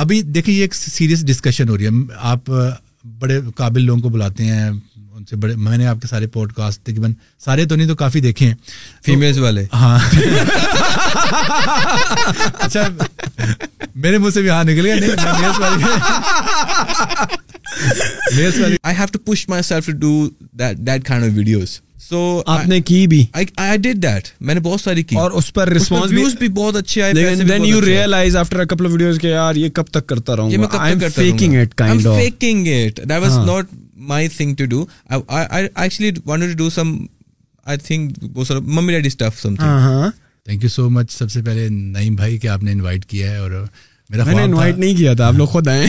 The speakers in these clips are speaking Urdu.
ابھی دیکھیں یہ ایک سیریس ڈسکشن ہو رہی ہے آپ بڑے قابل لوگوں کو بلاتے ہیں ان سے بڑے میں نے آپ کے سارے پوڈ کاسٹ تقریباً سارے تو نہیں تو کافی دیکھے ہیں فیمیلس والے ہاں اچھا میرے منہ سے بھی ہاں نکل گیا نہیں I have to push myself to do that that kind of videos so آپ نے کی بھی آئی ڈیڈ دیٹ میں نے بہت ساری کی اور اس پر رسپانس ویوز بھی بہت اچھے آئے then you realize after a couple of videos کہ یار یہ کب تک کرتا رہوں گا I am faking it kind of faking it that was not my thing to do I actually wanted to do some I think وہ sir mummy daddy stuff something thank you so much سب سے پہلے نعیم بھائی کہ آپ نے انوائٹ کیا ہے اور میں نے انوائٹ نہیں کیا تھا آپ لوگ خود آئے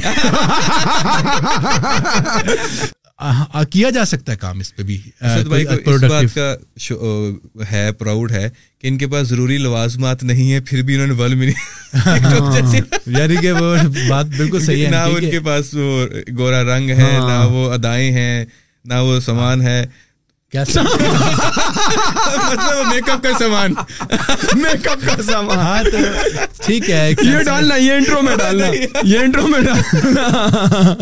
کیا جا سکتا ہے کام اس پہ بھی بھائی کو اس بات کا ہے پراؤڈ ہے کہ ان کے پاس ضروری لوازمات نہیں ہے پھر بھی انہوں نے ول ملی یعنی کہ وہ بات بالکل صحیح ہے نہ ان کے پاس وہ گورا رنگ ہے نہ وہ ادائیں ہیں نہ وہ سامان ہے مطلب میک اپ کا سامان میک اپ کا سامان ہاں، ٹھیک ہے یہ ڈالنا یہ انٹرو میں ڈالنا یہ انٹرو میں ڈالنا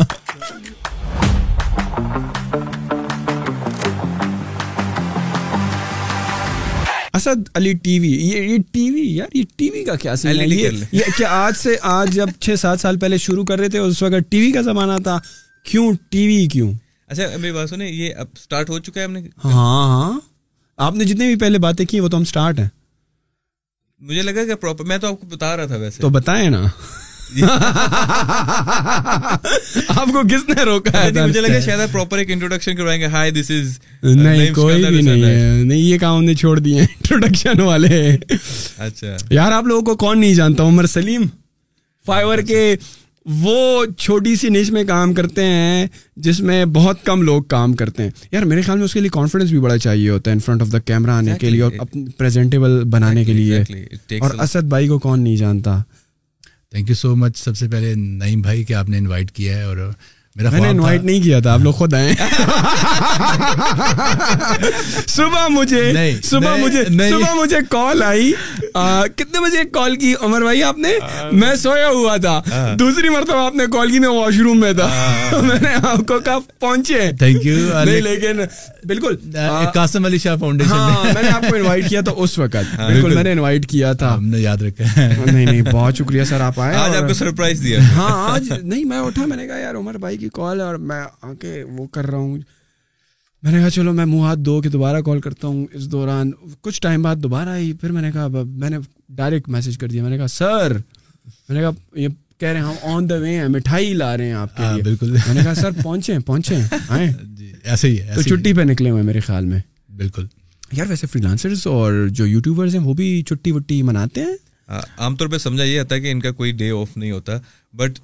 اسد علی ٹی وی یہ یہ ٹی وی یار یہ ٹی وی کا کیا سین ہے یہ کیا آج سے آج جب چھ سات سال پہلے شروع کر رہے تھے اس وقت ٹی وی کا زمانہ تھا کیوں ٹی وی کیوں اچھا میری بات سنیں یہ اب ہو چکا ہے ہم نے ہاں ہاں آپ نے جتنے بھی پہلے باتیں کی وہ تو تو ہم ہیں مجھے لگا کہ میں آپ کو بتا رہا تھا ویسے تو بتائیں نا آپ کو کس نے روکا ہے مجھے لگا شاید ایک انٹروڈکشن کروائیں گے ہائی دس از نہیں نہیں نہیں کوئی بھی ہے یہ کام نے چھوڑ دیے انٹروڈکشن والے اچھا یار آپ لوگوں کو کون نہیں جانتا عمر سلیم فائیور کے وہ چھوٹی سی نیچ میں کام کرتے ہیں جس میں بہت کم لوگ کام کرتے ہیں یار میرے خیال میں اس کے لیے کانفیڈینس بھی بڑا چاہیے ہوتا ہے in front of the camera آنے کے لیے اور پریزنٹیبل بنانے کے لیے اور اسد بھائی کو کون نہیں جانتا تھینک یو سو مچ سب سے پہلے نعیم بھائی کہ آپ نے انوائٹ کیا ہے اور میں نے انوائٹ نہیں کیا تھا آپ لوگ خود آئے صبح مجھے صبح مجھے کال آئی کتنے بجے کال کی عمر بھائی آپ نے میں سویا ہوا تھا دوسری مرتبہ تھا میں نے پہنچے تھینک یو نہیں لیکن بالکل قاسم علی شاہ فاؤنڈیشن ہاں، میں نے انوائٹ ہاں۔ کیا تھا ہم نے یاد رکھا نہیں نہیں بہت شکریہ سر آپ آئے آج آپ کو سرپرائز دیا ہاں آج نہیں میں اٹھا میں نے کہا یار عمر بھائی کی کال ہے اور میں آ کے وہ کر رہا ہوں میں نے کہا چلو میں منہ ہاتھ دھو کے دوبارہ کال کرتا ہوں اس دوران کچھ ٹائم بعد دوبارہ آئی پھر میں نے کہا میں نے ڈائریکٹ میسج کر دیا میں نے کہا سر میں نے کہا یہ کہہ رہے ہیں ہم آن دا وے ہیں مٹھائی لا رہے ہیں آپ کے ہاں، بالکل میں نے کہا سر پہنچے پہنچے آئیں جی، ایسے ہی تو چھٹی پہ نکلے ہوئے میرے خیال میں بالکل یار ویسے فری لانسرز اور جو یوٹیوبرز ہیں وہ بھی چھٹی وٹی مناتے ہیں عام طور پہ سمجھا یہ آتا ہے کہ ان کا کوئی ڈے آف نہیں ہوتا بٹ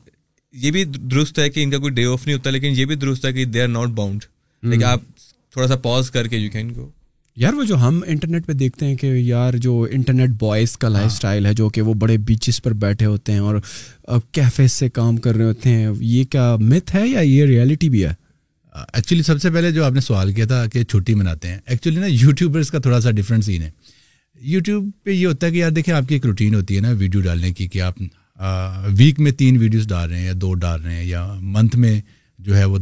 یہ بھی درست ہے کہ ان کا کوئی ڈے آف نہیں ہوتا لیکن یہ بھی درست ہے کہ دے آر ناٹ باؤنڈ لیکن آپ تھوڑا سا پاز کر کے یو کین گو یار وہ جو ہم انٹرنیٹ پہ دیکھتے ہیں کہ یار جو انٹرنیٹ بوائز کا لائف ہاں. اسٹائل ہے جو کہ وہ بڑے بیچز پر بیٹھے ہوتے ہیں اور کیفے سے کام کر رہے ہوتے ہیں یہ کیا متھ ہے یا یہ ریئلٹی بھی ہے ایکچولی سب سے پہلے جو آپ نے سوال کیا تھا کہ چھٹی مناتے ہیں ایکچولی نا یوٹیوبرس کا تھوڑا سا ڈفرینس سین ہے یوٹیوب پہ یہ ہوتا ہے کہ یار دیکھیں آپ کی ایک روٹین ہوتی ہے نا ویڈیو ڈالنے کی کہ آپ ویک میں تین ویڈیوز ڈال رہے ہیں یا دو ڈال رہے ہیں یا منتھ میں جو ہے وہ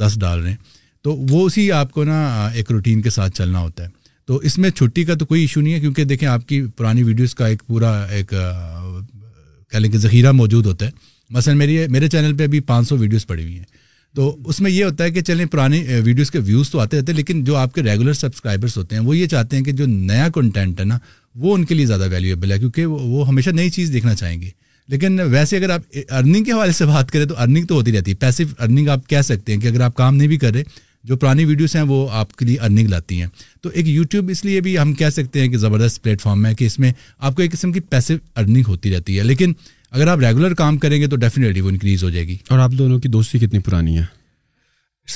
دس ڈال رہے ہیں تو وہ اسی آپ کو نا ایک روٹین کے ساتھ چلنا ہوتا ہے تو اس میں چھٹی کا تو کوئی ایشو نہیں ہے کیونکہ دیکھیں آپ کی پرانی ویڈیوز کا ایک پورا ایک کہہ لیں کہ ذخیرہ موجود ہوتا ہے مثلاً میری میرے چینل پہ ابھی پانچ سو ویڈیوز پڑی ہوئی ہیں تو اس میں یہ ہوتا ہے کہ چلیں پرانی ویڈیوز کے ویوز تو آتے رہتے ہیں لیکن جو آپ کے ریگولر سبسکرائبرس ہوتے ہیں وہ یہ چاہتے ہیں کہ جو نیا کنٹینٹ ہے نا وہ ان کے لیے زیادہ ویلیویبل ہے کیونکہ وہ ہمیشہ نئی چیز دیکھنا چاہیں گے لیکن ویسے اگر آپ ارننگ کے حوالے سے بات کریں تو ارننگ تو ہوتی رہتی ہے پیسو ارننگ آپ کہہ سکتے ہیں کہ اگر آپ کام نہیں بھی کر رہے جو پرانی ویڈیوز ہیں وہ آپ کے لیے ارننگ لاتی ہیں تو ایک یوٹیوب اس لیے بھی ہم کہہ سکتے ہیں کہ زبردست پلیٹ فارم ہے کہ اس میں آپ کو ایک قسم کی پیسو ارننگ ہوتی رہتی ہے لیکن اگر آپ ریگولر کام کریں گے تو ڈیفینیٹلی وہ انکریز ہو جائے گی اور آپ دونوں کی دوستی کتنی پرانی ہے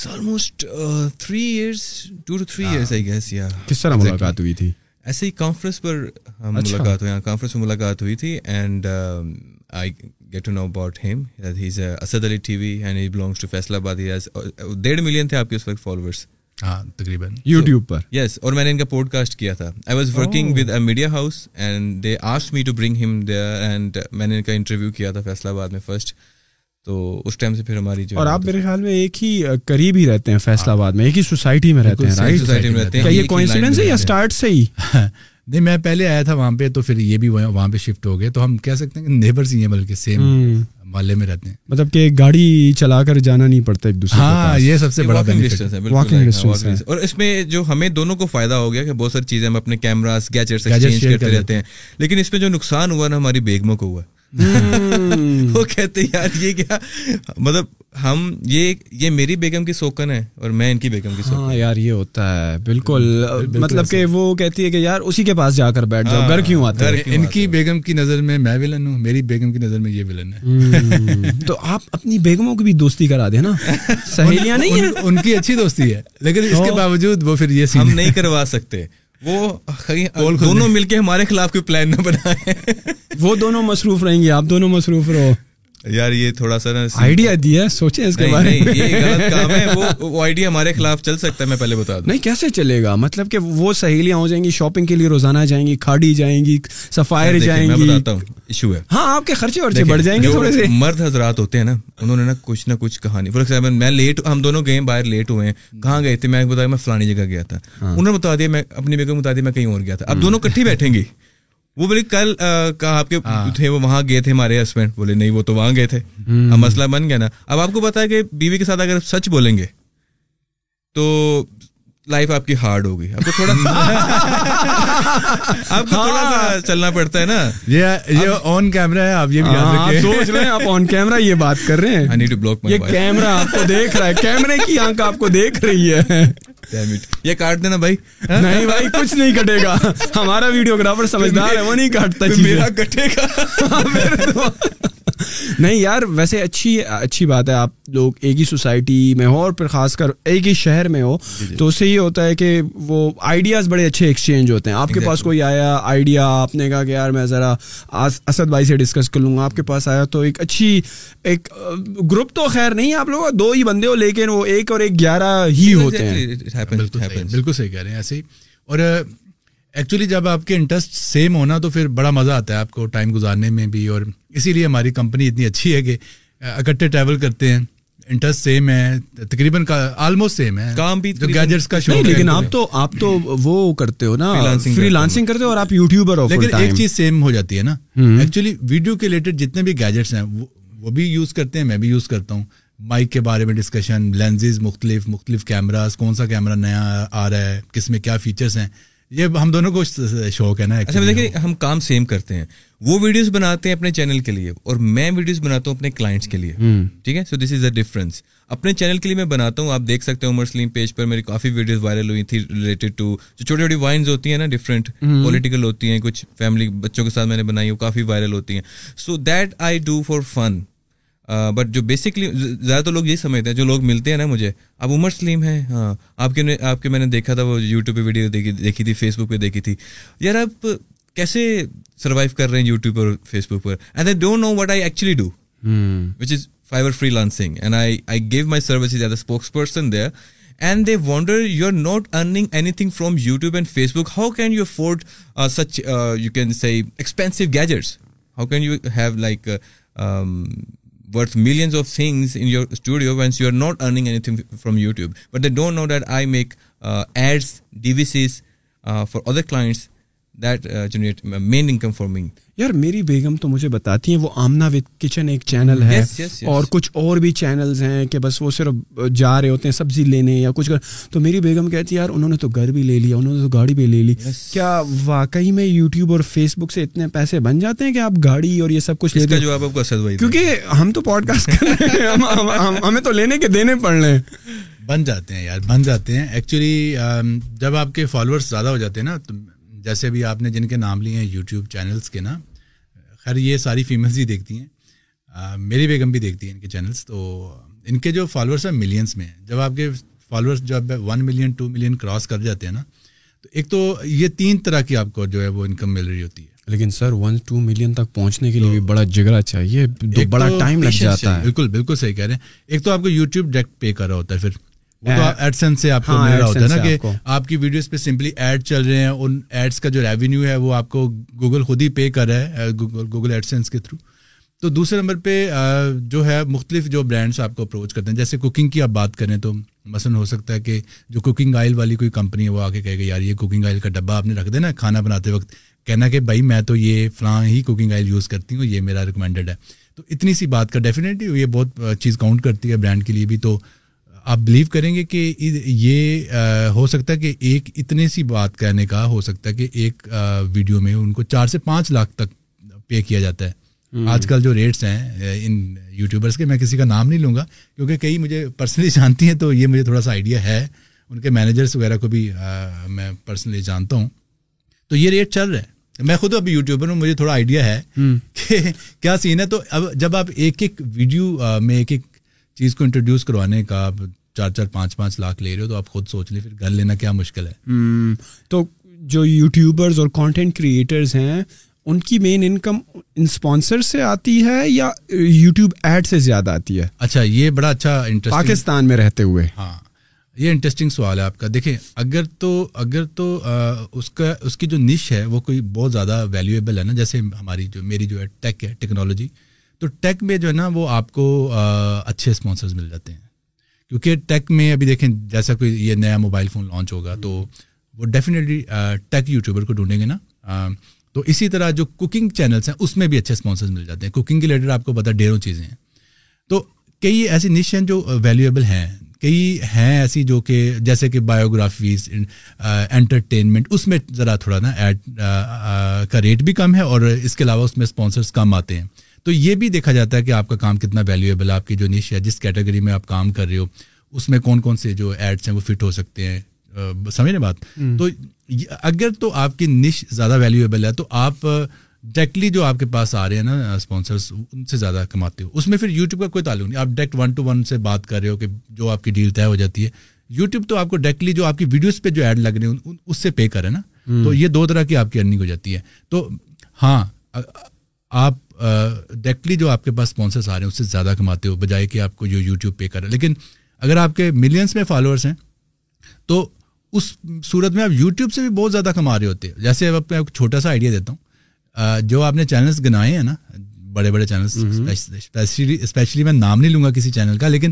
uh, کس طرح ملاقات ہوئی تھی ایسے ہی ہی کانفرنس کانفرنس پر ملاقات ملاقات ہوئی ہوئی میں تھی and and I get to to know about him Asad Ali T V belongs Faisalabad ڈیڑھ ملین تھے آپ کے اس وقت فالوورس ہاں، تقریباً یوٹیوب پر یس اور میں نے ان کا پوڈ کاسٹ کیا تھا oh۔ میں نے تو اس ٹائم سے پھر ہماری جو اور آپ میرے خیال میں ایک ہی قریب ہی رہتے ہیں فیصلہ آباد میں ایک ہی سوسائٹی میں رہتے ہیں کیا یہ کوئنسیڈنس ہے یا سٹارٹ سے ہی نہیں میں پہلے آیا تھا وہاں پہ تو پھر یہ بھی وہاں پہ شفٹ ہو گئے تو ہم کہہ سکتے ہیں کہ نیبرز ہی ہیں بلکہ سیم محلے میں رہتے ہیں مطلب کہ گاڑی چلا کر جانا نہیں پڑتا ایک دوسرے ہاں یہ سب سے بڑا بینیفٹ ہے اور اس میں جو ہمیں دونوں کو فائدہ ہو گیا کہ بہت ساری چیزیں ہم اپنے کیمراز گیجٹس ایکسچینج کرتے رہتے ہیں لیکن اس میں جو نقصان ہوا نا ہماری بیگموں کو ہوا ہے Hmm. وہ کہتے یار یہ کیا مطلب ہم یہ یہ میری بیگم کی سوکن ہے اور میں ان کی بیگم کی سوکن ہاں یار یہ ہوتا ہے بالکل مطلب کہ وہ کہتی ہے کہ یار اسی کے پاس جا کر بیٹھ جاؤ گھر ہاں، کیوں آتا ہے ان کی بیگم کی نظر میں میں ولن ہوں میری بیگم کی نظر میں یہ ولن ہے تو آپ اپنی بیگموں کی بھی دوستی کرا دیں نا سہیلیاں نہیں ان کی اچھی دوستی ہے لیکن اس کے ہاں۔ باوجود وہ پھر یہ ہم نہیں کروا سکتے وہ دونوں مل کے ہمارے خلاف کوئی پلان نہ بنائے وہ دونوں مصروف رہیں گے آپ دونوں مصروف رہو یار یہ تھوڑا سا نا آئیڈیا دیا سوچے اس کے بارے میں وہ آئیڈیا ہمارے خلاف چل سکتا ہے میں پہلے بتا دوں نہیں کیسے چلے گا مطلب کہ وہ سہیلیاں ہو جائیں گی شاپنگ کے لیے روزانہ جائیں گی کھاڑی جائیں گی سفائر جائیں گی ایشو ہے ہاں آپ کے خرچے ورچے بڑھ جائیں گے تھوڑے سے مرد حضرات ہوتے ہیں نا انہوں نے نا کچھ نہ کچھ کہانی ایگزامپل میں لیٹ ہم دونوں گئے باہر لیٹ ہوئے ہیں کہاں گئے تھے میں بتایا میں فلانی جگہ گیا تھا ہاں۔ انہوں نے بتا دیا میں اپنی بیگم بتا دیا میں کہیں اور گیا تھا اب دونوں کٹھی بیٹھیں گے وہ بولے کل آپ کے ہاں۔ تھے وہ وہاں گئے تھے ہمارے ہسبینڈ بولے نہیں وہ تو وہاں گئے تھے اب مسئلہ بن گیا نا اب آپ کو پتا ہے کہ بیوی کے ساتھ اگر سچ بولیں گے تو لائف آپ کی ہارڈ ہوگی آپ کو تھوڑا آپ کو تھوڑا سا ہاں۔ چلنا پڑتا ہے نا یہ آن کیمرا ہے آپ یہ ہاں، رکھیں سوچ رہے ہیں آپ آن کیمرا یہ بات کر رہے ہیں یہ آپ کو دیکھ رہا ہے کیمرے کی آنکھ آپ کو دیکھ رہی ہے یہ کاٹ دینا بھائی نہیں بھائی کچھ نہیں کٹے گا ہمارا ویڈیو گرافر سمجھدار ہے وہ نہیں کاٹتا میرا کٹے گا ہاں، نہیں یار ویسے اچھی اچھی بات ہے آپ لوگ ایک ہی سوسائٹی میں ہو اور پھر خاص کر ایک ہی شہر میں ہو جی، جی۔ تو اس سے یہ ہوتا ہے کہ وہ آئیڈیاز بڑے اچھے ایکسچینج ہوتے ہیں آپ کے پاس کوئی آیا آئیڈیا آپ نے کہا کہ یار میں ذرا اسد بھائی سے ڈسکس کر لوں گا آپ کے پاس آیا تو ایک اچھی ایک گروپ تو خیر نہیں آپ لوگ دو ہی بندے ہو لیکن وہ ایک اور ایک گیارہ ہی ہوتے ہیں بالکل صحیح کہہ رہے ہیں ایسے ہی اور ایکچولی uh, جب آپ کے انٹرسٹ سیم ہونا تو پھر بڑا مزہ آتا ہے آپ کو ٹائم گزارنے میں بھی اور اسی لیے ہماری کمپنی اتنی اچھی ہے کہ uh, اکٹھے ٹریول کرتے ہیں انٹرسٹ سیم ہے تقریباً آلموسٹ سیم ہے کام بھی گیجٹس کا شوق لیکن آپ تو آپ تو وہ کرتے ہو نا فری لانسنگ کرتے ہو اور آپ یوٹیوبر ہو لیکن ایک چیز سیم ہو جاتی ہے نا ایکچولی ویڈیو کے ریلیٹڈ جتنے بھی گیجٹس ہیں وہ بھی یوز کرتے ہیں میں بھی یوز کرتا ہوں مائک کے بارے میں ڈسکشن لینزز مختلف مختلف کیمراز کون سا کیمرہ نیا آ رہا ہے کس میں کیا فیچرس ہیں یہ ہم دونوں کو شوق ہے نا اچھا دیکھیں ہم کام سیم کرتے ہیں وہ ویڈیوز بناتے ہیں اپنے چینل کے لیے اور میں ویڈیوز بناتا ہوں اپنے کلائنٹس کے لیے ٹھیک ہے سو دس از اے ڈفرنس اپنے چینل کے لیے میں بناتا ہوں آپ دیکھ سکتے ہیں عمر سلیم پیج پر میری کافی ویڈیوز وائرل ہوئی تھی ریلیٹڈ ٹو جو چھوٹی چھوٹی وائنز ہوتی ہیں نا ڈفرینٹ پولیٹیکل ہوتی ہیں کچھ فیملی بچوں کے ساتھ میں نے بنائی وہ کافی وائرل ہوتی ہیں so that I do for fun but جو بیسکلی زیادہ تر لوگ یہی سمجھتے ہیں جو لوگ ملتے ہیں نا مجھے آپ عمر سلیم ہیں ہاں آپ کے آپ کے میں نے دیکھا تھا وہ یوٹیوب پہ ویڈیو دیکھی تھی فیس بک پہ دیکھی تھی یار آپ کیسے سروائیو کر رہے ہیں یوٹیوب پر Facebook per and I don't know what I actually do which is Fiverr freelancing and I I gave my services as a spokesperson there and they wonder you are not earning anything from YouTube and Facebook how can you afford such you can see expensive gadgets how can you have like worth millions of things in your studio once you're not earning anything from YouTube. But they don't know that I make uh, ads, DVCs uh, for other clients that generate main income for me یار میری بیگم تو مجھے بتاتی ہیں وہ آمنا وتھ کچن ایک چینل ہے اور کچھ اور بھی چینلز ہیں کہ بس وہ صرف جا رہے ہوتے ہیں سبزی لینے یا کچھ کر تو میری بیگم کہتی ہے یار انہوں نے تو گھر بھی لے لیا انہوں نے تو گاڑی بھی لے لی کیا واقعی میں یوٹیوب اور فیس بک سے اتنے پیسے بن جاتے ہیں کہ آپ گاڑی اور یہ سب کچھ لے لیں کیونکہ ہم تو پوڈ کاسٹ کر رہے ہیں ہمیں تو لینے کے دینے پڑ رہے ہیں بن جاتے ہیں یار بن جاتے ہیں ایکچولی جب آپ کے فالوورس زیادہ ہو جاتے ہیں نا جیسے بھی آپ نے جن کے نام لیے ہیں یوٹیوب چینلس کے نا خیر یہ ساری فیمس ہی دیکھتی ہیں میری بیگم بھی دیکھتی ہیں ان کے چینلس تو ان کے جو فالوورس ہیں ملینس میں جب آپ کے فالوورس جب one million two million cross کر جاتے ہیں نا تو ایک تو یہ تین طرح کی آپ کو جو ہے وہ انکم مل رہی ہوتی ہے لیکن سر ون ٹو ملین تک پہنچنے کے لیے بھی بڑا جگرا چاہیے بڑا ٹائم بالکل بالکل صحیح کہہ رہے ہیں ایک تو آپ کو یوٹیوب ڈائریکٹ پے کر رہا ہوتا ہے پھر وہ سے آپ کو ہاں, مل رہا ہوتا ہے نا کہ آپ کی ویڈیوز پہ سمپلی ایڈ چل رہے ہیں ان ایڈس کا جو ریونیو ہے وہ آپ کو گوگل خود ہی پے کر رہا ہے گوگل ایڈسنس کے تھرو تو دوسرے نمبر پہ جو ہے مختلف جو برانڈس آپ کو اپروچ کرتے ہیں جیسے کوکنگ کی آپ بات کریں تو مثلاً ہو سکتا ہے کہ جو کوکنگ آئل والی کوئی کمپنی ہے وہ آ کے کہے گا یار یہ کوکنگ آئل کا ڈبہ آپ نے رکھ دینا کھانا بناتے وقت کہنا کہ بھائی میں تو یہ فلاں ہی کوکنگ آئل یوز کرتی ہوں یہ میرا ریکمینڈیڈ ہے تو اتنی سی بات کا ڈیفینیٹلی یہ بہت چیز کاؤنٹ کرتی ہے برانڈ کے لیے بھی تو آپ بلیو کریں گے کہ یہ ہو سکتا ہے کہ ایک اتنے سی بات کہنے کا ہو سکتا ہے کہ ایک ویڈیو میں ان کو چار سے پانچ لاکھ تک پے کیا جاتا ہے آج کل جو ریٹس ہیں ان یوٹیوبرس کے میں کسی کا نام نہیں لوں گا کیونکہ کئی مجھے پرسنلی جانتی ہیں تو یہ مجھے تھوڑا سا آئیڈیا ہے ان کے مینیجرس وغیرہ کو بھی میں پرسنلی جانتا ہوں تو یہ ریٹ چل رہا ہے میں خود ابھی یوٹیوبر ہوں مجھے تھوڑا آئیڈیا ہے کہ کیا سین ہے تو اب جب آپ ایک ایک ویڈیو میں ایک ایک چیز کو انٹروڈیوس کروانے کا آپ چار چار پانچ پانچ لاکھ لے رہے ہو تو آپ خود سوچ لیں پھر گھر لینا کیا مشکل ہے تو جو یوٹیوبرز اور کانٹینٹ کریٹرز ہیں ان کی مین انکم اسپانسر سے آتی ہے یا یوٹیوب ایڈ سے زیادہ آتی ہے اچھا یہ بڑا اچھا انٹرسٹ پاکستان میں رہتے ہوئے ہاں یہ انٹرسٹنگ سوال ہے آپ کا دیکھیں اگر تو تو اگر اس کا اس کی جو نش ہے وہ کوئی بہت زیادہ ویلیویبل ہے نا جیسے ہماری جو میری جو ہے ٹیک ہے ٹیکنالوجی تو ٹیک میں جو ہے نا وہ آپ کو اچھے اسپانسرز مل جاتے ہیں کیونکہ ٹیک میں ابھی دیکھیں جیسا کوئی یہ نیا موبائل فون لانچ ہوگا تو وہ ڈیفینیٹلی ٹیک یوٹیوبر کو ڈھونڈیں گے نا تو اسی طرح جو کوکنگ چینلس ہیں اس میں بھی اچھے اسپانسرز مل جاتے ہیں کوکنگ کے ریلیٹڈ آپ کو پتا ڈیروں چیزیں ہیں تو کئی ایسی نش ہیں جو ویلیویبل ہیں کئی ہیں ایسی جو کہ جیسے کہ بایوگرافیز انٹرٹینمنٹ اس میں ذرا تھوڑا نا ایڈ کا ریٹ بھی کم ہے اور اس کے علاوہ اس میں اسپانسرس کم آتے ہیں تو یہ بھی دیکھا جاتا ہے کہ آپ کا کام کتنا ویلیویبل ہے جس کیٹیگری میں آپ کام کر رہے ہو اس میں کون کون سے جو ایڈس ہیں وہ فٹ ہو سکتے ہیں بات تو اگر تو آپ کی نش زیادہ ویلیویبل ہے تو آپ ڈائریکٹلی جو آپ کے پاس آ رہے ہیں نا اسپانسرس ان سے زیادہ کماتے ہو اس میں پھر یوٹیوب کا کوئی تعلق نہیں آپ ڈائریکٹ ون ٹو ون سے بات کر رہے ہو کہ جو آپ کی ڈیل طے ہو جاتی ہے یوٹیوب تو آپ کو ڈائریکٹلی جو آپ کی ویڈیوز پہ جو ایڈ لگ رہے ہیں اس سے پے کرے نا تو یہ دو طرح کی آپ کی ارننگ ہو جاتی ہے تو ہاں آپ ڈائریکٹلی جو آپ کے پاس اسپانسرس آ رہے ہیں اس سے زیادہ کماتے ہو بجائے کہ آپ کو جو یوٹیوب پے کر رہا ہے لیکن اگر آپ کے ملینس میں فالوورس ہیں تو اس صورت میں آپ یوٹیوب سے بھی بہت زیادہ کما رہے ہوتے ہیں جیسے اب آپ میں چھوٹا سا آئیڈیا دیتا ہوں جو آپ نے چینلس گنائے ہیں نا بڑے بڑے چینلس اسپیشلی میں نام نہیں لوں گا کسی چینل کا لیکن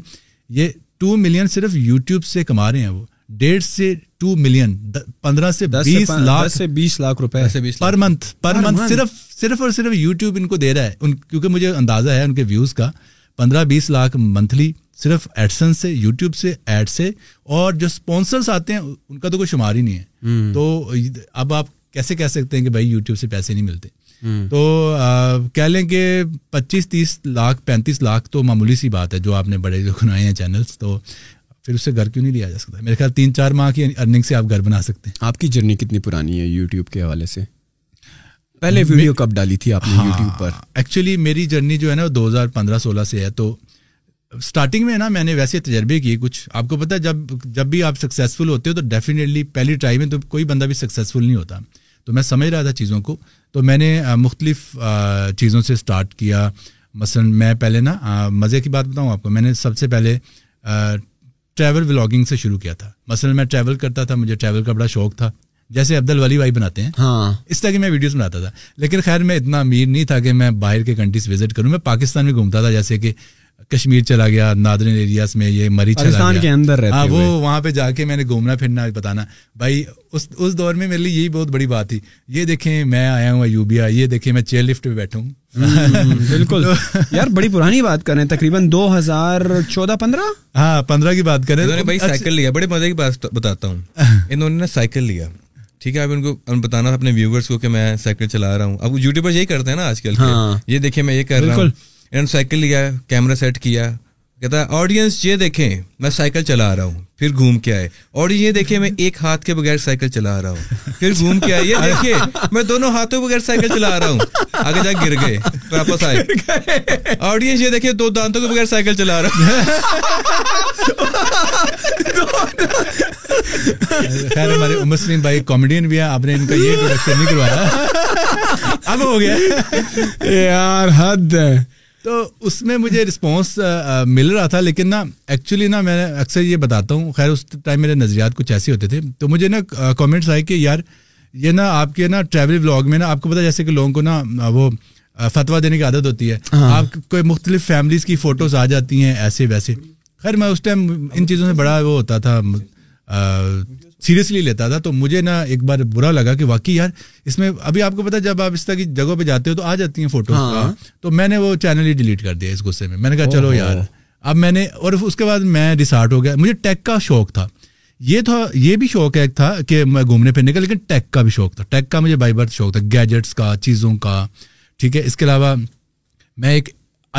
یہ ٹو ملین صرف یوٹیوب سے کما رہے ہیں وہ ڈیڑھ سے ٹو ملین پندرہ سے بیس لاکھ سے بیس لاکھ روپے پر منتھ پر منتھ صرف صرف اور صرف یوٹیوب ان کو دے رہا ہے کیونکہ مجھے اندازہ ہے ان کے ویوز کا پندرہ بیس لاکھ منتھلی صرف ایڈسن سے یوٹیوب سے ایڈ سے اور جو اسپونسرس آتے ہیں ان کا تو کوئی شمار ہی نہیں ہے تو اب آپ کیسے کہہ سکتے ہیں کہ بھائی یوٹیوب سے پیسے نہیں ملتے تو کہہ لیں کہ پچیس تیس لاکھ پینتیس لاکھ تو معمولی سی بات ہے جو آپ نے بڑے جو کنائے ہیں چینلس تو پھر اسے گھر کیوں نہیں لیا جا سکتا میرے خیال تین چار ماہ کی ارننگ سے آپ گھر بنا سکتے ہیں آپ کی جرنی کتنی پرانی ہے یوٹیوب کے حوالے سے پہلے ویڈیو کب ڈالی تھی آپ نے یوٹیوب ہاں۔ پر ایکچولی میری جرنی جو ہے نا دو ہزار پندرہ سولہ سے ہے تو اسٹارٹنگ میں نا میں نے ویسے تجربے کیے کچھ آپ کو پتا جب جب بھی آپ سکسیزفل ہوتے ہو تو ڈیفینیٹلی پہلی ٹرائی میں تو کوئی بندہ بھی سکسیزفل نہیں ہوتا تو میں سمجھ رہا تھا چیزوں کو تو میں نے مختلف چیزوں سے اسٹارٹ کیا مثلاً میں پہلے نا مزے کی بات بتاؤں آپ کو میں نے سب سے پہلے ٹریول ولاگنگ سے شروع کیا تھا مثلا میں ٹریول کرتا تھا مجھے ٹریول کا بڑا شوق تھا جیسے عبد الولی بھائی بناتے ہیں ہاں اس طرح کی میں ویڈیوز بناتا تھا لیکن خیر میں اتنا امیر نہیں تھا کہ میں باہر کے کنٹریز وزٹ کروں میں پاکستان میں گھومتا تھا جیسے کہ کشمیر چلا گیا نادرن ایریاز میں یہ مری چلا گیا کے اندر رہتے ہاں وہ وہاں پہ جا کے میں نے گھومنا پھرنا بتانا بھائی اس اس دور میں میرے لیے یہی بہت بڑی بات تھی یہ دیکھیں میں آیا ہوں یو بی یہ دیکھیں میں چیئر لفٹ پہ بیٹھوں بالکل یار بڑی پرانی بات کر رہے ہیں تقریباً دو ہزار چودہ پندرہ ہاں پندرہ کی بات کر رہے ہیں بھائی سائیکل اچھا۔ لیا بڑے مزے کی بات بتاتا ہوں انہوں نے سائیکل لیا ٹھیک ہے اب ان کو بتانا اپنے ویورس کو کہ میں سائیکل چلا رہا ہوں اب یوٹیوبر یہی کرتے ہیں نا آج کل ہاں۔ یہ دیکھیں میں یہ کر رہا ہوں انہوں یعنی نے سائیکل لیا کیمرہ سیٹ کیا کہتا آڈینس یہ دیکھیں میں سائیکل چلا رہا ہوں پھر گھوم کے آئے اور یہ دیکھیں میں ایک ہاتھ کے بغیر سائیکل چلا رہا ہوں پھر گھوم کے آئے یہ دیکھیے میں دونوں ہاتھوں بغیر سائیکل چلا رہا ہوں آگے جا گر گئے واپس آئے آڈینس یہ دیکھیں دو دانتوں کے بغیر سائیکل چلا رہا ہوں ہمارے عمر سلیم بھائی کامیڈین بھی ہے آپ نے ان کا یہ نہیں کروایا اب ہو گیا یار حد تو اس میں مجھے رسپانس مل رہا تھا لیکن نا ایکچولی نا میں اکثر یہ بتاتا ہوں خیر اس ٹائم میرے نظریات کچھ ایسے ہوتے تھے تو مجھے نا کامنٹس آئے کہ یار یہ نا آپ کے نا ٹریول بلاگ میں نا آپ کو پتا جیسے کہ لوگوں کو نا وہ فتویٰ دینے کی عادت ہوتی ہے ہاں۔ آپ کو مختلف فیملیز کی فوٹوز آ جاتی ہیں ایسے ویسے خیر میں اس ٹائم ان چیزوں سے بڑا وہ ہوتا تھا سیریسلی لیتا تھا تو مجھے نا ایک بار برا لگا کہ واقعی یار اس میں ابھی آپ کو پتا جب آپ اس طرح کی جگہوں پہ جاتے ہو تو آ جاتی ہیں فوٹو ہاں۔ تو میں نے وہ چینل ہی ڈیلیٹ کر دیا اس غصے میں میں نے کہا چلو یار اب میں نے اور اس کے بعد میں ریسارٹ ہو گیا مجھے ٹیک کا شوق تھا یہ تھا یہ بھی شوق ایک تھا کہ میں گھومنے پھرنے کا لیکن ٹیک کا بھی شوق تھا ٹیک کا مجھے بائی برتھ شوق تھا گیجٹس کا چیزوں کا ٹھیک ہے اس کے علاوہ میں ایک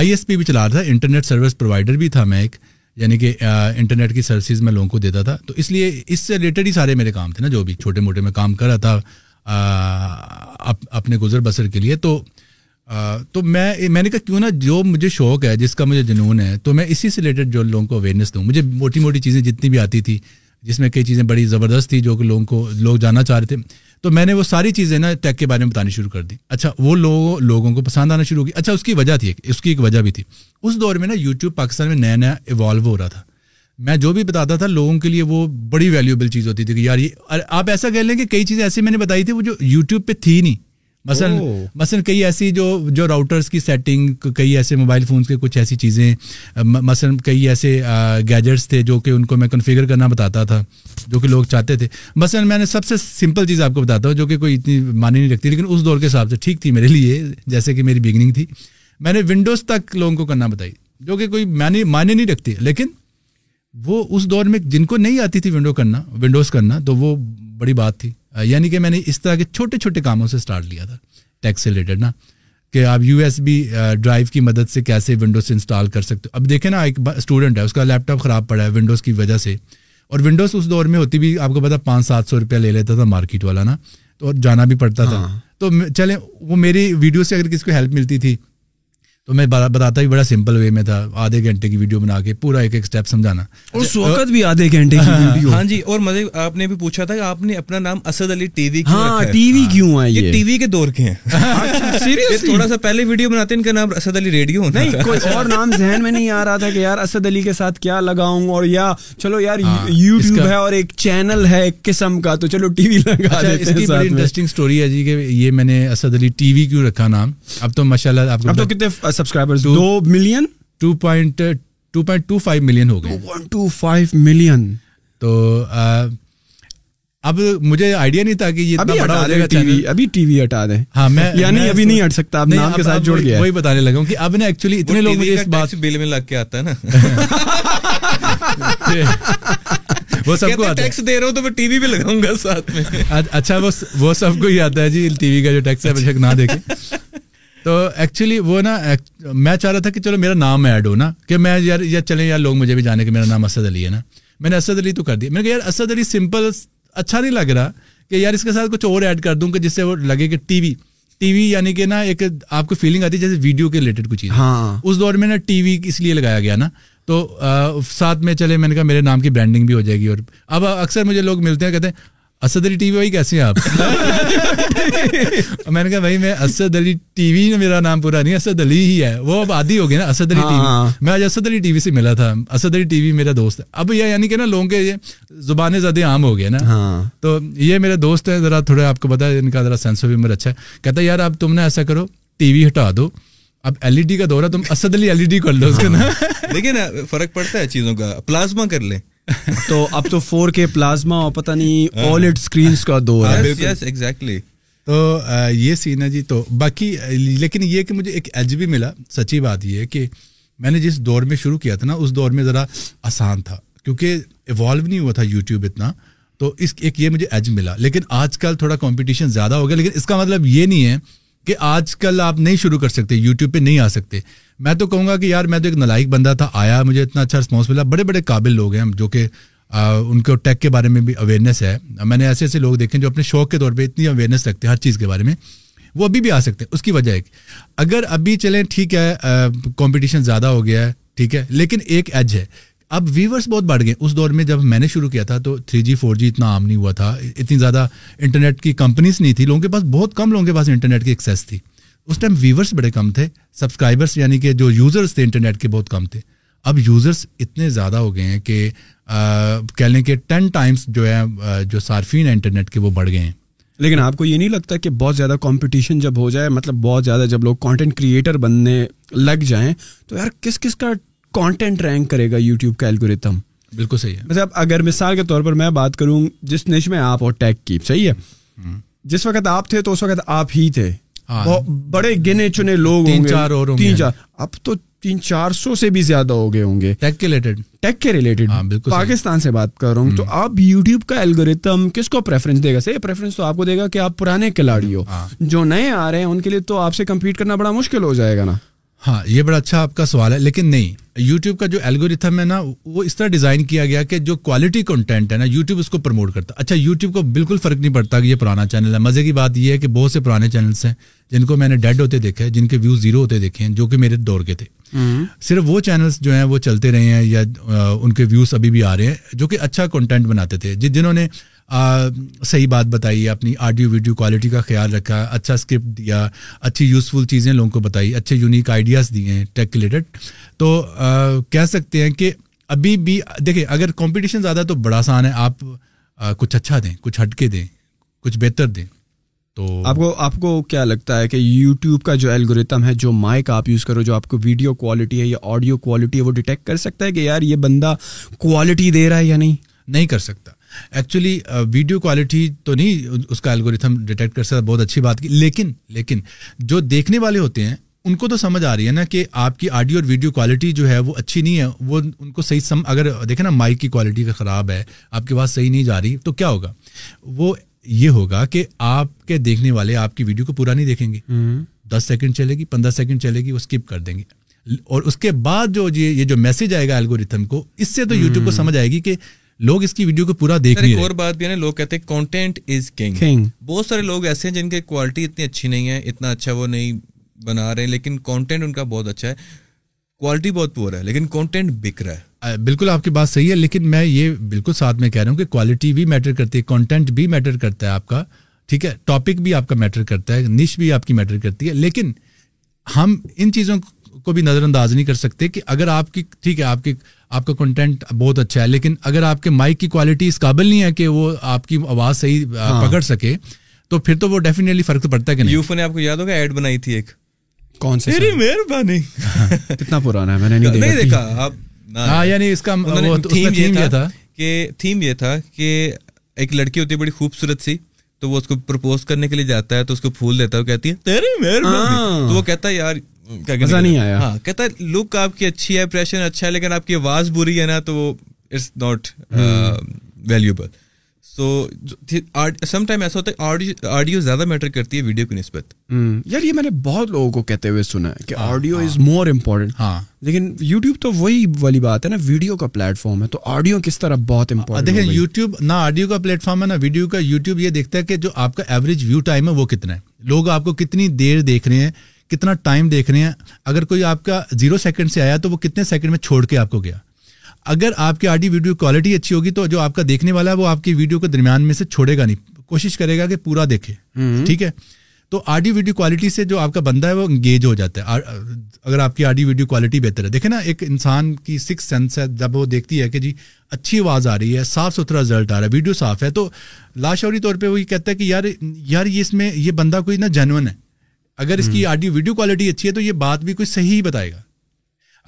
آئی ایس پی بھی چلا رہا تھا انٹرنیٹ سروس پرووائڈر بھی تھا میں ایک یعنی کہ انٹرنیٹ کی سروسز میں لوگوں کو دیتا تھا تو اس لیے اس سے ریلیٹڈ ہی سارے میرے کام تھے نا جو بھی چھوٹے موٹے میں کام کر رہا تھا اپنے گزر بسر کے لیے تو تو میں میں نے کہا کیوں نہ جو مجھے شوق ہے جس کا مجھے جنون ہے تو میں اسی سے ریلیٹڈ جو لوگوں کو اویئرنیس دوں مجھے موٹی موٹی چیزیں جتنی بھی آتی تھی جس میں کئی چیزیں بڑی زبردست تھی جو کہ لوگوں کو لوگ جانا چاہ رہے تھے تو میں نے وہ ساری چیزیں نا ٹیک کے بارے میں بتانی شروع کر دی اچھا وہ لوگوں لوگوں کو پسند آنا شروع گئی اچھا اس کی وجہ تھی اس کی ایک وجہ بھی تھی اس دور میں نا یوٹیوب پاکستان میں نیا نیا ایوالو ہو رہا تھا میں جو بھی بتاتا تھا لوگوں کے لیے وہ بڑی ویلیوبل چیز ہوتی تھی کہ یار یہ آپ ایسا کہہ لیں کہ کئی چیزیں ایسی میں نے بتائی تھی وہ جو یوٹیوب پہ تھی نہیں مثلاً مثلاً کئی ایسی جو جو راؤٹرس کی سیٹنگ کئی ایسے موبائل فونس کے کچھ ایسی چیزیں مثلاً کئی ایسے گیجٹس تھے جو کہ ان کو میں کنفیگر کرنا بتاتا تھا جو کہ لوگ چاہتے تھے مثلاً میں نے سب سے سمپل چیز آپ کو بتاتا ہوں جو کہ کوئی اتنی معنی نہیں رکھتی لیکن اس دور کے حساب سے ٹھیک تھی میرے لیے جیسے کہ میری بگننگ تھی میں نے ونڈوز تک لوگوں کو کرنا بتائی جو کہ کوئی معنی معنی نہیں رکھتی لیکن وہ اس دور میں جن کو نہیں آتی تھی ونڈو کرنا ونڈوز کرنا تو وہ بڑی بات تھی یعنی کہ میں نے اس طرح کے چھوٹے چھوٹے کاموں سے اسٹارٹ لیا تھا ٹیکس سے ریلیٹڈ نا کہ آپ یو ایس بی ڈرائیو کی مدد سے کیسے ونڈوز انسٹال کر سکتے اب دیکھیں نا ایک اسٹوڈنٹ ہے اس کا لیپ ٹاپ خراب پڑا ہے ونڈوز کی وجہ سے اور ونڈوز اس دور میں ہوتی بھی آپ کو پتا پانچ سات سو روپیہ لے لیتا تھا مارکیٹ والا نا تو اور جانا بھی پڑتا تھا ہاں۔ تو چلیں وہ میری ویڈیو سے اگر کسی کو ہیلپ ملتی تھی تو میں بتاتا بھی بڑا سمپل وے میں تھا آدھے گھنٹے کی ویڈیو بنا کے پورا ایک ایک اسٹیپ سمجھانا اس وقت بھی آدھے گھنٹے کی ویڈیو ہاں،, ہاں،, ہاں۔, ہاں جی اور مزے آپ نے بھی پوچھا تھا کہ آپ نے اپنا نام اسد علی ٹی وی ہاں ٹی وی کیوں ہے یہ ٹی وی کے دور کے ہیں سیریس اچھا، تھوڑا سا پہلے ویڈیو بناتے ہیں ان کا نام اسد علی ریڈیو ہونا نہیں کوئی اور نام ذہن میں نہیں آ رہا تھا کہ یار اسد علی کے ساتھ کیا لگاؤں اور یا چلو یار یوٹیوب ہے اور ایک چینل ہے ایک قسم کا تو چلو ٹی وی لگا اچھا، اس کی بڑی انٹرسٹنگ سٹوری ہے جی کہ یہ میں نے اسد علی ٹی وی کیوں رکھا نام اب تو ماشاءاللہ آپ کو اب تو کتنے سبسکرائبر دو million two point two point two five million ہو گئے ملین تو اب مجھے آئیڈیا نہیں تھا کہ یہ اتنا بڑا ہو جائے گا ٹی وی ابھی ٹی وی ہٹا دیں ہاں میں یعنی ابھی نہیں ہٹ سکتا اب نام کے ساتھ جڑ گیا وہی بتانے لگا ہوں کہ اب نا ایکچولی اتنے لوگ مجھے اس بات بل میں لگ کے آتا ہے نا وہ سب کو ٹیکس دے رہا ہوں تو میں ٹی وی بھی لگاؤں گا ساتھ میں اچھا وہ سب کو ہی آتا ہے جی ٹی وی کا جو ٹیکس ہے بے شک نہ دیکھے تو ایکچولی وہ نا میں چاہ رہا تھا کہ چلو میرا نام ایڈ ہو نا کہ میں یار یار چلیں یار لوگ مجھے بھی جانے کے میرا نام اسد علی ہے نا میں نے اسد علی تو کر دیا میں نے کہا یار اسد علی سمپل اچھا نہیں لگ رہا کہ یار اس کے ساتھ کچھ اور ایڈ کر دوں کہ جس سے وہ لگے کہ ٹی وی ٹی وی یعنی کہ نا ایک آپ کو فیلنگ آتی ہے جیسے ویڈیو کے ریلیٹڈ کچھ چیز ہاں اس دور میں نا ٹی وی اس لیے لگایا گیا نا تو ساتھ میں چلے میں نے کہا میرے نام کی برانڈنگ بھی ہو جائے گی اور اب اکثر مجھے لوگ ملتے ہیں کہتے ہیں اسد علی ٹی وی بھائی کیسے ہیں آپ میں نے کہا بھائی میں اسد علی ٹی وی میرا نام پورا نہیں اسد علی ہی ہے وہ اب آدھی ہو گیا نا اسد علی ٹی وی ہاں، ہاں۔ میں آج اسد علی ٹی وی سے ملا تھا اسد علی ٹی وی میرا دوست ہے اب یہ یعنی کہ نا لوگوں کے زبانیں زیادہ عام ہو گیا نا ہاں۔ تو یہ میرے دوست ہے ذرا تھوڑا آپ کو پتا ہے ان کا ذرا سینس آف ہیومر اچھا ہے کہتا یار اب تم نے ایسا کرو ٹی وی ہٹا دو اب ایل ای ڈی کا دور ہے تم Asad Ali L E D کر لو اس کا نا لیکن فرق پڑتا ہے چیزوں کا پلازما کر لیں تو اب تو فور کے پلازما اور پتا نہیں ہاں۔ کا دور ہے ہاں، تو یہ سین ہے جی تو باقی لیکن یہ کہ مجھے ایک ایج بھی ملا سچی بات یہ ہے کہ میں نے جس دور میں شروع کیا تھا نا اس دور میں ذرا آسان تھا کیونکہ ایوالو نہیں ہوا تھا یوٹیوب اتنا تو اس ایک یہ مجھے ایج ملا لیکن آج کل تھوڑا کمپٹیشن زیادہ ہو گیا لیکن اس کا مطلب یہ نہیں ہے کہ آج کل آپ نہیں شروع کر سکتے یوٹیوب پہ نہیں آ سکتے میں تو کہوں گا کہ یار میں تو ایک نلائق بندہ تھا آیا مجھے اتنا اچھا رسپانس ملا بڑے بڑے قابل لوگ ہیں جو کہ ان کو ٹیک کے بارے میں بھی اویئرنیس ہے میں نے ایسے ایسے لوگ دیکھے جو اپنے شوق کے طور پہ اتنی اویئرنیس رکھتے ہیں ہر چیز کے بارے میں وہ ابھی بھی آ سکتے ہیں اس کی وجہ اگر ابھی چلیں ٹھیک ہے کمپٹیشن زیادہ ہو گیا ہے ٹھیک ہے لیکن ایک ایج ہے اب ویورس بہت بڑھ گئے اس دور میں جب میں نے شروع کیا تھا تو تھری جی فور جی اتنا عام نہیں ہوا تھا اتنی زیادہ انٹرنیٹ کی کمپنیز نہیں تھی لوگوں کے پاس بہت کم لوگوں کے پاس انٹرنیٹ کی ایکسیس تھی اس ٹائم ویورس بڑے کم تھے سبسکرائبرس یعنی کہ جو یوزرس تھے انٹرنیٹ کے بہت کم تھے اب یوزرس اتنے زیادہ ہو گئے ہیں کہ کہہ لیں کہ ٹین ٹائمس جو ہے جو صارفین ہیں انٹرنیٹ کے وہ بڑھ گئے ہیں لیکن آپ کو یہ نہیں لگتا کہ بہت زیادہ کمپٹیشن جب ہو جائے مطلب بہت زیادہ جب لوگ کانٹینٹ کریٹر بننے لگ جائیں تو یار کس کس کا کانٹینٹ رینک کرے گا یوٹیوب کا الگوریتم بالکل صحیح ہے مطلب اگر مثال کے طور پر میں بات کروں جس نش میں آپ اور ٹیک کی صحیح ہے جس وقت آپ تھے تو اس وقت آپ ہی تھے ہاں۔ بڑے گنے چنے لوگ ہوں گے چار اور تین چار اب تو تین چار سو سے بھی زیادہ ہو گئے ہوں گے ٹیک کے ریلیٹڈ ٹیک کے ریلیٹڈ ہاں، پاکستان سے بات کر رہا ہوں تو آپ یوٹیوب کا الگوریتم کس کو پریفرنس دے گا صحیح پریفرنس تو آپ کو دے گا کہ آپ پرانے کھلاڑی ہو ہاں۔ جو نئے آ رہے ہیں ان کے لیے تو آپ سے کمپیٹ کرنا بڑا مشکل ہو جائے گا نا ہاں یہ بڑا اچھا آپ کا سوال ہے لیکن نہیں یوٹیوب کا جو الگوریتھم ہے نا وہ اس طرح ڈیزائن کیا گیا کہ جو کوالٹی کنٹینٹ ہے نا یوٹیوب اس کو پروموٹ کرتا اچھا یوٹیوب کو بالکل فرق نہیں پڑتا کہ یہ پرانا چینل ہے مزے کی بات یہ ہے کہ بہت سے پرانے چینلس ہیں جن کو میں نے ڈیڈ ہوتے دیکھے جن کے ویوز زیرو ہوتے دیکھے ہیں جو کہ میرے دور کے تھے صرف وہ چینلس جو ہیں وہ چلتے رہے ہیں یا ان کے ویوز ابھی بھی آ رہے ہیں جو کہ اچھا کنٹینٹ بناتے تھے جنہوں نے صحیح بات بتائی اپنی آڈیو ویڈیو کوالٹی کا خیال رکھا اچھا اسکرپٹ دیا اچھی یوزفل چیزیں لوگوں کو بتائی اچھے یونیک آئیڈیاز دیے ہیں ٹیک ریلیٹڈ تو کہہ سکتے ہیں کہ ابھی بھی دیکھیں اگر کمپٹیشن زیادہ تو بڑا آسان ہے آپ کچھ اچھا دیں کچھ ہٹ کے دیں کچھ بہتر دیں تو آپ کو آپ کو کیا لگتا ہے کہ یوٹیوب کا جو الگوریتم ہے جو مائک آپ یوز کرو جو آپ کو ویڈیو کوالٹی ہے یا آڈیو کوالٹی ہے وہ ڈیٹیکٹ کر سکتا ہے کہ یار یہ بندہ کوالٹی دے رہا ہے یا نہیں نہیں کر سکتا ایکچولی ویڈیو کوالٹی تو نہیں اس کا الگوریتھم ڈیٹیکٹ کر سکتا بہت اچھی بات کی لیکن لیکن جو دیکھنے والے ہوتے ہیں ان کو تو سمجھ آ رہی ہے نا کہ آپ کی آڈیو اور ویڈیو کوالٹی جو ہے وہ اچھی نہیں ہے وہ ان کو صحیح سم اگر دیکھیں نا مائک کی کوالٹی کا خراب ہے آپ کے پاس صحیح نہیں جا رہی تو کیا ہوگا وہ یہ ہوگا کہ آپ کے دیکھنے والے آپ کی ویڈیو کو پورا نہیں دیکھیں گے دس سیکنڈ چلے گی پندرہ سیکنڈ چلے گی وہ اسکپ کر دیں گے اور اس کے بعد جو یہ جو میسج آئے گا الگوریتھم کو اس سے تو یوٹیوب کو سمجھ آئے گی کہ لوگ اس کی ویڈیو کو پورا دیکھ رہے ہیں اور بات بھی ہے لوگ کہتے ہیں کانٹینٹ از کنگ بہت سارے لوگ ایسے ہیں جن کی کوالٹی اتنی اچھی نہیں ہے اتنا اچھا وہ نہیں بنا رہے ہیں لیکن کانٹینٹ ان کا بہت اچھا ہے کوالٹی بہت پور ہے لیکن کانٹینٹ بک رہا ہے بالکل آپ کی بات صحیح ہے لیکن میں یہ بالکل ساتھ میں کہہ رہا ہوں کہ کوالٹی بھی میٹر کرتی ہے کانٹینٹ بھی میٹر کرتا ہے آپ کا ٹھیک ہے ٹاپک بھی آپ کا میٹر کرتا ہے نش بھی آپ کی میٹر کرتی ہے لیکن ہم ان چیزوں کو بھی نظر انداز نہیں کر سکتے کہ اگر آپ کی ٹھیک ہے آپ کی آپ کا کنٹینٹ بہت اچھا ہے لیکن اگر آپ کے مائک کی کوالٹی اس قابل نہیں ہے کہ وہ آپ کی آواز صحیح ہاں۔ پکڑ سکے تو پھر تو وہ ڈیفینیٹلی فرق تو پڑتا ہے کہ یوفو نے آپ کو یاد ہوگا ایڈ بنائی تھی ایک کون سی میری مہربانی کتنا پرانا ہے میں نے نہیں دیکھا ہاں یعنی اس کا تھیم یہ تھا کہ تھیم یہ تھا کہ ایک لڑکی ہوتی ہے بڑی خوبصورت سی تو وہ اس کو پرپوز کرنے کے لیے جاتا ہے تو اس کو پھول دیتا ہے وہ کہتی ہے تیری مہربانی ہاں۔ تو وہ کہتا ہے یار لک ہاں، آپ کی اچھی ہے ہاں۔ تو وہی والی بات ہے نا ویڈیو کا فارم ہے تو آڈیو کس طرح بہت یوٹیوب نہ آڈیو کا پلیٹ فارم ہے نہ ویڈیو کا دیکھتا ہے کہ جو آپ کا ایوریج ویو ٹائم ہے وہ کتنا ہے لوگ آپ کو کتنی دیر دیکھ رہے ہیں کتنا ٹائم دیکھ رہے ہیں اگر کوئی آپ کا زیرو سیکنڈ سے آیا تو وہ کتنے سیکنڈ میں چھوڑ کے آپ کو گیا اگر آپ کی آڈی ویڈیو کوالٹی اچھی ہوگی تو جو آپ کا دیکھنے والا ہے وہ آپ کی ویڈیو کے درمیان میں سے چھوڑے گا نہیں کوشش کرے گا کہ پورا دیکھے ٹھیک ہے تو آڈیو ویڈیو کوالٹی سے جو آپ کا بندہ ہے وہ انگیج ہو جاتا ہے اگر آپ کی آڈیو ویڈیو کوالٹی بہتر ہے دیکھیں نا ایک انسان کی سکس سینس ہے جب وہ دیکھتی ہے کہ جی اچھی آواز آ رہی ہے صاف ستھرا رزلٹ آ رہا ہے ویڈیو صاف ہے تو لاشوری طور پہ وہ یہ کہتا ہے کہ یار یار یہ اس میں یہ بندہ کوئی نا جینون ہے اگر اس کی آڈیو ویڈیو کوالٹی اچھی ہے تو یہ بات بھی کوئی صحیح بتائے گا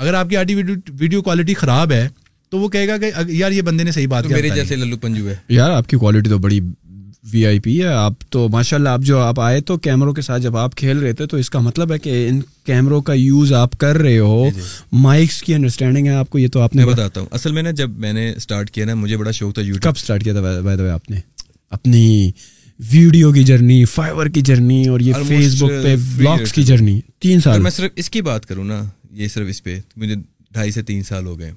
اگر آپ کی آڈیو ویڈیو کوالٹی خراب ہے تو وہ کہے گا کہ یار یہ بندے نے صحیح بات میرے جیسے للو پنجو ہے یار آپ کی کوالٹی تو بڑی وی آئی پی ہے آپ تو ماشاء اللہ آپ جو آپ آئے تو کیمروں کے ساتھ جب آپ کھیل رہے تھے تو اس کا مطلب ہے کہ ان کیمروں کا یوز آپ کر رہے ہو مائکس جی، جی۔ کی انڈرسٹینڈنگ ہے آپ کو یہ تو آپ نے بتاتا ہوں اصل میں نا جب میں نے اسٹارٹ کیا نا مجھے بڑا شوق تھا یوٹیوب کب اسٹارٹ کیا تھا آپ نے اپنی ویڈیو کی جرنی فائبر کی جرنی اور یہ فیس بک پہ بلاگس کی جرنی تین سال میں صرف اس کی بات کروں نا یہ صرف اس پہ مجھے ڈھائی سے تین سال ہو گئے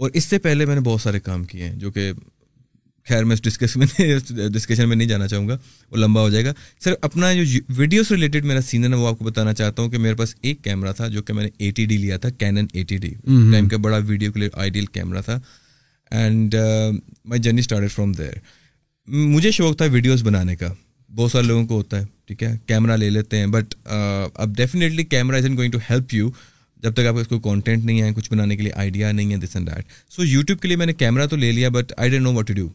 اور اس سے پہلے میں نے بہت سارے کام کیے ہیں جو کہ خیر میں اس ڈسکس میں میں ڈسکشن نہیں جانا چاہوں گا وہ لمبا ہو جائے گا سر اپنا جو ویڈیوز ریلیٹڈ میرا سینئر ہے وہ آپ کو بتانا چاہتا ہوں کہ میرے پاس ایک کیمرا تھا جو کہ میں نے ایٹی ڈی لیا تھا کینن ایٹی ٹائم کا بڑا ویڈیو کلیئر آئیڈیل کیمرا تھا and my journey start from there مجھے شوق تھا ویڈیوز بنانے کا بہت سارے لوگوں کو ہوتا ہے ٹھیک ہے کیمرہ لے لیتے ہیں بٹ اب definitely camera is an going to help you جب تک آپ اس کو کانٹینٹ نہیں ہے کچھ بنانے کے لیے آئیڈیا نہیں ہے this and that so YouTube کے لیے میں نے کیمرا تو لے لیا but I didn't know what to do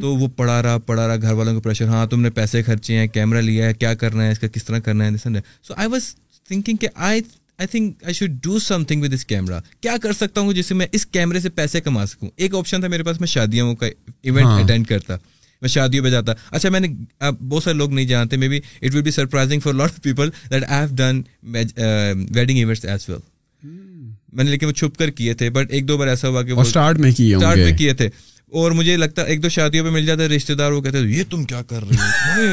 تو وہ پڑھا رہا پڑھا رہا گھر والوں کو پریشر ہاں تم نے پیسے خرچے ہیں کیمرا لیا ہے کیا کرنا ہے اس کا کس طرح کرنا ہے this and that so I I was thinking کہ I think I should do something with us camera کیا کر سکتا ہوں جس سے میں اس کیمرے سے پیسے کما سکوں ایک آپشن تھا میرے پاس میں شادیوں کا ایونٹ ہاں۔ اٹینڈ کرتا میں شادیوں پہ جاتا اچھا میں نے بہت سارے لوگ نہیں جانتے maybe it will be surprising for lot of people that I have done wedding events as well میں نے لیکن وہ چھپ کر کیے تھے بٹ ایک دو بار ایسا ہوا کہ وہ اسٹارٹ میں کیے تھے اور مجھے لگتا ایک دو شادیوں پہ مل جاتا ہے رشتے دار وہ کہتے ہیں یہ تم کیا کر رہے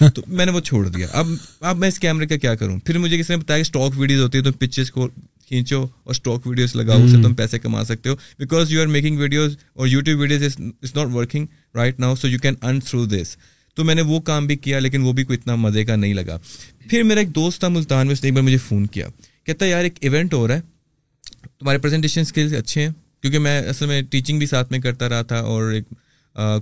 ہو تو میں نے وہ چھوڑ دیا اب اب میں اس کیمرے کا کیا کروں پھر مجھے کسی نے بتایا کہ اسٹاک ویڈیوز ہوتی ہے تم پکچرس کو کھینچو اور اسٹاک ویڈیوز لگاؤ اسے تم پیسے کما سکتے ہو because you are making videos اور YouTube videos is not working right now so you can earn through this تو میں نے وہ کام بھی کیا لیکن وہ بھی کوئی اتنا مزے کا نہیں لگا پھر میرا ایک دوست تھا ملتان میں اس نے ایک بار مجھے فون کیا کہتا ہے یار ایک ایونٹ ہو رہا ہے تمہارے پریزنٹیشن اسکلس اچھے ہیں کیونکہ میں اصل میں ٹیچنگ بھی ساتھ میں کرتا رہا تھا اور ایک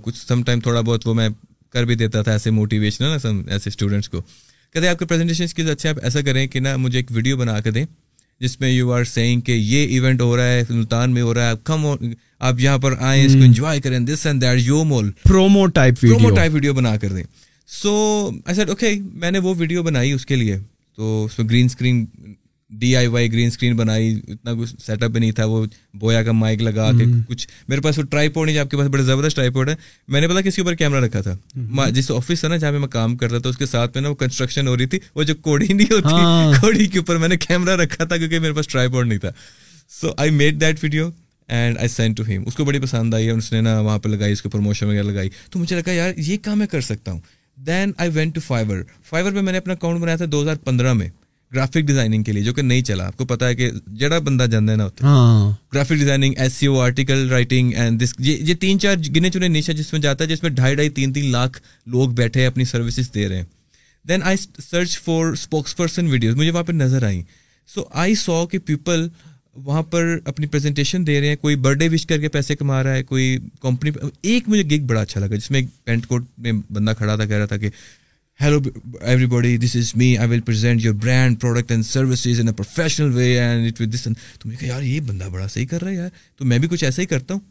کچھ سم ٹائم تھوڑا بہت وہ میں کر بھی دیتا تھا ایسے موٹیویشنل ایسے اسٹوڈنٹس کو کہتے ہیں آپ کے پریزنٹیشن اسکلز اچھے آپ ایسا کریں کہ نا مجھے ایک ویڈیو بنا کے دیں جس میں یو آر سینگ کہ یہ ایونٹ ہو رہا ہے ملتان میں ہو رہا ہے آپ کم آپ یہاں پر آئیں اس کو انجوائے hmm. کریں دس اینڈ دیٹ یو مول promo promo type type video بنا کر دیں سو ایسا میں نے وہ ویڈیو بنائی اس کے لیے تو اس میں green screen D I Y green screen بنائی اتنا کچھ سیٹ اپ بھی نہیں تھا وہ بویا کا مائک لگا کے کچھ میرے پاس وہ ٹرائی پوڈ نہیں آپ کے پاس بڑے زبردست ٹرائی پوڈ ہے میں نے پتا کسی اوپر کیمرہ رکھا تھا جس آفس تھا نا جہاں پہ میں کام کرتا تھا اس کے ساتھ میں نا وہ کنسٹرکشن ہو رہی تھی وہ جو کوڑی نہیں ہوتی ہاں۔ کوڑی کے اوپر میں نے کیمرا رکھا تھا کیونکہ میرے پاس ٹرائی پوڈ نہیں تھا so I made that video and I send to him اس کو بڑی پسند آئی اس نے نا وہاں پہ لگائی اس کے پروموشن وغیرہ لگائی تو مجھے لگا یار یہ کام میں کر سکتا ہوں then I went to Fiverr Fiverr پہ میں نے اپنا اکاؤنٹ بنایا تھا دو ہزار پندرہ میں گرافک ڈیزائننگ کے لیے جو کہ نہیں چلا آپ کو پتا ہے کہ جڑا بندہ جانا ہے نا graphic designing S C O article writing and this یہ تین چار گنے چنے نیشے جس میں جاتا ہے جس میں ڈھائی ڈھائی تین تین لاکھ لوگ بیٹھے ہیں اپنی سروسز دے رہے ہیں then I search for spokesperson videos مجھے وہاں پہ نظر آئیں سو آئی سو کہ پیپل وہاں پر اپنی پریزنٹیشن دے رہے ہیں کوئی برتھ ڈے وش کر کے پیسے کما رہا ہے کوئی کمپنی ایک مجھے گگ بڑا اچھا لگا جس میں پینٹ کوٹ میں بندہ کھڑا تھا کہہ رہا تھا کہ hello everybody this is me I will present your brand product and services in a professional way and it with this تو میں کہا یار یہ بندہ بڑا صحیح کر رہا ہے یار تو میں بھی کچھ ایسا ہی کرتا ہوں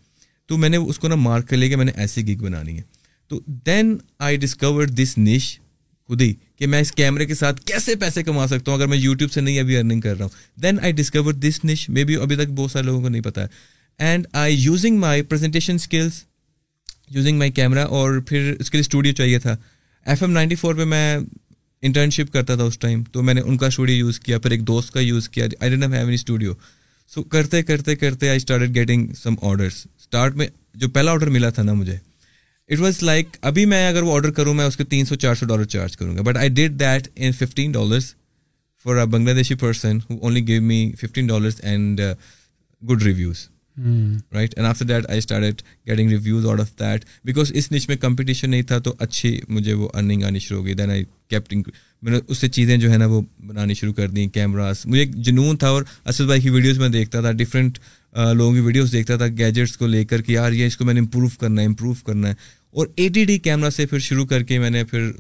تو میں نے اس کو نا مارک کر لیا کہ میں نے ایسی گگ بنانی ہے تو دین آئی ڈسکور دس نش خود ہی کہ میں اس کیمرے کے ساتھ کیسے پیسے کما سکتا ہوں اگر میں یوٹیوب سے نہیں ابھی ارننگ کر رہا ہوں دین آئی ڈسکور دس نش مے بی ابھی تک بہت سارے لوگوں کو نہیں پتا ہے and I using my presentation skills using my camera اور پھر اس کے لیے اسٹوڈیو چاہیے تھا ایف ایم نائنٹی فور پہ میں انٹرنشپ کرتا تھا اس ٹائم تو میں نے ان کا اسٹوڈیو یوز کیا پھر ایک دوست کا یوز کیا I done have any studio so کرتے کرتے کرتے I start getting some orders start میں جو پہلا آڈر ملا تھا نا مجھے اٹ واز لائک ابھی میں اگر وہ آڈر کروں میں اس کے تین سو چار سو ڈالر چارج کروں گا but I did that in fifteen dollars for a Bangladeshi person who only give me fifteen dollars and good reviews right and after that I start at getting reviews out of that because us niche میں کمپٹیشن نہیں تھا تو اچھی مجھے وہ ارننگ آنی شروع ہو گئی دین آئی کیپٹنگ میں نے اس سے چیزیں جو ہے نا وہ بنانی شروع کر دیں کیمراز مجھے ایک جنون تھا اور اسد بھائی کی ویڈیوز میں دیکھتا تھا ڈفرینٹ لوگوں کی ویڈیوز دیکھتا تھا گیجٹس کو لے کر کے یار یہ اس کو میں نے امپروو کرنا ہے امپروو کرنا ہے اور اے ڈی ڈی کیمرا سے پھر شروع کر کے میں نے پھر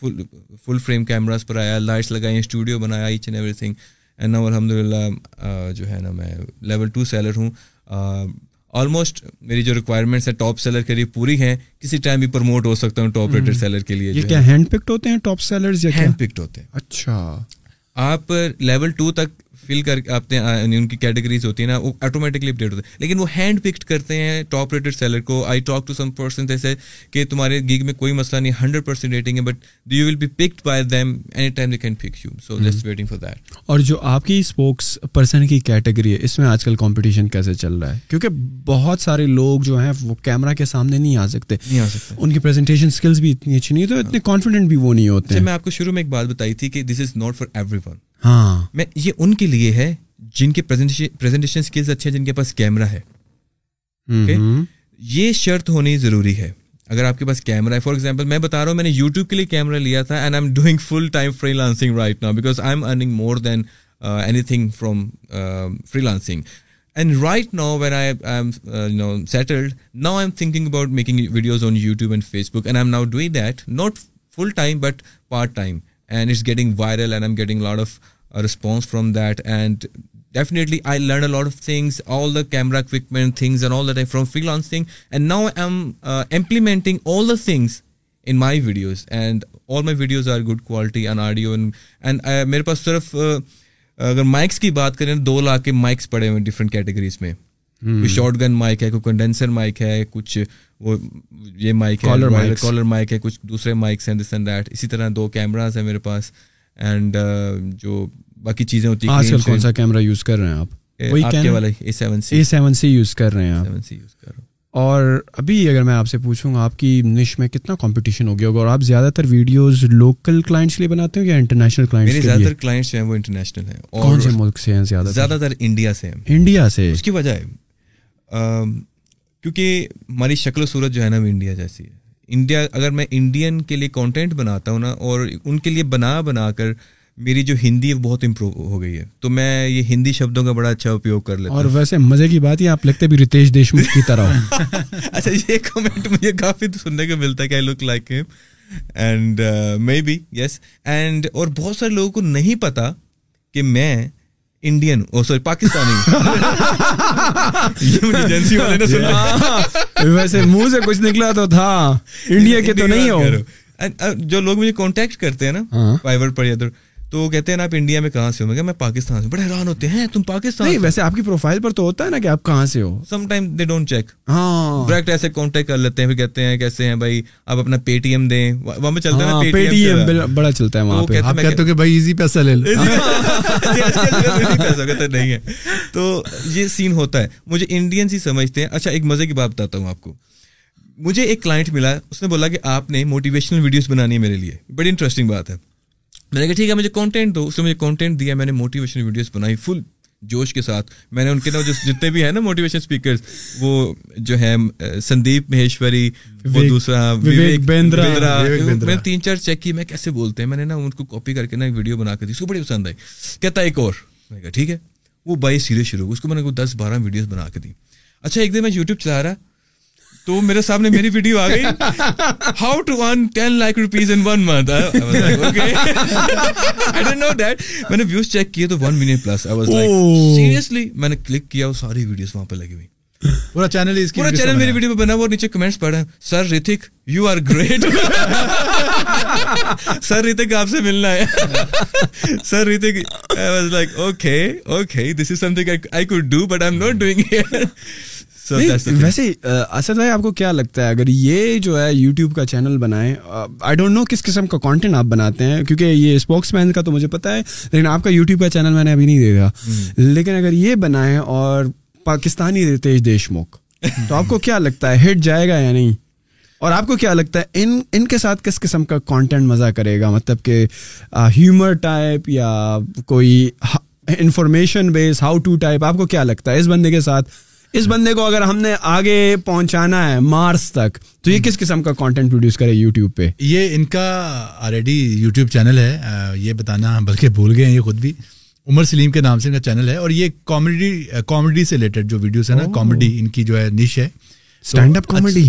فل فل فریم کیمراز پر آیا لائٹس لگائیں اسٹوڈیو بنایا H and everything and الحمد للہ جو ہے نا میں لیول ٹو سیلر ہوں آلموسٹ میری جو ریکوائرمنٹس ہیں ٹاپ سیلر کے لیے پوری ہیں کسی ٹائم بھی پروموٹ ہو سکتا ہوں ٹاپ ریٹر سیلر کے لیے کیا ہینڈ پکڈ ہوتے ہیں ٹاپ سیلر اچھا آپ لیول ٹو تک فل کر اپنے یعنی ان کی کیٹیگریز ہوتی ہیں نا وہ آٹومیٹکلی اپڈیٹ ہوتے ہیں لیکن وہ ہینڈ پکڈ کرتے ہیں ٹاپ ریٹڈ سیلر کو I talk to some person ایسے کہ تمہارے گیگ میں کوئی مسئلہ نہیں ہنڈریڈ پرسینٹ ریٹنگ ہے but you will be picked by them any time they can pick you so just waiting for that اور جو آپ کی اسپوکس پرسن کی کیٹیگری ہے اس میں آج کل کمپٹیشن کیسے چل رہا ہے کیونکہ بہت سارے لوگ جو ہیں وہ کیمرہ کے سامنے نہیں آ سکتے نہیں آ سکتے ان کی پریزنٹیشن اسکلس بھی اتنی اچھی نہیں ہے تو اتنے کانفیڈنٹ ہاں۔ بھی وہ نہیں ہوتے اچھا، میں آپ کو شروع میں ایک بات بتائی تھی کہ this is not for everyone ہاں میں یہ ان کے لیے ہے جن کے پریزنٹیشن سکلز اچھے ہیں جن کے پاس کیمرا ہے یہ شرط ہونی ضروری ہے اگر آپ کے پاس کیمرا ہے فار ایگزامپل میں بتا رہا ہوں میں نے یوٹیوب کے لیے کیمرا لیا تھا and I I am am doing full time freelancing right now because earning more than anything from freelancing and right now when I I am now settled now thinking about making videos on YouTube and Facebook and I am now doing that not full time but part time and it's getting viral and am getting lot of response from that and definitely I learn lot of things all the camera equipment things and all the from freelance thing and now I am implementing all the things in my videos and all my videos are good quality and audio and میرے پاس صرف اگر مائکس کی بات کریں دو لاکھ کے مائکس پڑے ہوئے ہیں ڈفرنٹ کیٹیگریز میں کوئی شارٹ گن مائک ہے کوئی کنڈینسر مائک ہے کچھ وہ یہ مائک ہے کالر مائک ہے کچھ دوسرے مائکس ہیں دس اینڈ دیٹ اسی طرح دو کیمراز ہیں میرے پاس اینڈ uh, جو باقی چیزیں ہوتی ہیں آج کل کون سا کیمرا یوز کر رہے ہیں آپ اے سیون سی یوز کر رہے ہیں اور ابھی اگر میں آپ سے پوچھوں گا آپ کی نش میں کتنا کمپٹیشن ہو گیا ہوگا اور آپ زیادہ تر ویڈیوز لوکل کلائنٹس کے لیے بناتے ہو یا انٹرنیشنل کلائنٹس کے زیادہ تر کلائنٹس جو ہیں وہ انٹرنیشنل ہیں اور کون سے ملک سے ہیں زیادہ زیادہ تر انڈیا سے ہیں انڈیا سے اس کی وجہ ہے کیونکہ ہماری شکل و صورت جو ہے نا وہ انڈیا جیسی ہے انڈیا اگر میں انڈین کے لیے کانٹینٹ بناتا ہوں نا اور ان کے لیے بنا بنا کر میری جو ہندی ہے بہت امپروو ہو گئی ہے تو میں یہ ہندی شبدوں کا بڑا اچھا اپیوگ کر ہوں اور ویسے مزے کی بات ہے آپ لگتے بھی ریتیش دیشمکھ کی طرح اچھا یہ کمنٹ مجھے کافی سننے کو ملتا ہے کہ I look like him and maybe yes and اور بہت سارے لوگوں کو نہیں پتا کہ میں انڈین پاکستانی ویسے منہ سے کچھ نکلا تو تھا انڈیا کے تو نہیں ہو جو لوگ مجھے کانٹیکٹ کرتے ہیں نا فائبر پر یاد تو کہتے ہیں آپ انڈیا میں کہاں سے ہو میں میں پاکستان سے بڑے حیران ہوتے ہیں تم پاکستان نہیں ویسے آپ کی پروفائل پر تو ہوتا ہے نا کہ آپ کہاں سے ہو some time they don't check ہاں ڈائریکٹ ایسے کانٹیکٹ کر لیتے ہیں پھر کہتے ہیں کیسے ہیں بھائی آپ اپنا پے ٹی ایم دیں وہاں پہ چلتا ہے پے ٹی ایم بڑا چلتا ہے وہاں پہ آپ کہتے ہو کہ بھائی ایزی پیسہ لے لو پیسہ کہتے نہیں ہے تو یہ سین ہوتا ہے مجھے انڈینس ہی سمجھتے ہیں اچھا ایک مزے کی بات بتاتا ہوں آپ کو مجھے ایک کلائنٹ ملا اس نے بولا کہ آپ نے موٹیویشنل ویڈیوز بنانی ہے میرے لیے بڑی انٹرسٹنگ بات ہے میں نے کہا ٹھیک ہے مجھے کانٹینٹ دو اس نے مجھے کانٹینٹ دیا میں نے موٹیویشن ویڈیوز بنائی فل جوش کے ساتھ میں نے ان کے نا جو جتنے بھی ہیں نا موٹیویشن اسپیکرز وہ جو ہے سندیپ مہیشوری وہ دوسرا میں نے تین چار چیک کی میں کیسے بولتے ہیں میں نے نا ان کو کاپی کر کے نا ویڈیو بنا کر دی اس کو بڑی پسند آئی کہتا ایک اور میں نے کہا ٹھیک ہے وہ بائی سیریز شروع اس کو میں نے دس بارہ ویڈیوز بنا کے دی اچھا ایک دن میں یوٹیوب چلا رہا تو میرے سامنے میری ویڈیو آ گئی how to earn one month نو کیے تو میں نے کلک کیا وہ ساری ویڈیوز ویڈیو میں بنا اور نیچے کمنٹس پڑھا sir Rithik you are great sir Rithik آپ سے ملنا ہے sir Ritik like okay okay this is do but I not doing ویسے اسد بھائی آپ کو کیا لگتا ہے اگر یہ جو ہے یوٹیوب کا چینل بنائیں آئی ڈونٹ نو کس قسم کا کانٹینٹ آپ بناتے ہیں کیونکہ یہ اسپوکس مین کا تو مجھے پتا ہے لیکن آپ کا یوٹیوب کا چینل میں نے ابھی نہیں دیکھا لیکن اگر یہ بنائیں اور پاکستانی رتیش دیشمکھ تو آپ کو کیا لگتا ہے ہٹ جائے گا یا نہیں اور آپ کو کیا لگتا ہے ان ان کے ساتھ کس قسم کا کانٹینٹ مزہ کرے گا مطلب کہ ہیومر ٹائپ یا کوئی information base how to type آپ کو کیا لگتا ہے اس بندے کے ساتھ اس بندے کو اگر ہم نے آگے پہنچانا ہے مارس تک تو یہ کس قسم کا کانٹینٹ پروڈیوس کرے یوٹیوب پہ یہ ان کا آلریڈی یوٹیوب چینل ہے یہ بتانا بلکہ بھول گئے ہیں یہ خود بھی عمر سلیم کے نام سے ان کا چینل ہے اور یہ کامیڈی کامیڈی سے ریلیٹڈ جو ویڈیوز ہیں نا کامیڈی oh. ان کی جو ہے نش ہے اسٹینڈ اپ کامیڈی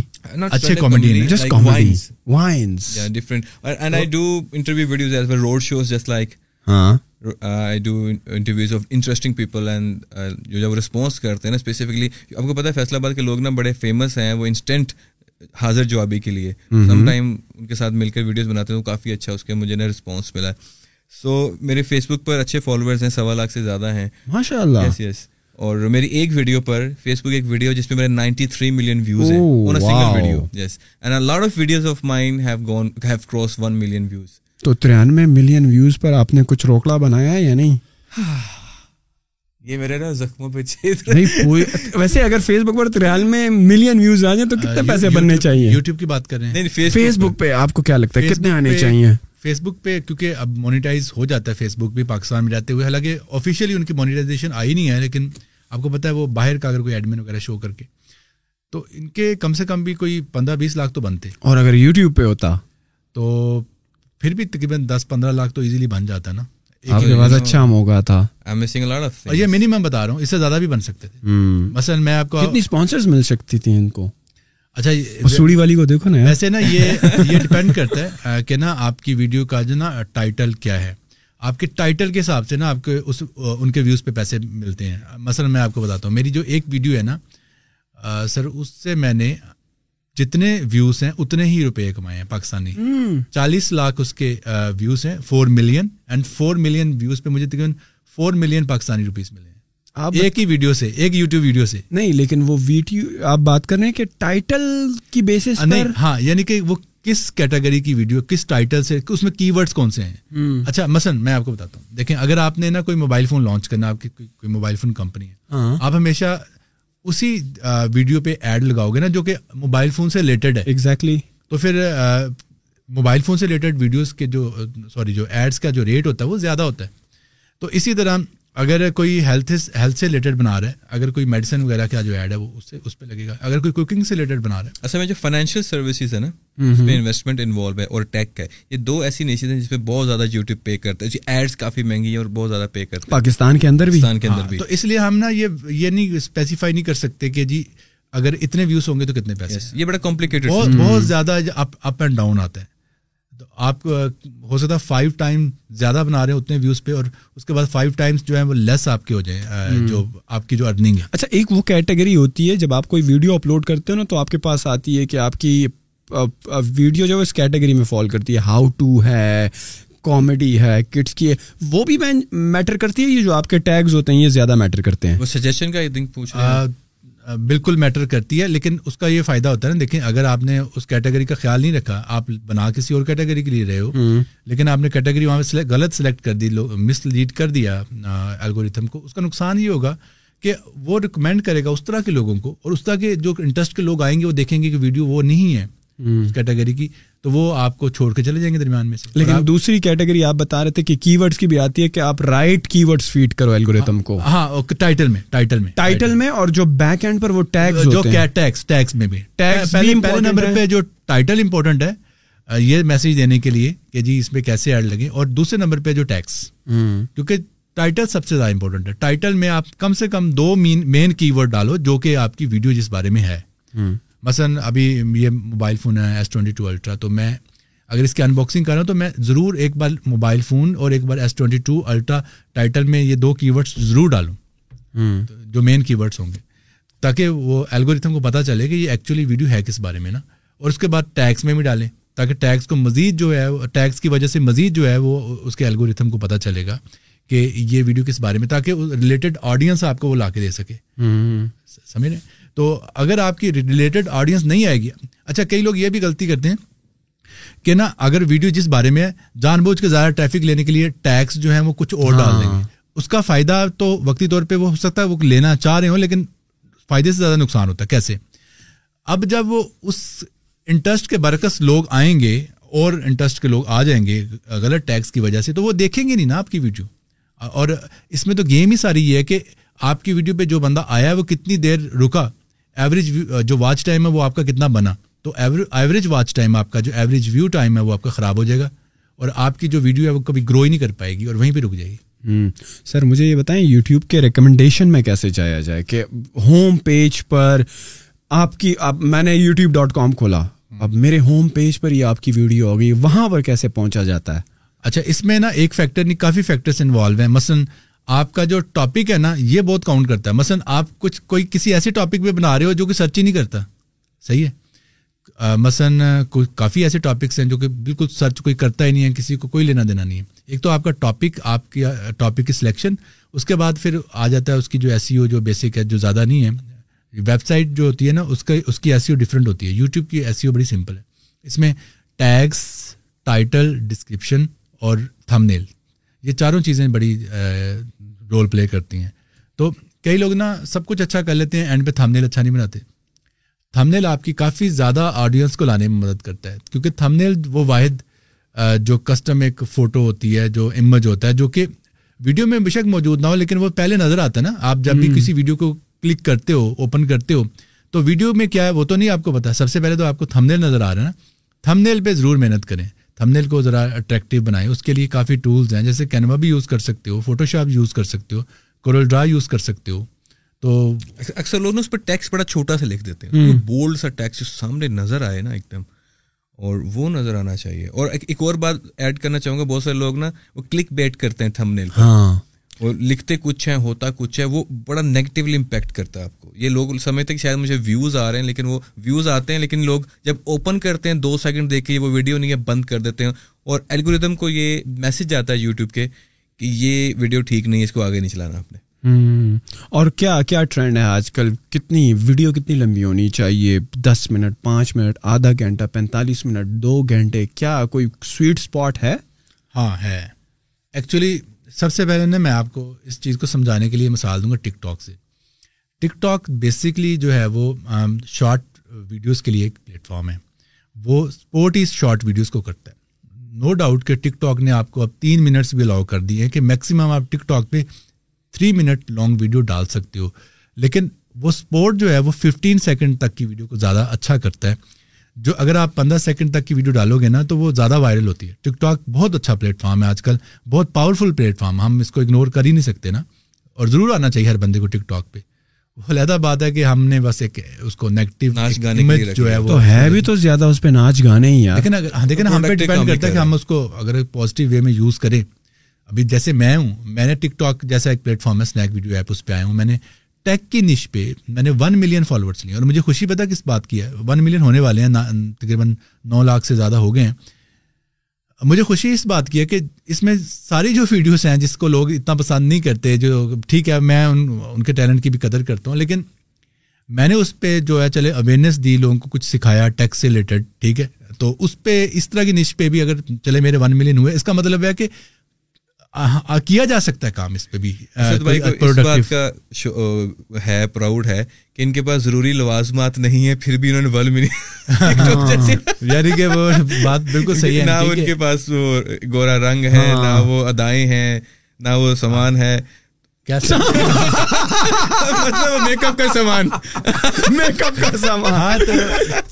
اچھے کامیڈی نہیں جسٹ کامیڈی وائنز یا different and I do interview videos as well road shows just like ہاں۔ uh, نا پتا ہے فیصلہ وہ انسٹنٹ حاضر جوابی کے لیے سم ٹائم ان کے کے ساتھ مل کر ویڈیوز بناتے ہیں وہ کافی اچھا اس مجھے نا رسپانس ملا سو میرے فیس بک پر اچھے فالوور سوا لاکھ سے زیادہ ہیں ماشاء اللہ اور میری ایک ویڈیو پر فیس بک ایک ویڈیو جس میں تو ترانوے ملین ویوز پر آپ نے کچھ روکڑا بنایا ہے یا نہیں یہ میرے نا زخموں پہ نہیں ویسے اگر فیس بک پر ترانوے ملین ویوز آ جائیں تو کتنے پیسے بننے چاہیے یوٹیوب کی بات کر رہے ہیں فیس بک پہ آپ کو کیا لگتا ہے کتنے آنے چاہیے فیس بک پہ کیونکہ اب مونیٹائز ہو جاتا ہے فیس بک بھی پاکستان میں جاتے ہوئے حالانکہ آفیشیلی ان کی مونیٹائزیشن آئی نہیں ہے لیکن آپ کو پتا ہے وہ باہر کا اگر کوئی ایڈمن وغیرہ شو کر کے تو ان کے کم سے کم بھی کوئی پندرہ بیس لاکھ تو بنتے اور اگر یوٹیوب پہ ہوتا تو آپ کی ویڈیو کا جو نا ٹائٹل کیا ہے آپ کے ٹائٹل کے حساب سے نا آپ کے ویوز پہ پیسے ملتے ہیں مثلا میں آپ کو بتاتا ہوں میری جو ایک ویڈیو ہے نا سر اس سے میں نے جتنے ویوز ہیں اتنے ہی روپے کمائے ہیں پاکستانی چالیس لاکھ اس کے ویوز ہیں four million and four million views پہ مجھے تقریباً فور ملین پاکستانی روپیز ملے ہیں آپ ایک ہی ویڈیو سے ایک یوٹیوب ویڈیو سے نہیں لیکن وہ ویڈیو آپ بات کر رہے ہیں کہ ٹائٹل کی بیسس پر ہاں یعنی کہ وہ کس کیٹیگری کی ویڈیو کس ٹائٹل سے اس میں کی ورڈس کون سے ہیں اچھا مثلا میں آپ کو بتاتا ہوں دیکھیں اگر آپ نے نا کوئی موبائل فون لانچ کرنا آپ کی کوئی موبائل فون کمپنی ہے ہاں۔ آپ ہمیشہ اسی ویڈیو پہ ایڈ لگاؤ گے نا جو کہ موبائل فون سے ریلیٹڈ ہے ایگزیکٹلی تو پھر موبائل فون سے ریلیٹڈ ویڈیوز کے جو سوری جو ایڈس کا جو ریٹ ہوتا ہے وہ زیادہ ہوتا ہے تو اسی طرح اگر کوئی ہیلتھ ہیلتھ سے ریلیٹڈ بنا رہا ہے اگر کوئی میڈیسن وغیرہ کا جو ایڈ ہے وہ اس اس سے پہ لگے گا اگر کوئی کوکنگ سے ریلیٹڈ بنا رہا ہے اصل میں جو فائنینشیل سروسز ہے نا اس میں انویسٹمنٹ انوالو ہے اور ٹیک ہے یہ دو ایسی نشن ہیں جس پہ بہت زیادہ یوٹیوب پے کرتے ہیں ایڈس کافی مہنگی ہیں اور بہت زیادہ پے کرتے ہیں پاکستان کے اندر بھی اندر ہاں، بھی تو اس لیے ہم نا یہ یہ نہیں اسپیسیفائی نہیں کر سکتے کہ جی اگر اتنے ویوز ہوں گے تو کتنے پیسے یہ بڑا کمپلیکیٹڈ بہت زیادہ اپ اینڈ ڈاؤن آتا ہے آپ ہو سکتا ہے فائیو ٹائم زیادہ بنا رہے ہیں اتنے ویوز پہ اور اس کے بعد فائیو ٹائمس جو وہ لیس آپ کے ہو جائیں جو آپ کی جو ارننگ ہے اچھا ایک وہ کیٹیگری ہوتی ہے جب آپ کوئی ویڈیو اپلوڈ کرتے ہو نا تو آپ کے پاس آتی ہے کہ آپ کی ویڈیو جو اس کیٹیگری میں فال کرتی ہے ہاؤ ٹو ہے کامیڈی ہے کٹس کی ہے وہ بھی میٹر کرتی ہے یہ جو آپ کے ٹیگز ہوتے ہیں یہ زیادہ میٹر کرتے ہیں بالکل میٹر کرتی ہے لیکن اس کا یہ فائدہ ہوتا ہے نا دیکھیں اگر آپ نے اس کیٹیگری کا خیال نہیں رکھا آپ بنا کسی اور کیٹیگری کے لیے رہے ہو لیکن آپ نے کیٹیگری وہاں پہ غلط سلیکٹ کر دی مس لیڈ کر دیا الگوریتھم کو اس کا نقصان یہ ہوگا کہ وہ ریکمینڈ کرے گا اس طرح کے لوگوں کو اور اس طرح کے جو انٹرسٹ کے لوگ آئیں گے وہ دیکھیں گے کہ ویڈیو وہ نہیں ہے کیٹیگری کی تو وہ آپ کو چھوڑ کے چلے جائیں گے درمیان میں سے لیکن دوسری کیٹیگری آپ بتا رہے تھے کہ کی ورڈس کی بھی آتی ہے کہ آپ رائٹ کی ورڈس فیڈ کرو الگوریتم ہاں، کو ہاں ٹائٹل میں ٹائٹل میں ٹائٹل میں اور جو بیک اینڈ پر وہ ٹیگز جو ٹیگز ٹیگز میں بھی ٹیگز پہلے پہلے نمبر پہ جو ٹائٹل امپورٹنٹ ہے یہ میسج دینے کے لیے کہ جی اس میں کیسے ایڈ لگے اور دوسرے نمبر پہ جو ٹیکس کیونکہ ٹائٹل سب سے زیادہ امپورٹنٹ ہے ٹائٹل میں آپ کم سے کم دو مین مین کی ورڈ ڈالو جو کہ آپ کی ویڈیو جس بارے میں ہے مثلاً ابھی یہ موبائل فون ہے ایس ٹوئنٹی ٹو الٹرا تو میں اگر اس کی ان باکسنگ کر رہا ہوں تو میں ضرور ایک بار موبائل فون اور ایک بار S twenty two ultra title میں یہ دو کی ورڈس ضرور ڈالوں جو مین کی ورڈس ہوں گے تاکہ وہ الگوریتھم کو پتہ چلے کہ یہ ایکچولی ویڈیو ہے کس بارے میں نا اور اس کے بعد ٹیکس میں بھی ڈالیں تاکہ ٹیکس کو مزید جو ہے ٹیکس کی وجہ سے مزید جو ہے وہ اس کے الگوریتھم کو پتہ چلے گا کہ یہ ویڈیو کس بارے میں تاکہ ریلیٹڈ آڈینس آپ کو وہ لا کے دے سکے سمجھ رہے ہیں تو اگر آپ کی ریلیٹڈ آڈینس نہیں آئے گی اچھا کئی لوگ یہ بھی غلطی کرتے ہیں کہ نا اگر ویڈیو جس بارے میں جان بوجھ کے زیادہ ٹریفک لینے کے لیے ٹیکس جو ہے وہ کچھ اور ڈال دیں گے ہاں۔ اس کا فائدہ تو وقتی طور پہ وہ ہو سکتا ہے وہ لینا چاہ رہے ہوں لیکن فائدے سے زیادہ نقصان ہوتا ہے کیسے اب جب وہ اس انٹرسٹ کے برکس لوگ آئیں گے اور انٹرسٹ کے لوگ آ جائیں گے غلط ٹیکس کی وجہ سے تو وہ دیکھیں گے نہیں نا آپ کی ویڈیو اور اس میں تو گیم ہی ساری یہ ہے کہ آپ کی ویڈیو پہ جو بندہ آیا وہ کتنی دیر رکا ایوریج uh, جو واچ ٹائم ہے وہ آپ کا کتنا بنا تو ایوریج واچ ٹائم آپ کا جو ایوریج ویو ٹائم ہے وہ آپ کا خراب ہو جائے گا اور آپ کی جو ویڈیو ہے وہ کبھی گرو ہی نہیں کر پائے گی اور وہیں پہ رک جائے گی سر مجھے یہ بتائیں یوٹیوب کے ریکمنڈیشن میں کیسے جایا جائے کہ ہوم پیج پر آپ کی اب میں نے یوٹیوب ڈاٹ کام کھولا اب میرے ہوم پیج پر یہ آپ کی ویڈیو ہو گئی وہاں پر کیسے پہنچا جاتا ہے اچھا اس میں نا ایک فیکٹر نہیں کافی فیکٹرس انوالو ہیں مثلاً آپ کا جو ٹاپک ہے نا یہ بہت کاؤنٹ کرتا ہے مثلا آپ کچھ کوئی کسی ایسے ٹاپک پہ بنا رہے ہو جو کہ سرچ ہی نہیں کرتا صحیح ہے مثلاً کافی ایسے ٹاپکس ہیں جو کہ بالکل سرچ کوئی کرتا ہی نہیں ہے کسی کو کوئی لینا دینا نہیں ہے ایک تو آپ کا ٹاپک آپ کی ٹاپک کی سلیکشن اس کے بعد پھر آ جاتا ہے اس کی جو ایس سی او جو بیسک ہے جو زیادہ نہیں ہے ویب سائٹ جو ہوتی ہے نا اس کا اس کی ایس سی او ڈفرینٹ ہوتی ہے یوٹیوب کی ایس سی او بڑی سمپل ہے اس میں ٹیگس ٹائٹل ڈسکرپشن اور تھم نیل یہ چاروں چیزیں بڑی رول پلے کرتی ہیں تو کئی لوگ نا سب کچھ اچھا کر لیتے ہیں اینڈ پہ نیل اچھا نہیں بناتے تھمنیل آپ کی کافی زیادہ آڈینس کو لانے میں مدد کرتا ہے کیونکہ تھمنیل وہ واحد جو کسٹم ایک فوٹو ہوتی ہے جو امیج ہوتا ہے جو کہ ویڈیو میں بے شک موجود نہ ہو لیکن وہ پہلے نظر آتا ہے نا آپ جب بھی کسی ویڈیو کو کلک کرتے ہو اوپن کرتے ہو تو ویڈیو میں کیا ہے وہ تو نہیں آپ کو پتا سب سے پہلے تو آپ کو تھمنیل نظر آ رہا ہے نا تھمنیل پہ ضرور محنت کریں کو ذرا اٹریکٹیو اس کے لیے کافی ٹولز ہیں جیسے کینوا بھی یوز کر سکتے ہو فوٹو شاپ یوز کر سکتے ہو کورل ڈرا یوز کر سکتے ہو تو اکثر لوگ نا اس پہ ٹیکس بڑا چھوٹا سا لکھ دیتے ہیں بولڈ سا جو سامنے نظر آئے نا ایک دم اور وہ نظر آنا چاہیے اور ایک اور بات ایڈ کرنا چاہوں گا بہت سارے لوگ نا وہ کلک بیٹ کرتے ہیں تھم نیل اور لکھتے کچھ ہیں ہوتا کچھ ہے وہ بڑا نگیٹیولی امپیکٹ کرتا ہے آپ کو یہ لوگ سمجھتے کہ شاید مجھے ویوز آ رہے ہیں لیکن وہ ویوز آتے ہیں لیکن لوگ جب اوپن کرتے ہیں دو سیکنڈ دیکھ کے وہ ویڈیو نہیں ہے بند کر دیتے ہیں اور الگوریدم کو یہ میسج جاتا ہے یوٹیوب کے کہ یہ ویڈیو ٹھیک نہیں ہے اس کو آگے نہیں چلانا آپ نے اور کیا کیا ٹرینڈ ہے آج کل کتنی ویڈیو کتنی لمبی ہونی چاہیے دس منٹ پانچ منٹ آدھا گھنٹہ پینتالیس منٹ دو گھنٹے کیا کوئی سویٹ اسپاٹ ہے ہاں ہے ایکچولی سب سے پہلے نا میں آپ کو اس چیز کو سمجھانے کے لیے مثال دوں گا ٹک ٹاک سے ٹک ٹاک بیسکلی جو ہے وہ شارٹ ویڈیوز کے لیے ایک پلیٹ فارم ہے وہ اسپورٹ ہی شارٹ ویڈیوز کو کرتا ہے نو ڈاؤٹ کہ ٹک ٹاک نے آپ کو اب تین منٹس بھی الاؤ کر دیے ہیں کہ میکسیمم آپ ٹک ٹاک پہ تھری منٹ لانگ ویڈیو ڈال سکتے ہو لیکن وہ اسپورٹ جو ہے وہ ففٹین سیکنڈ تک کی ویڈیو کو زیادہ اچھا کرتا ہے جو اگر آپ پندرہ سیکنڈ تک کی ویڈیو ڈالو گے نا تو وہ زیادہ وائرل ہوتی ہے ٹک ٹاک بہت اچھا پلیٹ فارم ہے آج کل بہت پاورفل پلیٹ فارم ہم اس کو اگنور کر ہی نہیں سکتے نا اور ضرور آنا چاہیے ہر بندے کو ٹک ٹاک پہ علیحدہ بات ہے کہ ہم نے بس ایک اس کو نیگیٹو ناچ گانے جو ہے وہ ہے بھی تو زیادہ اس پہ ناچ گانے ہی ہیں لیکن اگر دیکھیں ہاں، ہم پہ ڈیپینڈ کرتا ہے کہ ہم اس کو اگر پازیٹیو وے میں یوز کریں ابھی جیسے میں ہوں میں نے ٹک ٹاک جیسا ایک پلیٹ فارم ہے اسنیک ویڈیو ایپ اس پہ آیا ہوں میں نے ٹیک کی نش پہ میں نے ون ملین فالوورس لیے اور مجھے خوشی پتا ملین ہونے والے ہیں تقریباً نو لاکھ سے زیادہ ہو گئے ہیں مجھے خوشی اس بات کی ہے کہ اس میں ساری جو ویڈیوز ہیں جس کو لوگ اتنا پسند نہیں کرتے جو ٹھیک ہے میں ان ان کے ٹیلنٹ کی بھی قدر کرتا ہوں لیکن میں نے اس پہ جو ہے چلے اویئرنیس دی لوگوں کو کچھ سکھایا ٹیکس سے ریلیٹڈ ٹھیک ہے تو اس پہ اس طرح کی نش پہ بھی اگر چلے میرے ون ملین ہوئے اس کا مطلب ہے کہ کیا جا سکتا ہے کام اس پہ بھی ہے پراؤڈ ہے کہ ان کے پاس ضروری لوازمات نہیں ہے پھر بھی انہوں نے بل ملی ہاں، ہاں، یعنی کہ وہ بات بالکل صحیح ہے نہ ان کے پاس وہ گورا رنگ ہے ہاں۔ نہ وہ ادائیں ہیں نہ وہ سامان ہے مطلب میک اپ کا سامان میک اپ کا سامان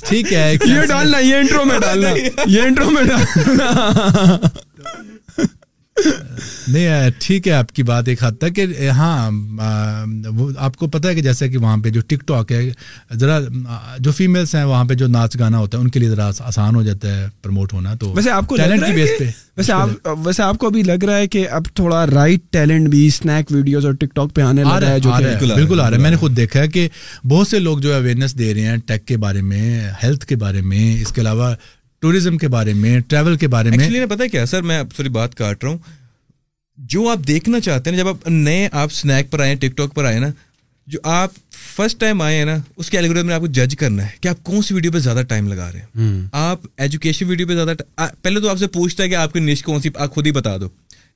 ٹھیک ہے یہ ڈالنا یہ انٹرو میں ڈالنا یہ انٹرو میں ڈالنا نہیں ٹھیک ہے آپ کی بات ایک حد تک کہ ہاں آپ کو پتہ ہے کہ جیسے کہ وہاں پہ جو ٹک ٹاک ہے ذرا جو فیمیلس ہیں وہاں پہ جو ناچ گانا ہوتا ہے ان کے لیے ذرا آسان ہو جاتا ہے پروموٹ ہونا تو ویسے آپ کو ٹیلنٹ کی بیس پہ ویسے آپ ویسے آپ کو ابھی لگ رہا ہے کہ اب تھوڑا رائٹ ٹیلنٹ بھی اسنیک ویڈیوز اور ٹک ٹاک پہ آنے لگ رہا ہے جو بالکل آ رہا ہے میں نے خود دیکھا ہے کہ بہت سے لوگ جو ہے اویئرنیس دے رہے ہیں ٹیک کے بارے میں ہیلتھ کے بارے میں اس کے علاوہ ٹوریزم کے بارے میں ٹریول کے بارے میں پتا کیا سر میں سوری بات کاٹ رہا ہوں جو آپ دیکھنا چاہتے ہیں جب آپ نئے آپ اسنیک پر آئے ٹک ٹاک پر آئے نا جو آپ فرسٹ ٹائم آئے ہیں نا اس کے میں آپ کو جج کرنا ہے کہ آپ کون سی ویڈیو پہ زیادہ ٹائم لگا رہے ہیں آپ ایجوکیشن ویڈیو پہ زیادہ پہلے تو آپ سے پوچھتا ہے کہ آپ کی نش کون سی آپ خود ہی بتا دو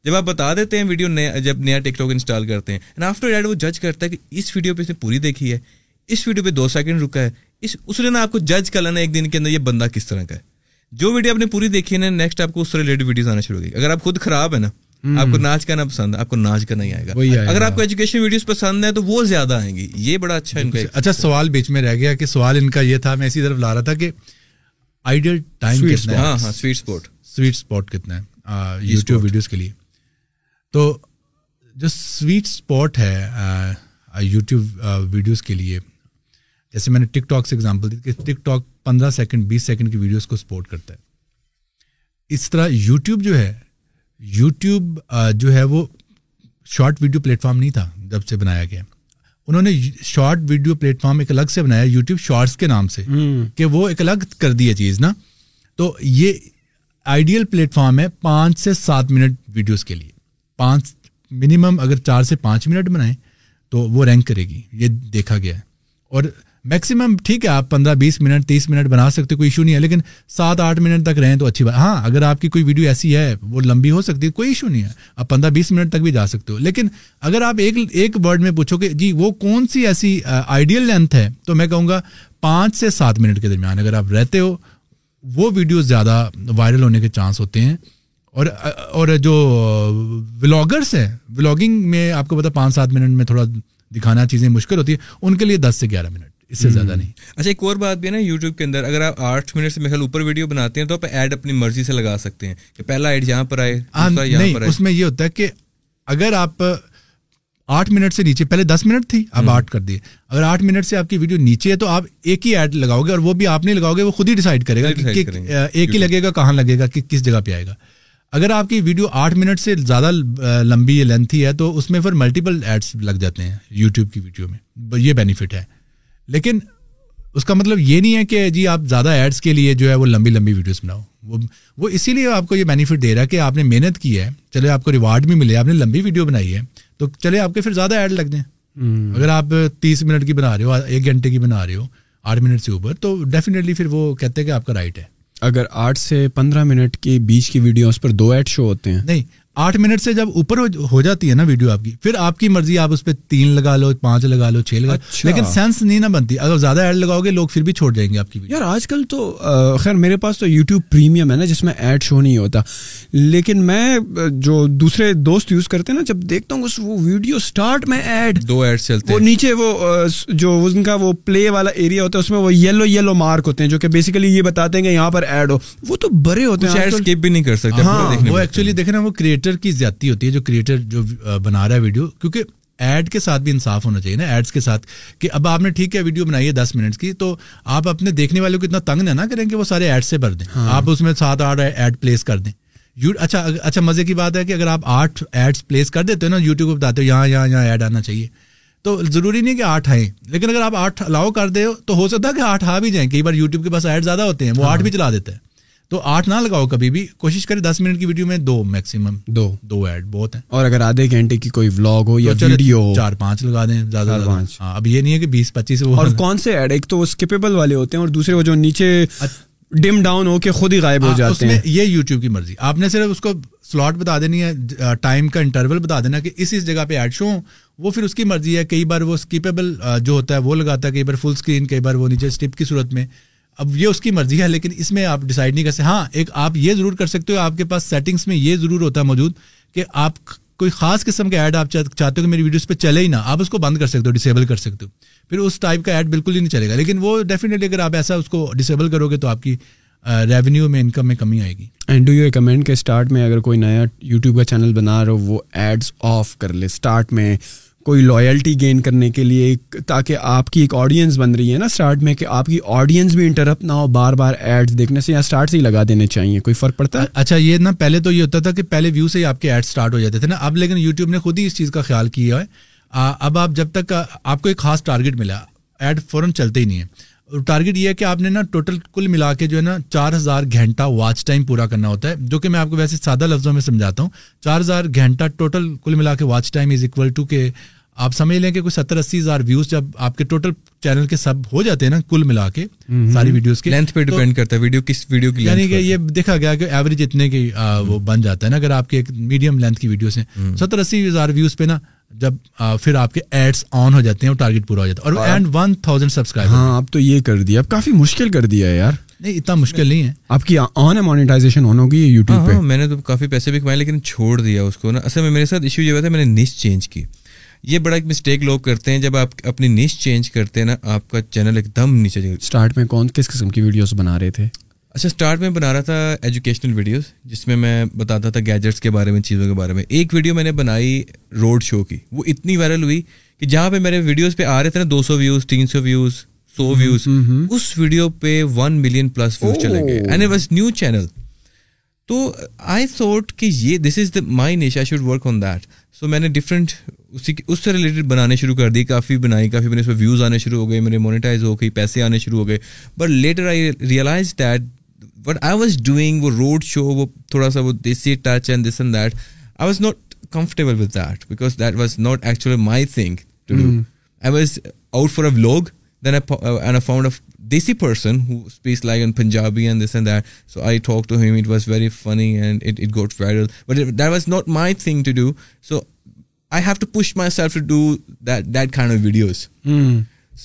جب آپ بتا دیتے ہیں ویڈیو جب نیا ٹک ٹاک انسٹال کرتے ہیں آفٹر ڈیٹ وہ جج کرتا ہے کہ اس ویڈیو پہ اس نے پوری دیکھی ہے اس ویڈیو پہ دو سیکنڈ رکا ہے اس اس نا آپ کو جج کر لینا ایک دن کے اندر یہ بندہ کس طرح کا ہے جو ویڈیو آپ نے پوری دیکھی نا نیکسٹ آپ کو اس سے ریلیٹڈ ویڈیوز آنا شروع گئی اگر آپ خود خراب ہے نا آپ کو ناچ کرنا پسند ہے آپ کو ناچ کرنا ہی آئے گا اگر آپ کو ایجوکیشن ویڈیوز پسند ہے تو وہ زیادہ آئیں گی یہ بڑا اچھا ان کا اچھا سوال بیچ میں رہ گیا کہ سوال ان کا یہ تھا میں اسی طرف لا رہا تھا کہ آئیڈیل ٹائم کتنا ہے ہاں، ہاں، کتنا تو جو سویٹ اسپاٹ ہے یوٹیوب ویڈیوز کے لیے جیسے میں نے ٹک ٹاک سے اگزامپل دی کہ ٹک ٹاک پندرہ سیکنڈ بیس سیکنڈ کی ویڈیوز کو سپورٹ کرتا ہے اس طرح یوٹیوب جو ہے یوٹیوب جو ہے وہ شارٹ ویڈیو پلیٹ فارم نہیں تھا جب سے بنایا گیا انہوں نے شارٹ ویڈیو پلیٹ فارم ایک الگ سے بنایا یوٹیوب شارٹس کے نام سے کہ وہ ایک الگ کر دی چیز نا تو یہ آئیڈیل پلیٹ فارم ہے پانچ سے سات منٹ ویڈیوز کے لیے پانچ منیمم اگر چار سے پانچ منٹ بنائیں تو وہ رینک کرے گی یہ دیکھا گیا ہے اور میکسیمم ٹھیک ہے آپ پندرہ بیس منٹ تیس منٹ بنا سکتے کوئی ایشو نہیں ہے لیکن سات آٹھ منٹ تک رہیں تو اچھی بات ہاں اگر آپ کی کوئی ویڈیو ایسی ہے وہ لمبی ہو سکتی ہے کوئی ایشو نہیں ہے آپ پندرہ بیس منٹ تک بھی جا سکتے ہو لیکن اگر آپ ایک ایک ورڈ میں پوچھو کہ جی وہ کون سی ایسی آئیڈیل لینتھ ہے تو میں کہوں گا پانچ سے سات منٹ کے درمیان اگر آپ رہتے ہو وہ ویڈیو زیادہ وائرل ہونے کے چانس ہوتے ہیں اور اور جو ولاگرس ہیں ولاگنگ میں آپ کو پتا پانچ سات منٹ میں تھوڑا دکھانا چیزیں مشکل ہوتی ہیں ان کے لیے دس سے گیارہ منٹ اس سے زیادہ نہیں اچھا ایک اور بات بھی ہے نا یوٹیوب کے اندر اگر آپ آٹھ منٹ سے میرے خیال اوپر ویڈیو بناتے ہیں تو آپ ایڈ اپنی مرضی سے لگا سکتے ہیں کہ پہلا ایڈ یہاں پر آئے نہیں اس میں یہ ہوتا ہے کہ اگر آپ آٹھ منٹ سے نیچے پہلے دس منٹ تھی اب آٹھ کر دیے اگر آٹھ منٹ سے آپ کی ویڈیو نیچے ہے تو آپ ایک ہی ایڈ لگاؤ گے اور وہ بھی آپ نہیں لگاؤ گے وہ خود ہی ڈیسائڈ کرے گا کہ ایک ہی لگے گا کہاں لگے گا کہ کس جگہ پہ آئے گا اگر آپ کی ویڈیو آٹھ منٹ سے زیادہ لمبی یا لینتھی ہے تو اس میں پھر ملٹیپل ایڈس لگ جاتے ہیں یوٹیوب کی ویڈیو میں یہ بینیفٹ ہے لیکن اس کا مطلب یہ نہیں ہے کہ جی آپ زیادہ ایڈس کے لیے جو ہے وہ وہ وہ لمبی لمبی ویڈیوز بناؤ اسی لیے آپ کو یہ بینیفٹ دے رہا ہے کہ آپ نے محنت کی ہے چلے آپ کو ریوارڈ بھی ملے آپ نے لمبی ویڈیو بنائی ہے تو چلے آپ کے پھر زیادہ ایڈ لگ لگنے اگر آپ تیس منٹ کی بنا رہے ہو ایک گھنٹے کی بنا رہے ہو آٹھ منٹ سے اوپر تو ڈیفینیٹلی پھر وہ کہتے ہیں کہ آپ کا رائٹ ہے اگر آٹھ سے پندرہ منٹ کے بیچ کی ویڈیو اس پر دو ایڈ شو ہوتے ہیں نہیں آٹھ منٹ سے جب اوپر ہو جاتی ہے نا ویڈیو آپ کی پھر آپ کی مرضی آپ اس پہ تین لگا لو پانچ لگا لو چھ لگا اچھا۔ لیکن سینس نہیں نہ بنتی اگر زیادہ ایڈ لگاؤ گے لوگ پھر بھی چھوڑ جائیں گے آپ کی یار آج کل تو خیر میرے پاس تو یوٹیوب پریمیم ہے نا جس میں ایڈ شو نہیں ہوتا لیکن میں جو دوسرے دوست یوز کرتے ہیں نا جب دیکھتا ہوں اس وہ ویڈیو اسٹارٹ میں ایڈ دو ایڈ چلتے ہیں نیچے وہ جو ان کا وہ پلے والا ایریا ہوتا ہے اس میں وہ یلو یلو مارک ہوتے ہیں جو کہ بیسیکلی یہ بتاتے ہیں کہ یہاں پر ایڈ ہو وہ تو بڑے ہوتے ہیں ہاں۔ وہ ایکچولی دیکھ رہے ہیں وہ کریٹ کریٹر کی زیادتی ہوتی ہے جو کریٹر جو بنا رہا ہے ویڈیو کیونکہ ایڈ کے ساتھ بھی انصاف ہونا چاہیے نا کے ساتھ کہ اب آپ نے ٹھیک ہے ویڈیو بنائی ہے دس منٹس کی تو آپ اپنے دیکھنے والوں کو اتنا تنگ نہ نہ کریں کہ وہ سارے ایڈ سے بھر دیں ہاں۔ آپ اس میں سات آٹھ ایڈ پلیس کر دیں اچھا اچھا مزے کی بات ہے کہ اگر آپ آٹھ ایڈس پلیس کر دیتے ہیں نا یوٹیوب کو بتاتے ہو یہاں یہاں یہاں ایڈ آنا چاہیے تو ضروری نہیں کہ آٹھ آئیں لیکن اگر آپ آٹھ الاؤ کر دے تو ہو سکتا ہے کہ آٹھ آ بھی جائیں کئی بار یوٹیوب کے پاس ایڈ زیادہ ہوتے ہیں وہ ہاں۔ آٹھ بھی چلا دیتا ہے تو آٹھ نہ لگاؤ کبھی بھی کوشش کرے دس منٹ کی ویڈیو میں دو میکسیمم دو دو ایڈ بہت ہیں اور اگر آدھے گھنٹے کی کوئی ولاگ ہو یا ویڈیو چار پانچ لگا دیں زیادہ پانچ ہاں، اب یہ نہیں ہے کہ بیس پچیس اور کون سے ایڈ ایک تو وہ اسکیپیبل والے ہوتے ہیں اور دوسرے وہ جو نیچے ڈم ڈاؤن ہو کے خود ہی غائب ہو ہاں، جاتے ہیں یہ یوٹیوب کی مرضی آپ نے صرف اس کو سلاٹ بتا دینی ہے ٹائم کا انٹرول بتا دینا کہ اس اس جگہ پہ ایڈ شو ہوں وہ پھر اس کی مرضی ہے کئی بار وہ اسکیپیبل جو ہوتا ہے وہ لگاتا ہے کئی بار فل اسکرین کئی بار وہ نیچے اسٹپ کی صورت میں اب یہ اس کی مرضی ہے لیکن اس میں آپ ڈیسائیڈ نہیں کر سکتے ہاں ایک آپ یہ ضرور کر سکتے ہو آپ کے پاس سیٹنگس میں یہ ضرور ہوتا ہے موجود کہ آپ کوئی خاص قسم کا ایڈ آپ چاہتے ہو کہ میری ویڈیوز پہ چلے ہی نہ آپ اس کو بند کر سکتے ہو ڈسیبل کر سکتے ہو پھر اس ٹائپ کا ایڈ بالکل ہی نہیں چلے گا لیکن وہ ڈیفینیٹلی اگر آپ ایسا اس کو ڈسیبل کرو گے تو آپ کی ریونیو میں انکم میں کمی آئے گی and do you recommend start میں اگر کوئی نیا یوٹیوب کا چینل بنا رہا ہو وہ ایڈس آف کر لے اسٹارٹ میں کوئی لائلٹی گین کرنے کے لیے تاکہ آپ کی ایک آڈینس بن رہی ہے نا اسٹارٹ میں کہ آپ کی آڈینس بھی انٹرپ نہ ہو بار بار ایڈس دیکھنے سے یا اسٹارٹ سے ہی لگا دینے چاہیے کوئی فرق پڑتا ہے اچھا یہ نا پہلے تو یہ ہوتا تھا کہ پہلے ویو سے ہی آپ کے ایڈ اسٹارٹ ہو جاتے تھے نا اب لیکن یوٹیوب نے خود ہی اس چیز کا خیال کیا ہے اب آپ جب تک آپ کو ایک خاص ٹارگیٹ ملا ایڈ فوراً چلتے ہی نہیں ہے ٹارگیٹ یہ ہے کہ آپ نے نا ٹوٹل کل ملا کے جو ہے نا چار ہزار گھنٹہ واچ ٹائم پورا کرنا ہوتا ہے جو کہ میں آپ کو ویسے سادہ لفظوں میں سمجھاتا ہوں چار ہزار گھنٹہ ٹوٹل کل ملا کے watch time is equal to کہ آپ سمجھ لیں کہ کوئی ستر اسی ہزار ویوز جب آپ کے ٹوٹل چینل کے سب ہو جاتے ہیں نا کل ملا کے ساری ویڈیوز کے لینتھ پہ ڈیپینڈ کرتا ہے ویڈیو کس ویڈیو کی یعنی کہ یہ دیکھا گیا کہ ایوریج اتنے کی وہ بن جاتا ہے نا اگر آپ کے ایک میڈیم لینتھ کی ویڈیوز ہیں ستر اسی ہزار ویوز پہ نا جب پھر آپ کے ایڈس آن ہو جاتے ہیں اور ٹارگیٹ پورا ہو جاتا ہے اور اینڈ ون تھاؤزینڈ سبسکرائبر ہاں آپ تو یہ کر دیا اب کافی مشکل کر دیا ہے یار نہیں اتنا مشکل نہیں ہے آپ کی آن ہے مانیٹائزیشن آن ہوگی یوٹیوب ہاں، ہاں، پہ میں نے تو کافی پیسے بھی کمائے لیکن چھوڑ دیا اس کو نا اصل میں میرے ساتھ ایشو یہ ہوا تھا میں نے نش چینج کی یہ بڑا ایک مسٹیک لوگ کرتے ہیں جب آپ اپنی نش چینج کرتے ہیں نا آپ کا چینل ایک دم نیچے اسٹارٹ میں کون کس قسم کی ویڈیوز بنا رہے تھے اچھا اسٹارٹ میں بنا رہا تھا ایجوکیشنل ویڈیوز جس میں میں بتاتا تھا گیجٹس کے بارے میں چیزوں کے بارے میں ایک ویڈیو میں نے بنائی روڈ شو کی وہ اتنی وائرل ہوئی کہ جہاں پہ میرے ویڈیوز پہ آ رہے تھے نا دو سو ویوز تین سو ویوز سو ویوز اس ویڈیو پہ ون ملین پلس ویوز چلے گئے اینڈ واز نیو چینل تو آئی تھوٹ کہ یہ this is the my niche I should work on that so میں نے ڈفرنٹ اسی اس سے ریلیٹڈ بنانے شروع کر دی کافی بنائی کافی میرے اس پہ ویوز آنے شروع ہو گئے میرے مونیٹائز ہو گئی پیسے آنے شروع ہو گئے but later I realize that but I was doing وہ روڈ شو وہ تھوڑا سا وہ desi touch and this and that I was not comfortable with that because that was not actually my thing to do I was out for لوگ then and desi person who speaks like in Punjabi and this and that so I talk to him it was very funny and it got but that was not my thing to do so I have to push myself to do that kind of videos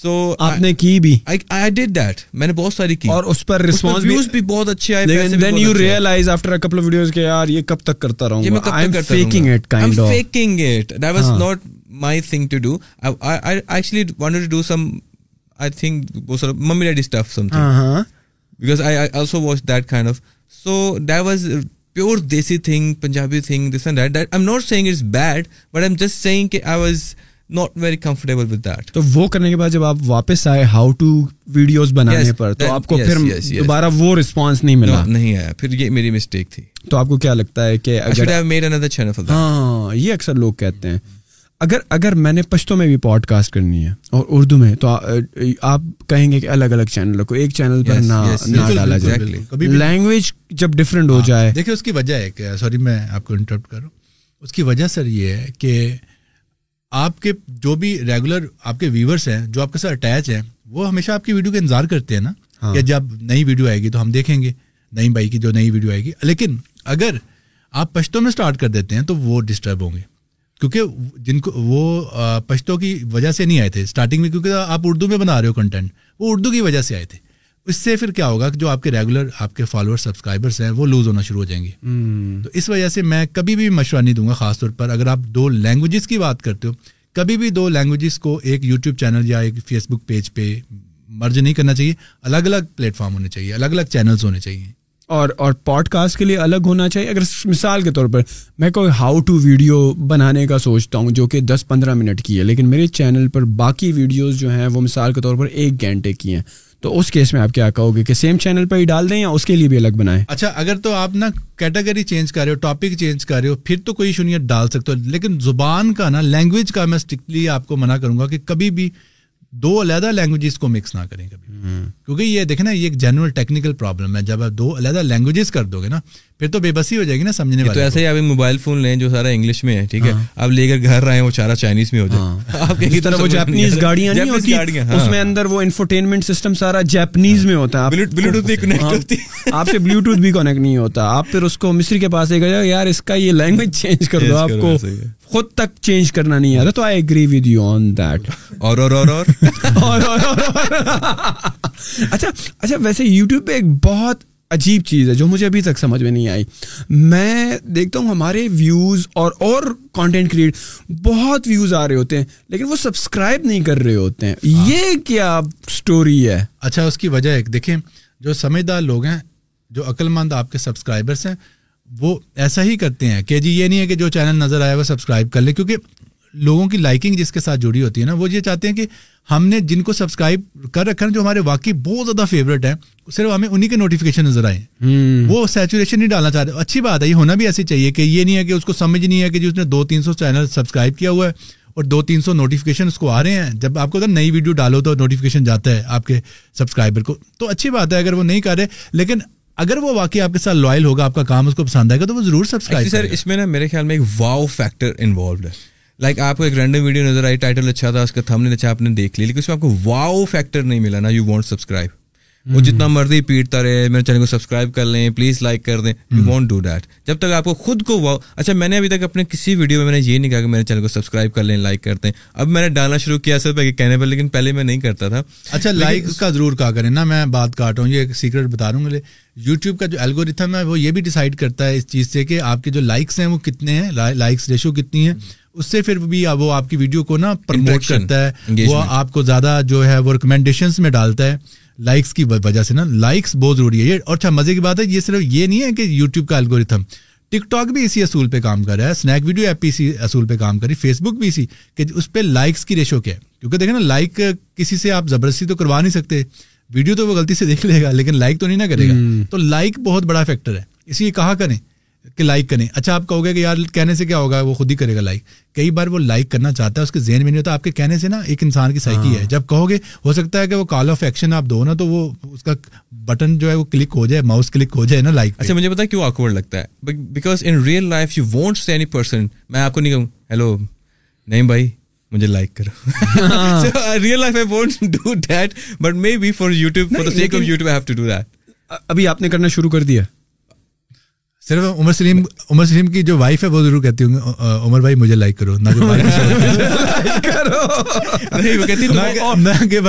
so آپ نے کی بھی آئی ڈیڈ دیٹ میں نے بہت ساری کی اور اس پر رسپانس ویوز بھی بہت اچھے آئے لیکن then you realize after a couple of videos کہ یار یہ کب تک کرتا رہوں گا I am faking it kind of I am faking it that was not my thing to do I I actually wanted to do some I think وہ سر mummy daddy stuff something ہاں because I also watch that kind of so that was pure desi thing Punjabi thing this and that that I am not saying it's bad but I am just saying کہ I was not very comfortable with that تو وہ کرنے کے بعد جب آپ واپس آئے ہاؤ ٹو ویڈیوز بنانے پر تو آپ کو پھر دوبارہ وہ رسپانس نہیں ملا نہیں آیا پھر یہ میری مسٹیک تھی تو آپ کو کیا لگتا ہے کہ اگر ہاں یہ اکثر لوگ کہتے ہیں اگر اگر میں نے پشتوں میں بھی پوڈ کاسٹ کرنی ہے اور اردو میں تو آپ کہیں گے کہ الگ الگ چینل کو ایک چینل پر نہ ڈالا جائے لینگویج جب ڈفرینٹ ہو ہاں، جائے دیکھیے اس کی وجہ ہے کہ سوری میں آپ کو انٹرپٹ کروں اس کی وجہ سر یہ ہے کہ آپ کے جو بھی ریگولر آپ کے ویورس ہیں جو آپ کے ساتھ اٹیچ ہیں وہ ہمیشہ آپ کی ویڈیو کا انتظار کرتے ہیں نا ہاں۔ کہ جب نئی ویڈیو آئے گی تو ہم دیکھیں گے نئی بھائی کی جو نئی ویڈیو آئے گی لیکن اگر آپ پشتوں میں اسٹارٹ کر دیتے ہیں تو وہ ڈسٹرب ہوں گے کیونکہ جن کو وہ پشتو کی وجہ سے نہیں آئے تھے اسٹارٹنگ میں کیونکہ آپ اردو میں بنا رہے ہو کنٹینٹ وہ اردو کی وجہ سے آئے تھے اس سے پھر کیا ہوگا کہ جو آپ کے ریگولر آپ کے فالوور سبسکرائبرس ہیں وہ لوز ہونا شروع ہو جائیں گے تو اس وجہ سے میں کبھی بھی مشورہ نہیں دوں گا خاص طور پر اگر آپ دو لینگویجز کی بات کرتے ہو کبھی بھی دو لینگویجز کو ایک یوٹیوب چینل یا ایک فیس بک پیج پہ مرج نہیں کرنا چاہیے الگ الگ فارم ہونے چاہیے الگ الگ چینلس ہونے چاہیے اور اور پوڈ کاسٹ کے لیے الگ ہونا چاہیے اگر مثال کے طور پر میں کوئی ہاؤ ٹو ویڈیو بنانے کا سوچتا ہوں جو کہ دس پندرہ منٹ کی ہے لیکن میرے چینل پر باقی ویڈیوز جو ہیں وہ مثال کے طور پر ایک گھنٹے کی ہیں تو اس کیس میں آپ کیا کہو گے کہ سیم چینل پر ہی ڈال دیں یا اس کے لیے بھی الگ بنائیں اچھا اگر تو آپ نا کیٹیگری چینج کر رہے ہو ٹاپک چینج کر رہے ہو پھر تو کوئی نہیں ڈال سکتے ہو لیکن زبان کا نا لینگویج کا میں اسٹرکٹلی آپ کو منع کروں گا کہ کبھی بھی دو علیحدہ لینگویجز کو مکس نہ کریں کبھی کیونکہ یہ دیکھنا یہ جنرل ٹیکنیکل پرابلم ہے جب آپ دو علیحدہ لینگویجز کر دو گے نا پھر تو بے بسی ہو جائے گی نا سمجھنے میں موبائل فون لیں جو سارا انگلش میں ہے ہے ٹھیک ہاں۔ لے کر گھر رہے چائنیز میں ہو جائے ہاں۔ آپ کی وہ جاپنیز گاڑیاں نہیں ہوتی ہاں۔ اس میں اندر وہ سسٹم سارا جاپنیز میں ہوتا ہے آپ سے بلوٹوتھ بھی کنیکٹ نہیں ہوتا آپ پھر اس کو مصری کے پاس لے یار اس کا یہ لینگویج چینج کر دو آپ کو خود تک چینج کرنا نہیں آ رہا تو I agree with you on that اور اچھا اچھا ویسے یوٹیوب پہ ایک بہت عجیب چیز ہے جو مجھے ابھی تک سمجھ میں نہیں آئی میں دیکھتا ہوں ہمارے ویوز اور اور کانٹینٹ کریٹ بہت ویوز آ رہے ہوتے ہیں لیکن وہ سبسکرائب نہیں کر رہے ہوتے ہیں ہاں۔ یہ کیا اسٹوری ہے اچھا اس کی وجہ ایک دیکھیں جو سمجھدار لوگ ہیں جو عقل مند آپ کے سبسکرائبرس ہیں وہ ایسا ہی کرتے ہیں کہ جی یہ نہیں ہے کہ جو چینل نظر آئے وہ سبسکرائب کر لے کیونکہ لوگوں کی لائکنگ جس کے ساتھ جڑی ہوتی ہے نا وہ یہ چاہتے ہیں کہ ہم نے جن کو سبسکرائب کر رکھا ہے جو ہمارے واقعی بہت زیادہ فیوریٹ ہیں صرف ہمیں انہیں کے نوٹیفکیشن نظر آئے وہ سیچوریشن نہیں ڈالنا چاہتے اچھی بات ہے یہ ہونا بھی ایسی چاہیے کہ یہ نہیں ہے کہ اس کو سمجھ نہیں ہے کہ جی اس نے دو تین سو چینل سبسکرائب کیا ہوا ہے اور دو تین سو نوٹیفکیشن اس کو آ رہے ہیں جب آپ کو اگر نئی ویڈیو ڈالو تو نوٹیفکیشن جاتا ہے آپ کے سبسکرائبر کو تو اچھی بات ہے اگر وہ نہیں کر رہے لیکن اگر وہ واقعی آپ کے ساتھ لائل ہوگا آپ کا کام اس کو پسند آئے گا تو وہ ضرور سبسکرائب سر اس میں نا میرے خیال میں ایک واو فیکٹر انوالوڈ ہے لائک آپ کو ایک رینڈم ویڈیو نظر آئی ٹائٹل اچھا تھا اس کا تھم نے اچھا آپ نے دیکھ لی لیکن اس میں آپ کو واو فیکٹر نہیں ملا نا یو وانٹ سبسکرائب وہ جتنا مرضی پیٹتا رہے میرے چینل کو سبسکرائب کر لیں پلیز لائک کر دیں یو وانٹ ڈو دیٹ جب تک آپ کو خود کو واو اچھا میں نے ابھی تک اپنے کسی ویڈیو میں میں نے یہ نہیں کہا کہ میرے چینل کو سبسکرائب کر لیں لائک کرتے ہیں اب میں نے ڈالنا شروع کیا سر پہ کہنے پر لیکن پہلے میں نہیں کرتا تھا اچھا لائک کا ضرور کہا کریں نا میں بات کاٹ ہوں یہ ایک سیکرٹ بتا رہا ہوں یوٹیوب کا جو الگوریتھم ہے وہ یہ بھی ڈیسائڈ کرتا ہے اس چیز سے کہ آپ کے جو لائکس ہیں وہ کتنے ہیں لائکس ریشو کتنی ہے اس سے پھر بھی وہ آپ کی ویڈیو کو نا پرموٹ کرتا ہے وہ آپ کو زیادہ جو ہے وہ ریکمینڈیشنس میں ڈالتا ہے لائکس کی وجہ سے نا لائکس بہت ضروری ہے اور اچھا مزے کی بات ہے یہ صرف یہ نہیں ہے کہ یوٹیوب کا الگوریتھم ٹک ٹاک بھی اسی اصول پہ کام کر رہا ہے اسنیک ویڈیو ایپ بھی اسی اصول پہ کام کری فیس بک بھی اسی کہ اس پہ لائکس کی ریشو کیا ہے کیونکہ دیکھیں نا لائک کسی سے آپ زبردستی تو کروا نہیں سکتے ویڈیو تو وہ غلطی سے دیکھ لے گا لیکن لائک تو نہیں نہ کرے گا تو لائک بہت بڑا فیکٹر ہے اس لیے کہا کریں کہ لائک کریں اچھا آپ کہو گے کہ یار کہنے سے کیا ہوگا وہ خود ہی کرے گا لائک کئی بار وہ لائک کرنا چاہتا ہے اس کے ذہن میں نہیں ہوتا آپ کے کہنے سے نا ایک انسان کی سائیکی ہاں۔ ہے جب کہو گے ہو سکتا ہے کہ وہ کال آف ایکشن آپ دو نا تو وہ اس کا بٹن جو ہے وہ کلک ہو جائے ماؤس کلک ہو جائے نا لائک اچھا مجھے پتا کیوں آکورڈ لگتا ہے because in real life you want see any person میں آپ کو نہیں کہوں ہیلو نہیں بھائی مجھے لائک کرو ریئل ابھی آپ نے کرنا شروع کر دیا صرف عمر سلیم عمر سلیم کی جو وائف ہے وہ ضرور کہتی ہوں گے عمر بھائی مجھے لائک کرو نہ کہ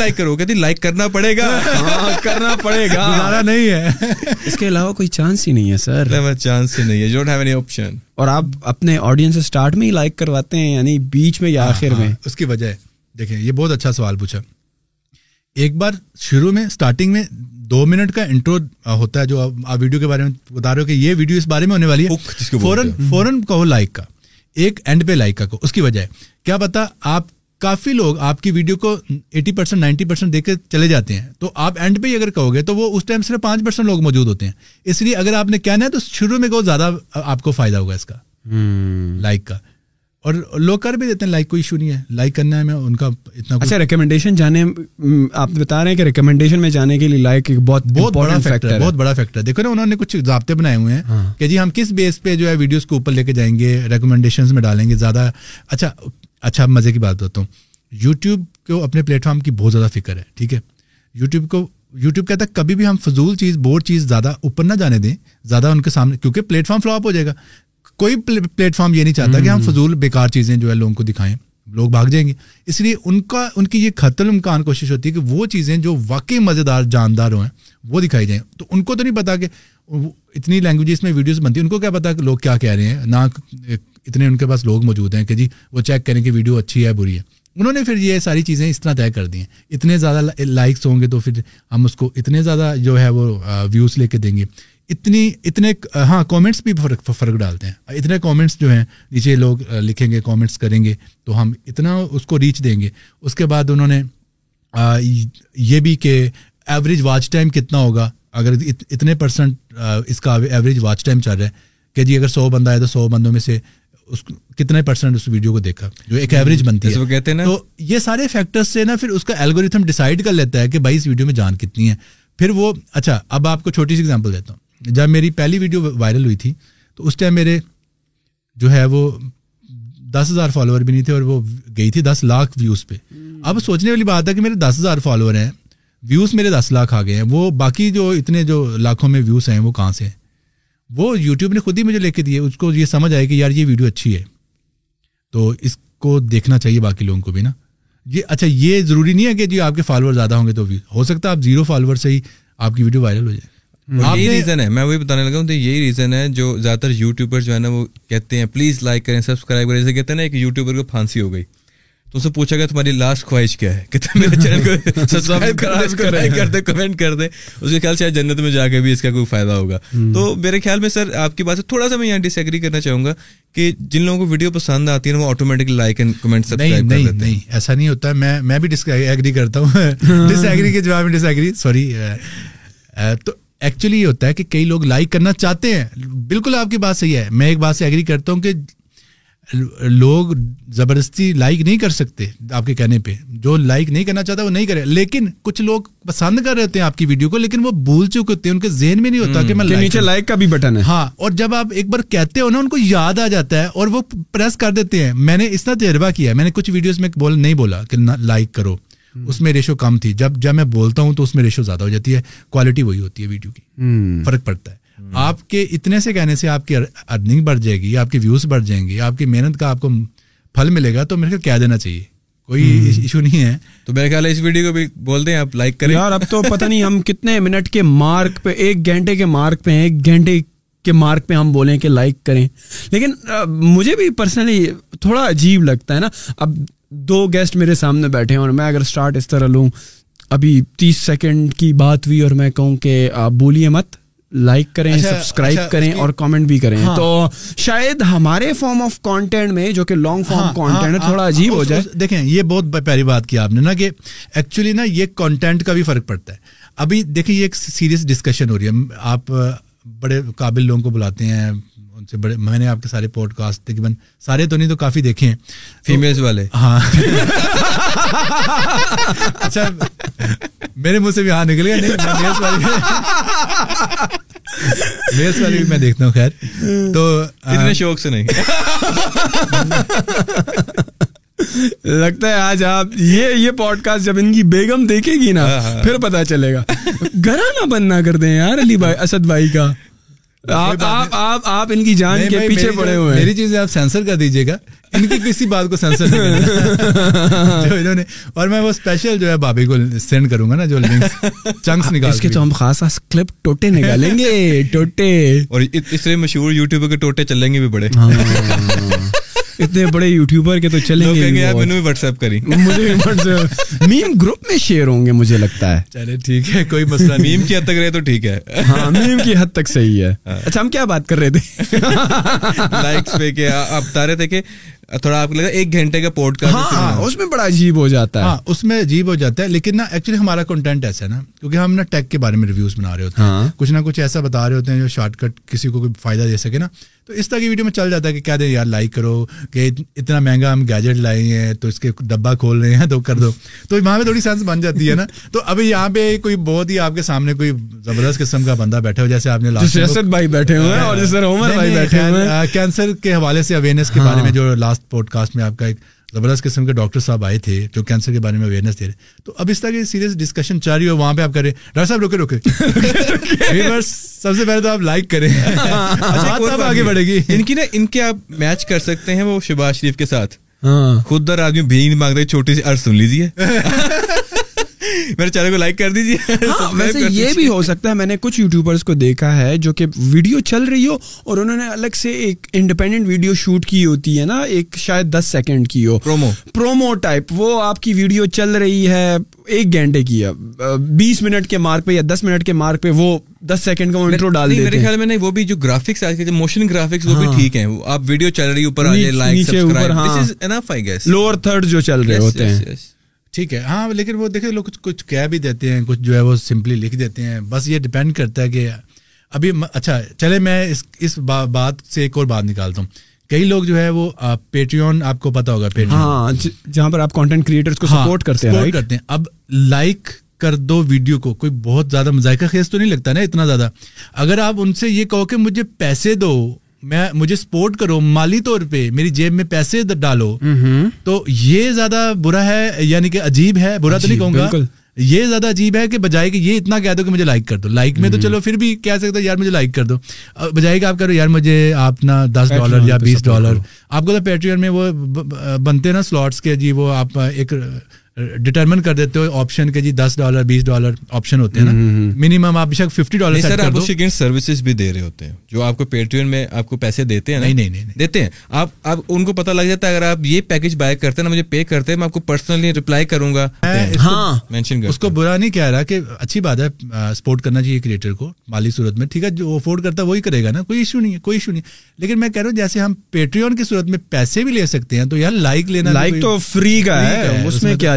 لائک کرو کہتی لائک کرنا پڑے گا ہاں، کرنا پڑے گا گزارا نہیں ہے اس کے علاوہ کوئی چانس ہی نہیں ہے سر چانس ہی نہیں ہے ڈونٹ ہیو اینی آپشن اور آپ اپنے آڈینس اسٹارٹ میں ہی لائک کرواتے ہیں یعنی بیچ میں یا ہاں، آخر ہاں، میں اس کی وجہ ہے دیکھیں یہ بہت اچھا سوال پوچھا ایک بار شروع میں اسٹارٹنگ میں دو منٹ کا انٹرو ہوتا ہے جو آپ ویڈیو کے بارے میں بتا رہے ہو کہ یہ ویڈیو اس بارے میں ہونے والی ہے فوراً فوراً کہو لائک کا ایک اینڈ پہ لائک کا کو اس کی وجہ ہے کیا پتا آپ کافی لوگ آپ کی ویڈیو کو ایٹی پرسینٹ نائنٹی پرسینٹ دیکھ کے چلے جاتے ہیں تو آپ اینڈ پہ ہی اگر کہو گے تو وہ اس ٹائم صرف پانچ پرسینٹ لوگ موجود ہوتے ہیں اس لیے اگر آپ نے کہنا ہے تو شروع میں کہو زیادہ آپ کو فائدہ ہوگا اس کا لائک کا اور لوگ کر بھی دیتے ہیں لائک کوئی ایشو نہیں ہے لائک کرنا ہے میں ان کا اتنا اچھا ریکمنڈیشن جانے آپ بتا رہے ہیں کہ ریکمنڈیشن میں جانے کے لیے لائک ایک بہت بہت بڑا فیکٹر بہت بڑا فیکٹر دیکھو نا انہوں نے کچھ ضابطے بنائے ہوئے ہیں ہاں۔ کہ جی ہم کس بیس پہ جو ہے ویڈیوز کو اوپر لے کے جائیں گے ریکمنڈیشن میں ڈالیں گے زیادہ اچھا اچھا مزے کی بات بتاتا ہوں یوٹیوب کو اپنے پلیٹ فارم کی بہت زیادہ فکر ہے ٹھیک ہے یوٹیوب کو یوٹیوب کہتا ہے کبھی بھی ہم فضول چیز بور چیز زیادہ اوپر نہ جانے دیں زیادہ ان کے سامنے کیونکہ پلیٹ فارم فلو ہو جائے گا کوئی پلیٹ فارم یہ نہیں چاہتا کہ ہم فضول بیکار چیزیں جو ہے لوگوں کو دکھائیں لوگ بھاگ جائیں گے اس لیے ان کا ان کی یہ خطر امکان کوشش ہوتی ہے کہ وہ چیزیں جو واقعی مزے دار جاندار ہوں وہ دکھائی جائیں تو ان کو تو نہیں پتا کہ اتنی لینگویجز میں ویڈیوز بنتی ہیں ان کو کیا پتا کہ لوگ کیا کہہ رہے ہیں نہ اتنے ان کے پاس لوگ موجود ہیں کہ جی وہ چیک کریں کہ ویڈیو اچھی ہے بری ہے انہوں نے پھر یہ ساری چیزیں اس طرح طے کر دی ہیں اتنے زیادہ لائکس ہوں گے تو پھر ہم اس کو اتنے زیادہ جو ہے وہ ویوز لے کے دیں گے اتنی اتنے ہاں کامنٹس بھی فرق فرق ڈالتے ہیں اتنے کامنٹس جو ہیں نیچے لوگ لکھیں گے کامنٹس کریں گے تو ہم اتنا اس کو ریچ دیں گے اس کے بعد انہوں نے یہ بھی کہ ایوریج واچ ٹائم کتنا ہوگا اگر اتنے پرسنٹ اس کا ایوریج واچ ٹائم چل رہا ہے کہ جی اگر سو بندہ آئے تو سو بندوں میں سے اس کتنے پرسنٹ اس ویڈیو کو دیکھا جو ایک ایوریج بنتی ہے کہتے ہیں تو یہ سارے فیکٹرس سے نا پھر اس کا الگوریتھم ڈیسائیڈ ڈیسائڈ کر لیتا ہے کہ بھائی اس ویڈیو میں جان کتنی ہے پھر وہ اچھا اب آپ کو چھوٹی سی ایگزامپل دیتا ہوں جب میری پہلی ویڈیو وائرل ہوئی تھی تو اس ٹائم میرے جو ہے وہ دس ہزار فالوور بھی نہیں تھے اور وہ گئی تھی دس لاکھ ویوز پہ اب سوچنے والی بات ہے کہ میرے دس ہزار فالوور ہیں ویوز میرے دس لاکھ آ گئے ہیں وہ باقی جو اتنے جو لاکھوں میں ویوز ہیں وہ کہاں سے ہیں وہ یوٹیوب نے خود ہی مجھے لے کے دیے اس کو یہ سمجھ آئے کہ یار یہ ویڈیو اچھی ہے تو اس کو دیکھنا چاہیے باقی لوگوں کو بھی نا یہ اچھا یہ ضروری نہیں ہے کہ جی آپ کے فالوور زیادہ ہوں گے تو ہو سکتا ہے آپ زیرو فالوور سے ہی آپ کی ویڈیو وائرل ہو جائے یہی ریزن ہے میں وہی بتانے لگا خواہش کیا تو میرے خیال میں سر آپ کی بات سے تھوڑا سا میں یہاں ڈس ایگری کرنا چاہوں گا کہ جن لوگوں کو ویڈیو پسند آتی ہے وہ آٹومیٹک لائک اینڈ کمنٹ ایسا نہیں ہوتا میں بھی ڈس ڈس ایگری ایگری کرتا ہوں کے جواب میں تو ایکچولی یہ ہوتا ہے کہ کئی لوگ لائک کرنا چاہتے ہیں بالکل آپ کی بات صحیح ہے میں ایک بات سے ایگری کرتا ہوں کہ لوگ زبردستی لائک نہیں کر سکتے آپ کے کہنے پہ جو لائک نہیں کرنا چاہتا وہ نہیں کرے لیکن کچھ لوگ پسند کر رہے ہوتے ہیں آپ کی ویڈیو کو لیکن وہ بھول چکے ہوتے ہیں ان کے ذہن میں نہیں ہوتا کہ میں نیچے لائک کا بھی بٹن ہے ہاں اور جب آپ ایک بار کہتے ہو نا ان کو یاد آ جاتا ہے اور وہ پریس کر دیتے ہیں میں نے اس طرح تجربہ کیا ہے میں نے کچھ ویڈیوز میں بول نہیں بولا کہ لائک کرو اس میں ریشو کم تھی جب جب میں بولتا ہوں تو اس میں ریشو زیادہ ہو جاتی ہے کوالٹی وہی ہوتی ہے ویڈیو کی فرق پڑتا ہے آپ کے اتنے سے کہنے سے آپ کی ارننگ بڑھ جائے گی آپ کے ویوز بڑھ جائیں گے آپ کی محنت کا آپ کو پھل ملے گا تو میرے خیال کیا دینا چاہیے کوئی ایشو نہیں ہے تو میرے خیال ہے اس ویڈیو کو بھی بول دیں آپ لائک کریں یار اب تو پتہ نہیں ہم کتنے منٹ کے مارک پہ ایک گھنٹے کے مارک پہ ہیں ایک گھنٹے کے مارک پہ ہم بولیں کہ لائک کریں لیکن مجھے بھی پرسنلی تھوڑا عجیب لگتا ہے نا اب دو گیسٹ میرے سامنے بیٹھے ہیں اور میں اگر اسٹارٹ اس طرح لوں ابھی تیس سیکنڈ کی بات ہوئی اور میں کہوں کہ آپ بولیے مت لائک کریں سبسکرائب اچھا، اچھا، کریں اور کامنٹ بھی کریں ہاں۔ تو شاید ہمارے فارم آف کانٹینٹ میں جو کہ لانگ فارم کانٹینٹ ہے ہاں، تھوڑا عجیب ہاں، ہو جائے دیکھیں یہ بہت پیاری بات کی آپ نے نا کہ ایکچولی نا یہ کانٹینٹ کا بھی فرق پڑتا ہے ابھی دیکھیں یہ ایک سیریس ڈسکشن ہو رہی ہے آپ بڑے قابل لوگوں کو بلاتے ہیں ان سے بڑے میں نے آپ کے سارے پوڈ کاسٹ تقریباً سارے تو نہیں تو کافی دیکھے ہیں فیمیلس والے ہاں اچھا میرے منہ سے بھی ہاں نکل گیا میلس والے بھی میں دیکھتا ہوں خیر تو اتنے شوق سے نہیں لگتا ہے آج آپ یہ یہ پوڈ کاسٹ جب ان کی بیگم دیکھے گی نا ہاں، ہاں۔ پھر پتا چلے گا گھرانہ بننا کر دیں یار علی بھائی اسد بھائی کا آپ ان کی جان کے پیچھے پڑے ہوئے میری چیزیں آپ سینسر کر دیجیے گا ان کی کسی بات کو سینسر اور میں وہ اسپیشل جو ہے بابی کو سینڈ کروں گا نا جو چنکس نکال اس کے تو ہم خاص خاص کلپ ٹوٹے نکالیں گے ٹوٹے اور اس لیے مشہور یوٹیوبر کے ٹوٹے چلیں گے بھی بڑے ہاں۔ اتنے بڑے یوٹیوبر کے تو چلے مجھے میم گروپ میں شیئر ہوں گے مجھے لگتا ہے چلے ٹھیک ہے کوئی مسئلہ میم کی حد تک رہے تو ٹھیک ہے میم ہاں، کی حد تک صحیح ہے ہاں۔ اچھا ہم کیا بات کر رہے تھے لائکس پہ کہ آپ بتا رہے تھے کہ تھوڑا آپ کو لگا ایک گھنٹے کا پورٹ کا ہاں، ہاں، اس میں بڑا عجیب ہو جاتا ہے ہاں، اس میں عجیب ہو جاتا ہے لیکن نا ایکچولی ہمارا کنٹینٹ ایسا ہے نا کیونکہ ہم نا ٹیک کے بارے میں ریویوز بنا رہے ہوتے ہیں کچھ نہ کچھ ایسا بتا رہے ہوتے ہیں جو شارٹ کٹ کسی کو کوئی فائدہ دے سکے نا تو اس طرح کی ویڈیو میں چل جاتا ہے کہ کیا دیں یار لائک کرو کہ اتنا مہنگا ہم گیجٹ لائے ہیں تو اس کے ڈبا کھول رہے ہیں تو کر دو تو وہاں پہ تھوڑی سینس بن جاتی ہے نا تو ابھی یہاں پہ کوئی بہت ہی آپ کے سامنے کوئی زبردست قسم کا بندہ بیٹھا ہو جیسے آپ نے لاسٹ بھائی بیٹھے ہوئے ہیں اور کینسر کے حوالے سے اویئرنیس کے بارے میں جو لاسٹ لاسٹ پوڈ کاسٹ میں آپ کا ایک زبردست قسم کے ڈاکٹر صاحب آئے تھے جو کینسر کے بارے میں اویئرنیس دے رہے تو اب اس طرح کی سیریس ڈسکشن چل رہی ہو وہاں پہ آپ کریں ڈاکٹر صاحب روکے روکے سب سے پہلے تو آپ لائک کریں اچھا، آگے بڑھے گی ان کی نا ان کے آپ میچ کر سکتے ہیں وہ شباز شریف کے ساتھ ہاں۔ خود در آدمی بھی نہیں مانگ رہے چھوٹی سی عرض سن لیجیے میرے چینل کو لائک کر دیجیے ہاں، ویسے یہ بھی ہو سکتا ہے میں نے کچھ یوٹیوبرس کو دیکھا ہے جو کہ ویڈیو چل رہی ہو اور انہوں نے الگ سے ایک انڈیپینڈنٹ ویڈیو شوٹ کی ہوتی ہے نا ایک شاید دس سیکنڈ کی ہو پرومو پرومو ٹائپ وہ آپ کی ویڈیو چل رہی ہے ایک گھنٹے کی ہے بیس منٹ کے مارک پہ یا دس منٹ کے مارک پہ وہ دس سیکنڈ کا وہ انٹرو ڈال دیتے ہیں میرے خیال میں نہیں وہ بھی جو گرافکس آج کے جو موشن گرافکس وہ بھی ہاں۔ ٹھیک ہیں آپ ویڈیو چل رہی اوپر آجے لائک سبسکرائب نیچے اوپر ہاں لور تھرڈ جو چل رہے ہوتے ہیں ٹھیک ہے ہاں لیکن وہ دیکھیں لوگ کچھ کہہ بھی دیتے ہیں کچھ جو ہے وہ سمپلی لکھ دیتے ہیں بس یہ ڈپینڈ کرتا ہے کہ ابھی اچھا چلے میں اس اس بات سے ایک اور بات نکالتا ہوں کئی لوگ جو ہے وہ پیٹریون آپ کو پتا ہوگا ہاں جی، جہاں پر آپ کانٹینٹ کریٹرس کو سپورٹ ہاں، کرتے ہیں کرتے ہیں اب لائک کر دو ویڈیو کو کوئی بہت زیادہ مذائقہ خیز تو نہیں لگتا نا اتنا زیادہ اگر آپ ان سے یہ کہو کہ مجھے پیسے دو میں مجھے سپورٹ کرو مالی طور پہ میری جیب میں پیسے ڈالو تو یہ زیادہ برا ہے یعنی کہ عجیب ہے برا تو نہیں کہوں گا یہ زیادہ عجیب ہے کہ بجائے کہ یہ اتنا کہہ دو کہ مجھے لائک کر دو لائک میں تو چلو پھر بھی کہہ سکتے یار مجھے لائک کر دو بجائے کہ آپ کرو یار مجھے آپ نا دس ڈالر یا بیس ڈالر آپ کو پیٹریم میں وہ بنتے نا سلوٹس کے جی وہ آپ ایک ڈٹرمن کر دیتے ہو آپشن کے جی دس ڈالر بیس ڈالر آپشن ہوتے ہیں نا منیمم آپ بے ففٹی ڈالر سر آپ سیکنڈ سروسز بھی دے رہے ہوتے ہیں جو آپ کو پے ٹی ایم میں آپ کو پیسے دیتے ہیں نہیں نہیں نہیں دیتے ہیں آپ آپ ان کو پتہ لگ جاتا ہے اگر آپ یہ پیکج بائی کرتے ہیں نا مجھے پے کرتے ہیں میں آپ کو پرسنلی ریپلائی کروں گا ہاں اس کو برا نہیں کہہ رہا کہ اچھی بات ہے سپورٹ کرنا چاہیے کریٹر کو مالی صورت میں ٹھیک ہے جو افورڈ کرتا وہی کرے گا نا کوئی ایشو نہیں ہے کوئی ایشو نہیں لیکن میں کہہ رہا ہوں جیسے ہم پیٹریون کی صورت میں پیسے بھی لے سکتے ہیں تو یار لائک لینا لائک تو فری کا ہے اس میں کیا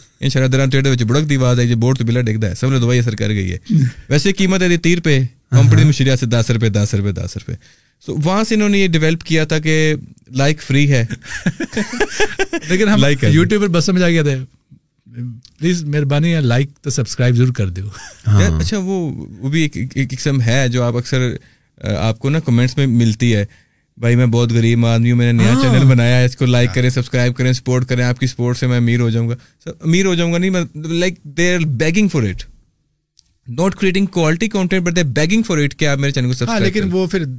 انشاءاللہ دران ٹریڈ وچ بڑک دی آواز آئی جی بورڈ تو بلا ڈگدا ہے سب نے دوائی اثر کر گئی ہے ویسے قیمت ہے دی 30 روپے کمپنی میں شریا سے 10 روپے 10 روپے 10 روپے سو وہاں سے انہوں نے یہ ڈیولپ کیا تھا کہ لائک فری ہے لیکن ہم یوٹیوب پر بس سمجھ آ گیا تھا پلیز مہربانی ہے لائک تو سبسکرائب ضرور کر دو اچھا وہ وہ بھی ایک قسم ہے جو آپ اکثر آپ کو نا کمنٹس میں ملتی ہے بھائی میں بہت غریب آدمی ہوں میں نے نیا چینل ہاں۔ بنایا ہے اس کو لائک کریں سبسکرائب کریں سپورٹ کریں آپ کی سپورٹ سے میں امیر ہو جاؤں گا امیر ہو جاؤں گا نہیں like they are begging for it not creating quality content but they begging for it کیا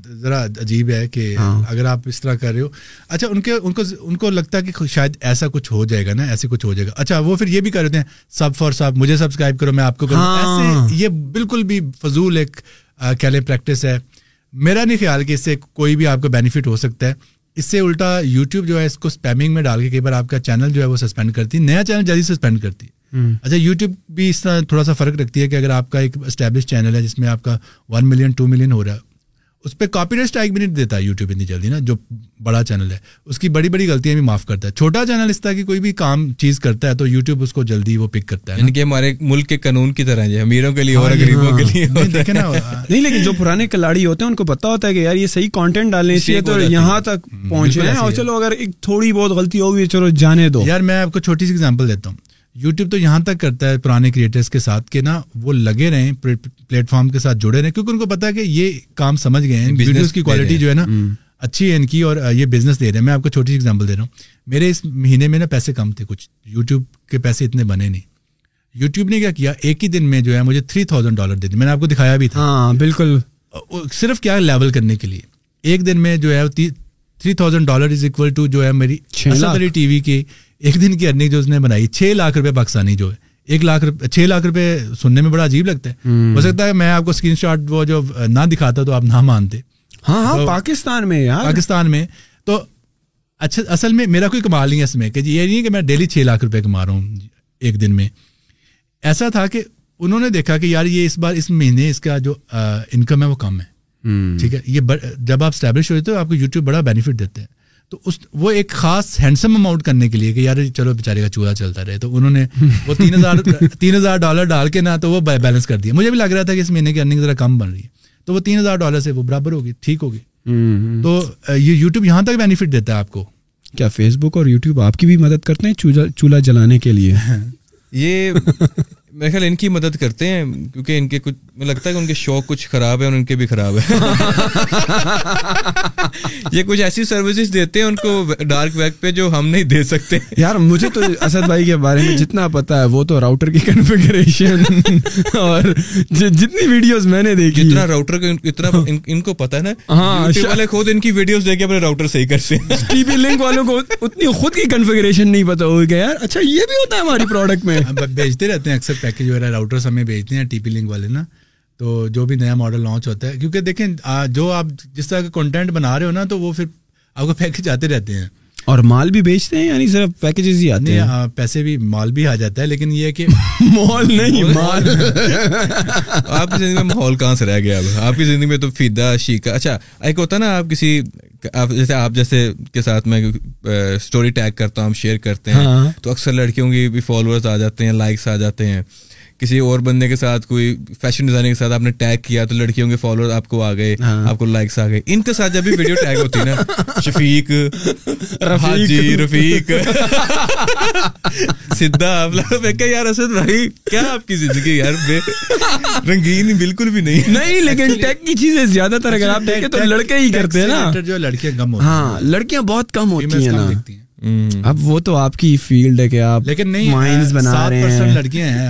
ذرا عجیب ہے کہ ہاں۔ اگر آپ اس طرح کر رہے ہو اچھا ان کے ان کو ان کو لگتا ہے کہ شاید ایسا کچھ ہو جائے گا نا ایسے کچھ ہو جائے گا اچھا وہ پھر یہ بھی کر رہے ہیں سب فار سب مجھے سبسکرائب کرو میں آپ کو کروں ہاں۔ یہ بالکل بھی فضول ایک کہہ لیں پریکٹس ہے میرا نہیں خیال کہ اس سے کوئی بھی آپ کا بینیفٹ ہو سکتا ہے اس سے الٹا یوٹیوب جو ہے اس کو اسپیمنگ میں ڈال کے کئی بار آپ کا چینل جو ہے وہ سسپینڈ کرتی ہے نیا چینل جلدی سسپینڈ کرتی ہے اچھا یوٹیوب بھی اس طرح تھوڑا سا فرق رکھتی ہے کہ اگر آپ کا ایک اسٹیبلش چینل ہے جس میں آپ کا ون ملین ٹو ملین ہو رہا ہے اس پہ کاپی اسٹرائک بھی نہیں دیتا ہے جو بڑا چینل ہے اس کی بڑی بڑی غلطیاں بھی معاف کرتا ہے چھوٹا چینل اس طرح کی کوئی بھی کام چیز کرتا ہے تو یوٹیوب اس کو جلدی وہ پک کرتا ہے یعنی ہمارے ملک کے قانون کی طرح امیروں کے لیے اور ہاں، غریبوں کے ہاں۔ لیے نہیں لیکن جو پرانے کلاڑی ہوتے ہیں ان کو پتا ہوتا ہے کہ یار یہ صحیح کانٹینٹ ڈالنے تو یہاں تک پہنچے ہیں اور چلو اگر ایک تھوڑی بہت غلطی ہوگی چلو جانے دو یار میں آپ کو چھوٹی سی ایگزامپل دیتا ہوں یوٹیوب تو یہاں تک کرتا ہے پرانے کریٹرز کے ساتھ کہ نا وہ لگے رہیں پلیٹ فارم کے ساتھ جڑے رہیں کیونکہ ان کو پتا ہے کہ یہ کام سمجھ گئے ہیں ویڈیوز کی کوالٹی جو ہے نا اچھی ہے ان کی اور یہ بزنس دے رہے ہیں میں آپ کو چھوٹی سی ایگزامپل دے رہا ہوں میرے اس مہینے میں نا پیسے کم تھے کچھ یوٹیوب کے پیسے اتنے بنے نہیں یوٹیوب نے کیا کیا ایک ہی دن میں جو ہے مجھے تھری تھاؤزینڈ ڈالر دے دی میں نے آپ کو دکھایا بھی تھا ہاں بالکل صرف کیا لیول کرنے کے لیے ایک دن میں جو ہے three thousand dollar is equal to جو ہے میری ٹی وی کی ایک دن کی ارننگ جو اس نے بنائی چھ لاکھ روپے پاکستانی جو ہے ایک لاکھ روپے چھ لاکھ روپے سننے میں بڑا عجیب لگتا ہے ہو سکتا ہے میں آپ کو اسکرین شاٹ وہ جو نہ دکھاتا تو آپ نہ مانتے ہاں ہاں پاکستان پاکستان میں میں میں یار تو اچھا اصل میرا کوئی کمال نہیں ہے اس میں کہ جی، یہ نہیں ہے کہ میں ڈیلی چھ لاکھ روپے کما رہا ہوں جی، ایک دن میں ایسا تھا کہ انہوں نے دیکھا کہ یار یہ اس بار اس مہینے اس کا جو انکم ہے وہ کم ہے ٹھیک ہے یہ جب آپ اسٹیبلش آپ کو یوٹیوب بڑا بینیفٹ دیتے ہیں تو اس وہ ایک خاص ہینڈسم اماؤنٹ کرنے کے لیے کہ یار جی چلو بیچارے کا چولہا چلتا رہے تو انہوں نے وہ تین ہزار تین ہزار ڈالر ڈال کے نہ تو وہ بیلنس کر دیا مجھے بھی لگ رہا تھا کہ اس مہینے کی ارننگ ذرا کم بن رہی ہے تو وہ تین ہزار ڈالر سے وہ برابر ہوگی ٹھیک ہوگی تو یہ یوٹیوب یہاں تک بینیفٹ دیتا ہے آپ کو کیا فیس بک اور یوٹیوب آپ کی بھی مدد کرتے ہیں چولہا جلانے کے لیے یہ میرے خیال ان کی مدد کرتے ہیں کیونکہ ان کے کچھ لگتا ہے کہ ان کے شوق کچھ خراب ہے اور ان کے بھی خراب ہے یہ کچھ ایسی سروسز دیتے ہیں ان کو ڈارک ویب پہ جو ہم نہیں دے سکتے یار مجھے تو اسد بھائی کے بارے میں جتنا پتا ہے وہ تو راؤٹر کی کنفیگریشن اور جی، جتنی ویڈیوز میں نے دیکھی جتنا راؤٹر اتنا ہاں۔ ان کو پتا ہے نا ہاں، والے خود ان کی ویڈیوز دے کے اپنے راؤٹر صحیح کرتے ہیں کنفیگریشن نہیں پتا ہو گیا یار اچھا یہ بھی ہوتا ہے ہماری پروڈکٹ میں بیچتے رہتے ہیں اکثر پیکج وغیرہ راؤٹرس ہمیں بھیجتے ہیں ٹی پی لنک والے نا تو جو بھی نیا ماڈل لانچ ہوتا ہے کیونکہ دیکھیں جو آپ جس طرح کا کنٹینٹ بنا رہے ہو نا تو وہ پھر آپ کو پیکج آتے رہتے ہیں اور مال بھی بیچتے ہیں یعنی صرف پیکجز ہی آتے ہیں پیسے بھی مال بھی آ جاتا ہے لیکن یہ کہ مال نہیں مال آپ کی زندگی میں ماحول کہاں سے رہ گیا آپ کی زندگی میں تو فیدا شیکا اچھا ایک ہوتا نا آپ کسی جیسے آپ جیسے کے ساتھ میں اسٹوری ٹیگ کرتا ہوں ہم شیئر کرتے ہیں ہاں۔ تو اکثر لڑکیوں کی بھی فالوورس آ جاتے ہیں لائکس آ جاتے ہیں کسی اور بندے کے ساتھ کوئی فیشن ڈیزائنر کے ساتھ آپ نے ٹیگ کیا تو لڑکیوں کے فالوور آپ کو آ گئے ہاں۔ آپ کو لائکس آ گئے ان کے ساتھ جب بھی ویڈیو ٹیگ ہوتی ہے شفیق حاجی رفیق سدھا یار اسد بھائی کیا آپ کی زندگی یار رنگین بالکل بھی نہیں نہیں لیکن ٹیگ کی چیزیں زیادہ تر اگر آپ دیکھیں تو لڑکے ہی کرتے ہیں نا جو لڑکیاں کم ہاں لڑکیاں بہت کم ہوتی ہیں اب وہ تو آپ کی فیلڈ ہے کہ آپ لیکن نہیں مائنڈ بنا رہے ہیں لڑکیاں ہیں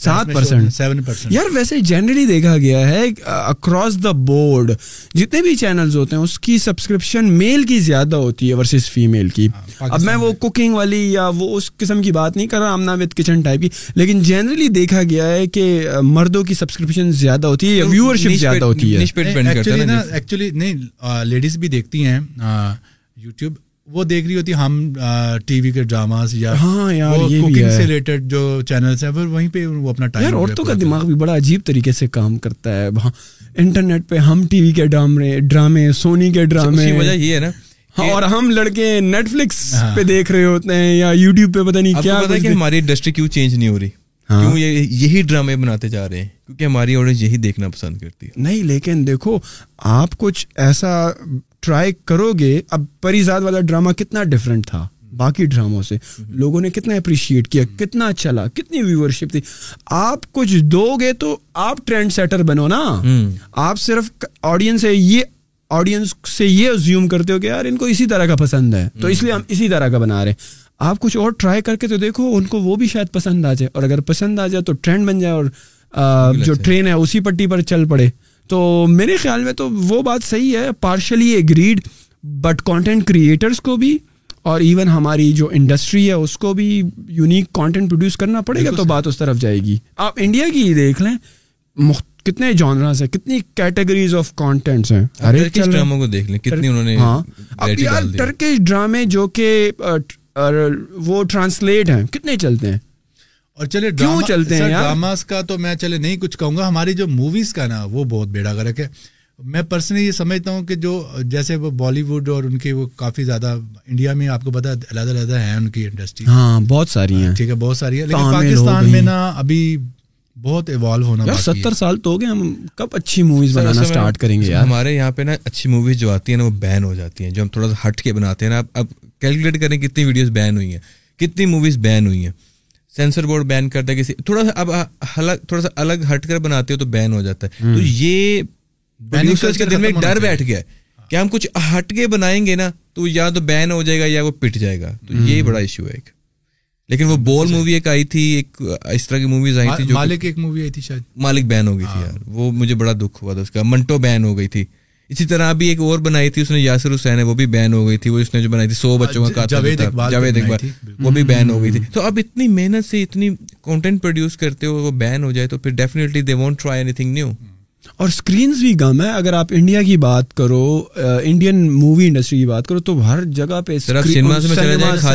سات پرسینٹ سیون پرسینٹ یار ویسے جنرلی دیکھا گیا ہے اکراس دا بورڈ جتنے بھی چینلز ہوتے ہیں اس کی سبسکرپشن میل کی زیادہ ہوتی ہے ورسز فیمیل کی ہاں، اب میں وہ کوکنگ والی یا وہ اس قسم کی بات نہیں کر رہا آمنا وتھ کچن ٹائپ کی لیکن جنرلی دیکھا گیا ہے کہ مردوں کی سبسکرپشن زیادہ ہوتی ہے یا ویور شپ زیادہ ہوتی ہے ایکچولی نہیں لیڈیز بھی دیکھتی ہیں یوٹیوب وہ دیکھ رہی ہوتی ہم ٹی وی کے ڈراماز یا ہاں یار یہ ریلیٹڈ جو چینلز ہیں وہیں پہ وہ اپنا ٹائم یار عورتوں کا دماغ بھی بڑا عجیب طریقے سے کام کرتا ہے وہاں انٹرنیٹ پہ ہم ٹی وی کے ڈرامے ڈرامے سونی کے ڈرامے وجہ یہ ہے نا ہاں، اور ہم لڑکے نیٹ فلکس ہاں۔ پہ دیکھ رہے ہوتے ہیں یا یوٹیوب پہ پتہ نہیں کیا ہماری انڈسٹری کیوں چینج نہیں ہو رہی کیوں ہاں؟ یہ یہی ڈرامے بناتے جا رہے ہیں کیونکہ ہماری آڈینس یہی دیکھنا پسند کرتی ہے نہیں لیکن دیکھو آپ کچھ ایسا ٹرائی کرو گے اب پریزاد والا ڈرامہ کتنا ڈفرینٹ تھا باقی ڈراموں سے لوگوں نے کتنا اپریشیٹ کیا کتنا چلا کتنی ویورشپ تھی آپ کچھ دو گے تو آپ ٹرینڈ سیٹر بنو نا آپ صرف آڈینس سے یہ آڈینس سے یہ زیوم کرتے ہو کہ یار ان کو اسی طرح کا پسند ہے تو اس لیے ہم اسی طرح کا بنا رہے ہیں آپ کچھ اور ٹرائی کر کے تو دیکھو ان کو وہ بھی شاید پسند آ جائے اور اگر پسند آ جائے تو ٹرینڈ بن جائے اور جو ٹرین ہے اسی پٹی پر چل پڑے تو میرے خیال میں تو وہ بات صحیح ہے پارشلی بٹ کانٹینٹ کریٹرس کو بھی اور ایون ہماری جو انڈسٹری ہے اس کو بھی یونیک کانٹینٹ پروڈیوس کرنا پڑے گا تو بات اس طرف جائے گی آپ انڈیا کی دیکھ لیں کتنے جانراز ہیں کتنی کیٹیگریز آف کانٹینٹس ہیں ٹرکش ہاں۔ ڈرامے جو کہ اور وہ ٹرانسلیٹ ہیں کتنے چلتے ہیں اور چلے کیوں چلتے ہیں ڈراماز کا تو میں چلے نہیں کچھ کہوں گا ہماری جو موویز کا نا وہ بہت بیڑا گرک ہے میں پرسنلی یہ سمجھتا ہوں کہ جو جیسے وہ بالی ووڈ اور ان کی وہ کافی زیادہ انڈیا میں آپ کو پتا علیحدہ علیحدہ ہیں ان کی انڈسٹری ہاں بہت ساری ہیں ٹھیک ہے بہت ساری ہیں لیکن پاکستان میں نا ابھی بہت ایوالو ہونا ستر سال تو ہو گئے ہم کب اچھی موویز بنانا سٹارٹ کریں گے ہمارے یہاں پہ نا اچھی موویز جو آتی ہیں نا وہ بین ہو جاتی ہیں جو ہم تھوڑا سا ہٹ کے بناتے ہیں نا اب کیلکولیٹ کریں کتنی ویڈیوز بین ہوئی ہیں کتنی موویز بین ہوئی ہیں سینسر بورڈ بین کرتا ہے کسی تھوڑا سا اب الگ تھوڑا سا الگ ہٹ کر بناتے ہو تو بین ہو جاتا ہے تو یہ پروڈیوسرز کے دل میں ایک ڈر بیٹھ گیا ہے کہ ہم کچھ ہٹ کے بنائیں گے نا تو یا تو بین ہو جائے گا یا وہ پٹ جائے گا تو یہ بڑا ایشو ہے ایک لیکن وہ بول مووی اچھا. ایک آئی تھی ایک اس طرح کی موویز آئی تھی مالک ایک مووی آئی تھی شاید مالک بین ہو گئی تھی ہاں. یار وہ مجھے بڑا دکھ ہوا تھا اس کا منٹو بین ہو گئی تھی اسی طرح ابھی ایک اور بنائی تھی اس نے یاسر حسین ہے وہ بھی بین ہو گئی تھی وہ اس نے جو بنائی تھی سو بچوں کا قاتل جاوید اقبال وہ بھی بین ہو گئی تھی تو اب اتنی محنت سے اتنی کانٹینٹ پروڈیوس کرتے ہو وہ بین ہو جائے تو پھر definitely they won't try anything new اور اسکرینز بھی کم ہے اگر آپ انڈیا کی بات کرو انڈین مووی انڈسٹری کی بات کرو تو ہر جگہ پہ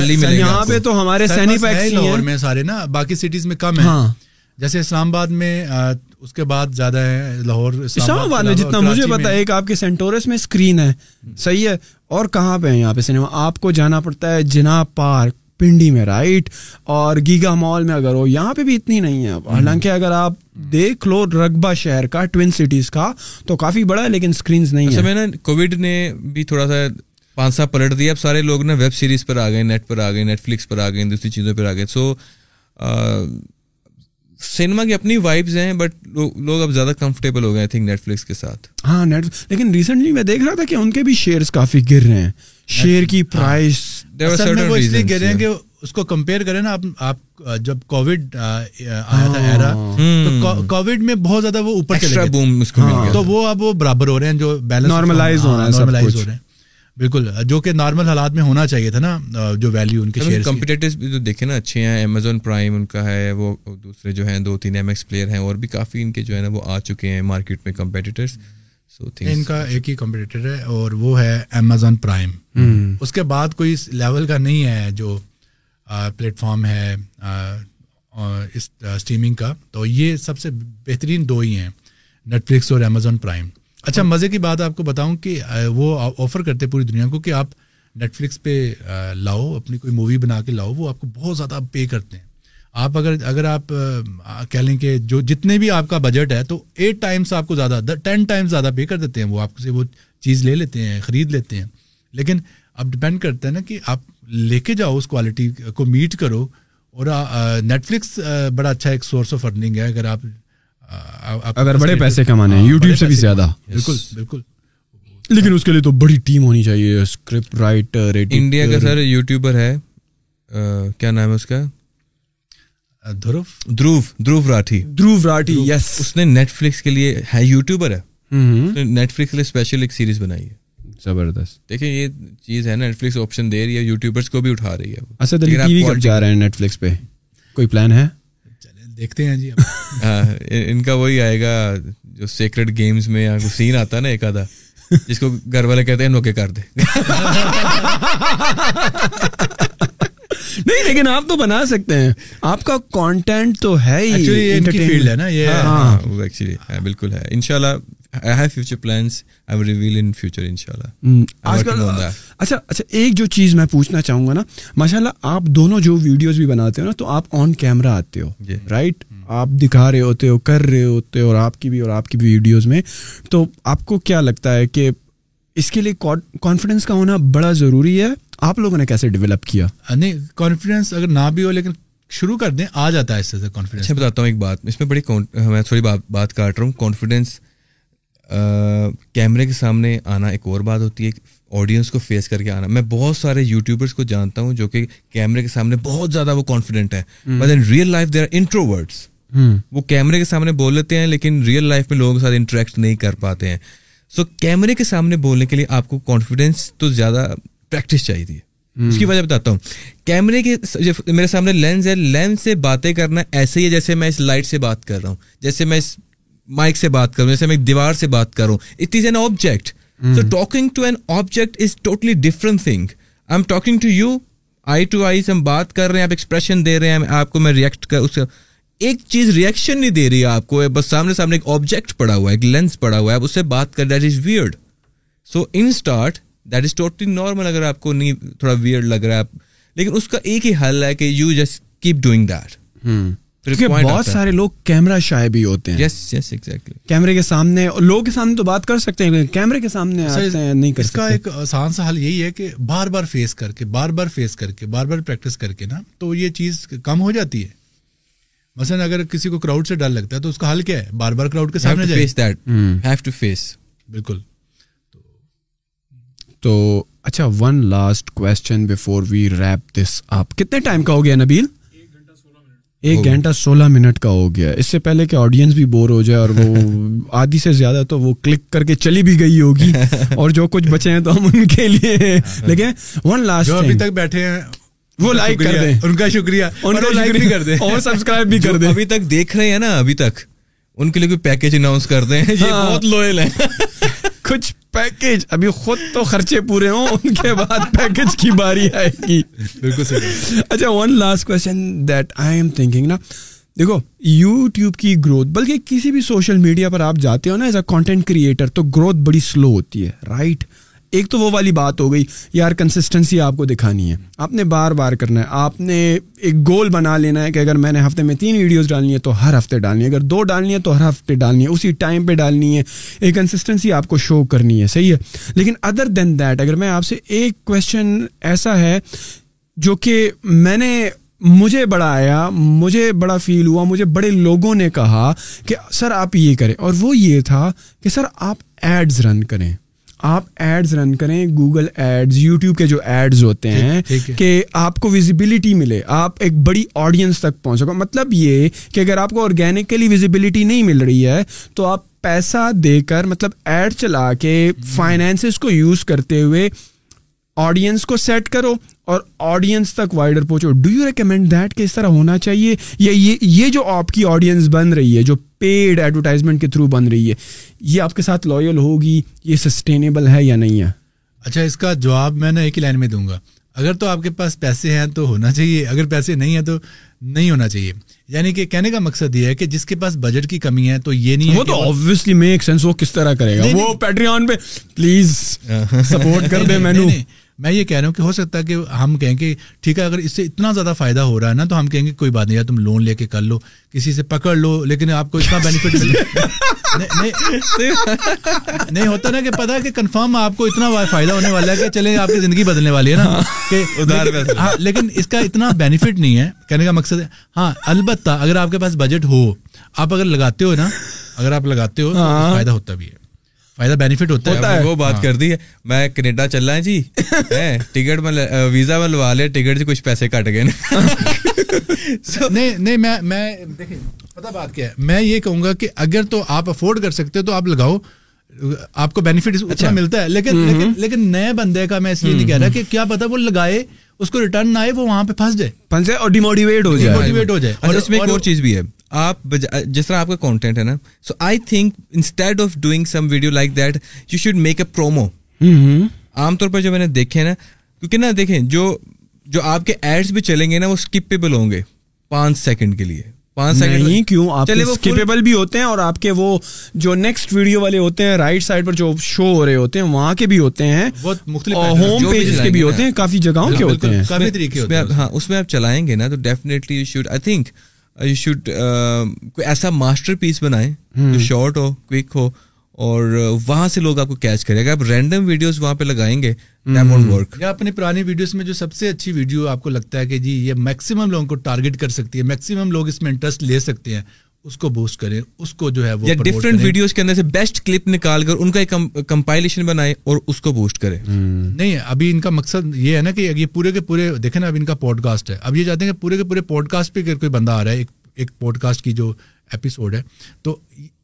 یہاں پہ تو ہمارے سینی پیکس ہیں سارے نا باقی سٹیز میں کم ہے ہاں۔ جیسے اسلام آباد میں اس کے بعد زیادہ ہے لاہور اسلام آباد میں میں جتنا مجھے پتا ہے ہے آپ کے سینٹورس اسکرین صحیح اور کہاں پہ یہاں پہ سنیما آپ کو جانا پڑتا ہے جناب پارک پنڈی میں رائٹ اور گیگا مال میں اگر ہو یہاں پہ بھی اتنی نہیں ہے حالانکہ اگر آپ دیکھ لو رقبہ شہر کا ٹوین سٹیز کا تو کافی بڑا ہے لیکن اسکرینس نہیں اچھا، ہے میں نے کووڈ نے بھی تھوڑا سا پانچ سال پلٹ دیا اب سارے لوگ نا ویب سیریز پر آ گئے نیٹ پر آ گئے نیٹ فلکس پر آ گئے دوسری چیزوں پر آ گئے سو سنیما کی اپنی وائبز ہیں بٹ لوگ اب زیادہ کمفرٹیبل ہو گئے تھنک نیٹ فلکس کے ساتھ ہاں نیٹ لیکن ریسنٹلی میں دیکھ رہا تھا کہ ان کے بھی شیئرز کافی گر رہے ہیں شیئر کی پرائس دیر آر سرٹن گر رہے ہیں کہ اس کو کمپیئر کریں نا آپ آپ جب کووڈ آیا تھا ایرا oh. Covid hmm. میں بہت زیادہ وہ اوپر چلے گئے ہاں۔ تو وہ اب وہ برابر ہو رہے ہیں جو بیلنس نارملائز ہو ہاں، رہے ہیں نارملائز ہو رہے ہیں بالکل جو کہ نارمل حالات میں ہونا چاہیے تھا نا جو ویلیو ان کے کمپیٹیٹرس بھی دیکھے نا اچھے ہیں امیزون پرائم ان کا ہے وہ دوسرے جو ہیں دو تین ایم ایکس پلیئر ہیں اور بھی کافی ان کے جو ہے نا وہ آ چکے ہیں مارکیٹ میں سو ان کا ایک ہی کمپیٹیٹر ہے اور وہ ہے امیزون پرائم hmm. اس کے بعد کوئی لیول کا نہیں ہے جو پلیٹ فارم ہے اسٹریمنگ کا تو یہ سب سے بہترین دو ہی ہیں نیٹ فلکس اور امیزون پرائم اچھا مزے کی بات آپ کو بتاؤں کہ وہ آفر کرتے پوری دنیا کو کہ آپ نیٹ فلکس پہ لاؤ اپنی کوئی مووی بنا کے لاؤ وہ آپ کو بہت زیادہ پے کرتے ہیں آپ اگر اگر آپ کہہ لیں کہ جو جتنے بھی آپ کا بجٹ ہے تو ایٹ ٹائمس آپ کو زیادہ ٹین ٹائمس زیادہ پے کر دیتے ہیں وہ آپ سے وہ چیز لے لیتے ہیں خرید لیتے ہیں لیکن اب ڈپینڈ کرتا ہے نا کہ آپ لے کے جاؤ اس کوالٹی کو میٹ کرو اور نیٹ فلکس بڑا اچھا ایک سورس آف ارننگ ہے اگر آپ اگر بڑے پیسے کمانے ہیں یوٹیوب ہاں، سے بھی زیادہ بالکل بالکل لیکن اس کے لیے تو بڑی ٹیم ہونی چاہیے اسکرپٹ رائٹر انڈیا کا سر یوٹیوبر ہے کیا نام ہے زبردست آپشن دے رہی ہے کوئی پلان ہے دیکھتے ہیں جی ان کا وہی آئے گا جو سیکرٹ گیمز میں یا سین آتا نا ایک آدھا جس کو گھر والے کہتے ہیں نوکے کر دے نہیں لیکن آپ تو بنا سکتے ہیں آپ کا کانٹینٹ تو ہے ہی فیلڈ ہے نا یہ ہاں، ہاں، ہاں۔ بالکل ہے انشاءاللہ ایک جو چیز میں پوچھنا چاہوں گا نا ماشاء اللہ آپ دونوں جو ویڈیوز بھی بناتے ہو نا تو آپ آن کیمرا آتے ہو رائٹ آپ دکھا رہے ہوتے ہو کر رہے ہوتے ہو اور آپ کی بھی اور آپ کی بھی ویڈیوز میں تو آپ کو کیا لگتا ہے کہ اس کے لیے کانفیڈینس کا ہونا بڑا ضروری ہے آپ لوگوں نے کیسے ڈیولپ کیا نہیں کانفیڈینس اگر نہ بھی ہو لیکن شروع کر دیں آ جاتا ہے اس سے کانفیڈینس بتاتا ہوں ایک بات اس میں بڑی میں تھوڑی بات کاٹ رہا ہوں کانفیڈینس کیمرے کے سامنے آنا ایک اور بات ہوتی ہے آڈینس کو فیس کر کے آنا میں بہت سارے یوٹیوبرس کو جانتا ہوں جو کہ کیمرے کے سامنے بہت زیادہ وہ کانفیڈنٹ ہے real life they are introverts وہ کیمرے کے سامنے بول لیتے ہیں لیکن ریئل لائف میں لوگوں کے ساتھ انٹریکٹ نہیں کر پاتے ہیں سو کیمرے کے سامنے بولنے کے لیے آپ کو کانفیڈینس تو زیادہ پریکٹس چاہیے اس کی وجہ بتاتا ہوں کیمرے کے میرے سامنے لینس ہے لینس سے باتیں کرنا ایسے ہی ہے جیسے میں اس لائٹ سے بات کر رہا ہوں جیسے میں اس مائک سے بات کروں جیسے میں ایک دیوار سے بات کروں it is an object so talking to an object is totally different thing I am talking to you eye to eye سے ہم بات کر رہے ہیں آپ ایکسپریشن دے رہے ہیں آپ کو میں ریئیکٹ کر اس ایک چیز ریئیکشن نہیں دے رہی ہے آپ کو بس سامنے سامنے ایک آبجیکٹ پڑا ہوا ہے ایک لینس پڑا ہوا ہے آپ اس سے بات کر that is weird so in start that is totally normal اگر آپ کو نہیں تھوڑا ویئرڈ لگ رہا ہے لیکن اس کا ایک ہی حل ہے کہ you just keep doing that کیونکہ بہت سارے لوگ کیمرہ شائع بھی ہوتے ہیں یس یس ایگزیکٹلی کیمرے کے سامنے لوگ کے سامنے تو بات کر سکتے ہیں کیمرے کے سامنے نہیں کر اس کا ایک آسان سا حل یہی ہے کہ بار بار فیس کر کے بار بار فیس کر کے بار بار پریکٹس کر کے نا تو یہ چیز کم ہو جاتی ہے مثلا اگر کسی کو کراؤڈ سے ڈر لگتا ہے تو اس کا حل کیا ہے بار بار کراؤڈ کے سامنے فیس ہیو ٹو فیس بالکل تو اچھا one last question before we wrap this آپ کتنے ٹائم کا ہو گیا نبیل ایک گھنٹہ سولہ منٹ کا ہو گیا اس سے پہلے کہ آڈینس بھی بور ہو جائے اور وہ آدھی سے زیادہ تو وہ کلک کر کے چلی بھی گئی ہوگی اور جو کچھ بچے ہیں تو ہم ان کے لیے ہاں۔ لیکن ون لاسٹ ابھی تک بیٹھے ہیں وہ لائک کر دیں ان کا شکریہ ان کو لائک بھی کر دیں اور سبسکرائب بھی کر دیں ابھی تک دیکھ رہے ہیں نا ابھی تک ان کے لیے کوئی پیکج اناؤنس کر دیں یہ ہاں۔ بہت لوئل ہے کچھ پیکج ابھی خود تو خرچے پورے ہوں ان کے بعد پیکج کی باری آئے گی بالکل اچھا one last question that I am thinking نا دیکھو یو ٹیوب کی گروتھ بلکہ کسی بھی سوشل میڈیا پر آپ جاتے ہو نا ایز اے کانٹینٹ کریئٹر تو گروتھ بڑی سلو ہوتی ہے رائٹ right? ایک تو وہ والی بات ہو گئی یار کنسسٹنسی آپ کو دکھانی ہے آپ نے بار بار کرنا ہے آپ نے ایک گول بنا لینا ہے کہ اگر میں نے ہفتے میں تین ویڈیوز ڈالنی ہے تو ہر ہفتے ڈالنی ہے اگر دو ڈالنی ہے تو ہر ہفتے ڈالنی ہے اسی ٹائم پہ ڈالنی ہے ایک کنسسٹنسی آپ کو شو کرنی ہے صحیح ہے لیکن ادر دین دیٹ اگر میں آپ سے ایک کویشچن ایسا ہے جو کہ میں نے مجھے بڑا آیا مجھے بڑا فیل ہوا مجھے بڑے لوگوں نے کہا کہ سر آپ یہ کریں اور وہ یہ تھا کہ سر آپ ایڈز رن کریں آپ ایڈز رن کریں گوگل ایڈز یوٹیوب کے جو ایڈز ہوتے ہیں کہ آپ کو ویزیبلٹی ملے آپ ایک بڑی آڈینس تک پہنچ سکو مطلب یہ کہ اگر آپ کو آرگینکلی ویزیبلٹی نہیں مل رہی ہے تو آپ پیسہ دے کر مطلب ایڈ چلا کے فائنینسز کو یوز کرتے ہوئے آڈینس کو سیٹ کرو اور آڈینس تک وائڈر پہنچو ڈو یو ریکمینڈ دیٹ کہ اس طرح ہونا چاہیے یا یہ یہ جو آپ کی آڈینس بن رہی ہے جو پیڈ ایڈورٹائزمنٹ کے تھرو بن رہی ہے یہ آپ کے ساتھ لائل ہوگی یہ سسٹینیبل ہے یا نہیں ہے اچھا اس کا جواب میں نا ایک ہی لائن میں دوں گا اگر تو آپ کے پاس پیسے ہیں تو ہونا چاہیے اگر پیسے نہیں ہیں تو نہیں ہونا چاہیے یعنی کہ کہنے کا مقصد یہ ہے کہ جس کے پاس بجٹ کی کمی ہے تو یہ نہیں وہ تو آبویسلی میک سینس وہ کس طرح کرے گا وہ پیٹریون پہ پلیز سپورٹ کر دے مینو میں یہ کہہ رہا ہوں کہ ہو سکتا ہے کہ ہم کہیں کہ ٹھیک ہے اگر اس سے اتنا زیادہ فائدہ ہو رہا ہے نا تو ہم کہیں گے کوئی بات نہیں تم لون لے کے کر لو کسی سے پکڑ لو لیکن آپ کو اتنا بینیفٹ نہیں ہوتا نا کہ پتا کہ کنفرم آپ کو اتنا فائدہ ہونے والا ہے کہ چلے آپ کی زندگی بدلنے والی ہے نا کہ ہاں، لیکن اس کا اتنا بینیفٹ نہیں ہے کہنے کا مقصد ہے ہاں البتہ اگر آپ کے پاس بجٹ ہو آپ اگر لگاتے ہو نا اگر آپ لگاتے ہو تو ہاں۔ فائدہ ہوتا بھی ہے میں جی ویزا ٹکٹ سے اگر تو آپ افورڈ کر سکتے تو آپ لگاؤ آپ کو بینیفٹ اچھا ملتا ہے لیکن نئے بندے کا میں اس لیے کہہ رہا کہ کیا پتا وہ لگائے اس کو ریٹرن آئے وہاں پہ پھنس جائے اور ڈیموٹیویٹ ہو جائے اور اچھا، اور اس میں ایک چیز بھی ہے آپ جس طرح آپ کا کانٹینٹ ہے نا so I think instead of doing some video like that you should make a promo عام طور پر جو میں نے دیکھے نا کیونکہ نا دیکھیں جو جو آپ کے ایڈس بھی چلیں گے نا وہ اسکپیبل ہوں گے پانچ سیکنڈ کے لیے پانچ سیکنڈیبل بھی ہوتے ہیں اور آپ کے وہ جو نیکسٹ ویڈیو والے ہوتے ہیں رائٹ سائڈ پر جو شو ہو رہے ہوتے ہیں وہاں کے بھی ہوتے ہیں ہوم پیجز کے بھی ہوتے ہیں کافی جگہوں کے ہوتے ہیں ہاں، اس میں آپ چلائیں گے نا تو definitely you should I think you uh, should uh, کوئی ایسا ماسٹر پیس بنائیں جو شارٹ hmm. ہو ہو اور uh, وہاں سے لوگ آپ کو کیچ کریں اگر آپ رینڈم ویڈیوز وہاں پہ لگائیں گے hmm. یا اپنے پرانی ویڈیوز میں جو سب سے اچھی ویڈیو آپ کو لگتا ہے کہ جی یہ میکسیمم لوگوں کو ٹارگیٹ کر سکتی ہے میکسیمم لوگ اس میں انٹرسٹ لے سکتے ہیں اس کو بوسٹ کریں اس کو جو ہے وہ ڈفرنٹ ویڈیوز کے اندر سے بیسٹ کلپ نکال کر ان کا ایک کمپائلیشن بنائے اور اس کو بوسٹ کریں نہیں ابھی ان کا مقصد یہ ہے نا کہ یہ پورے کے پورے دیکھیں نا اب ان کا پوڈ کاسٹ ہے اب یہ چاہتے ہیں کہ پورے کے پورے پوڈ کاسٹ پہ اگر کوئی بندہ آ رہا ہے ایک ایک پوڈ کاسٹ کی جو ایپیسوڈ ہے تو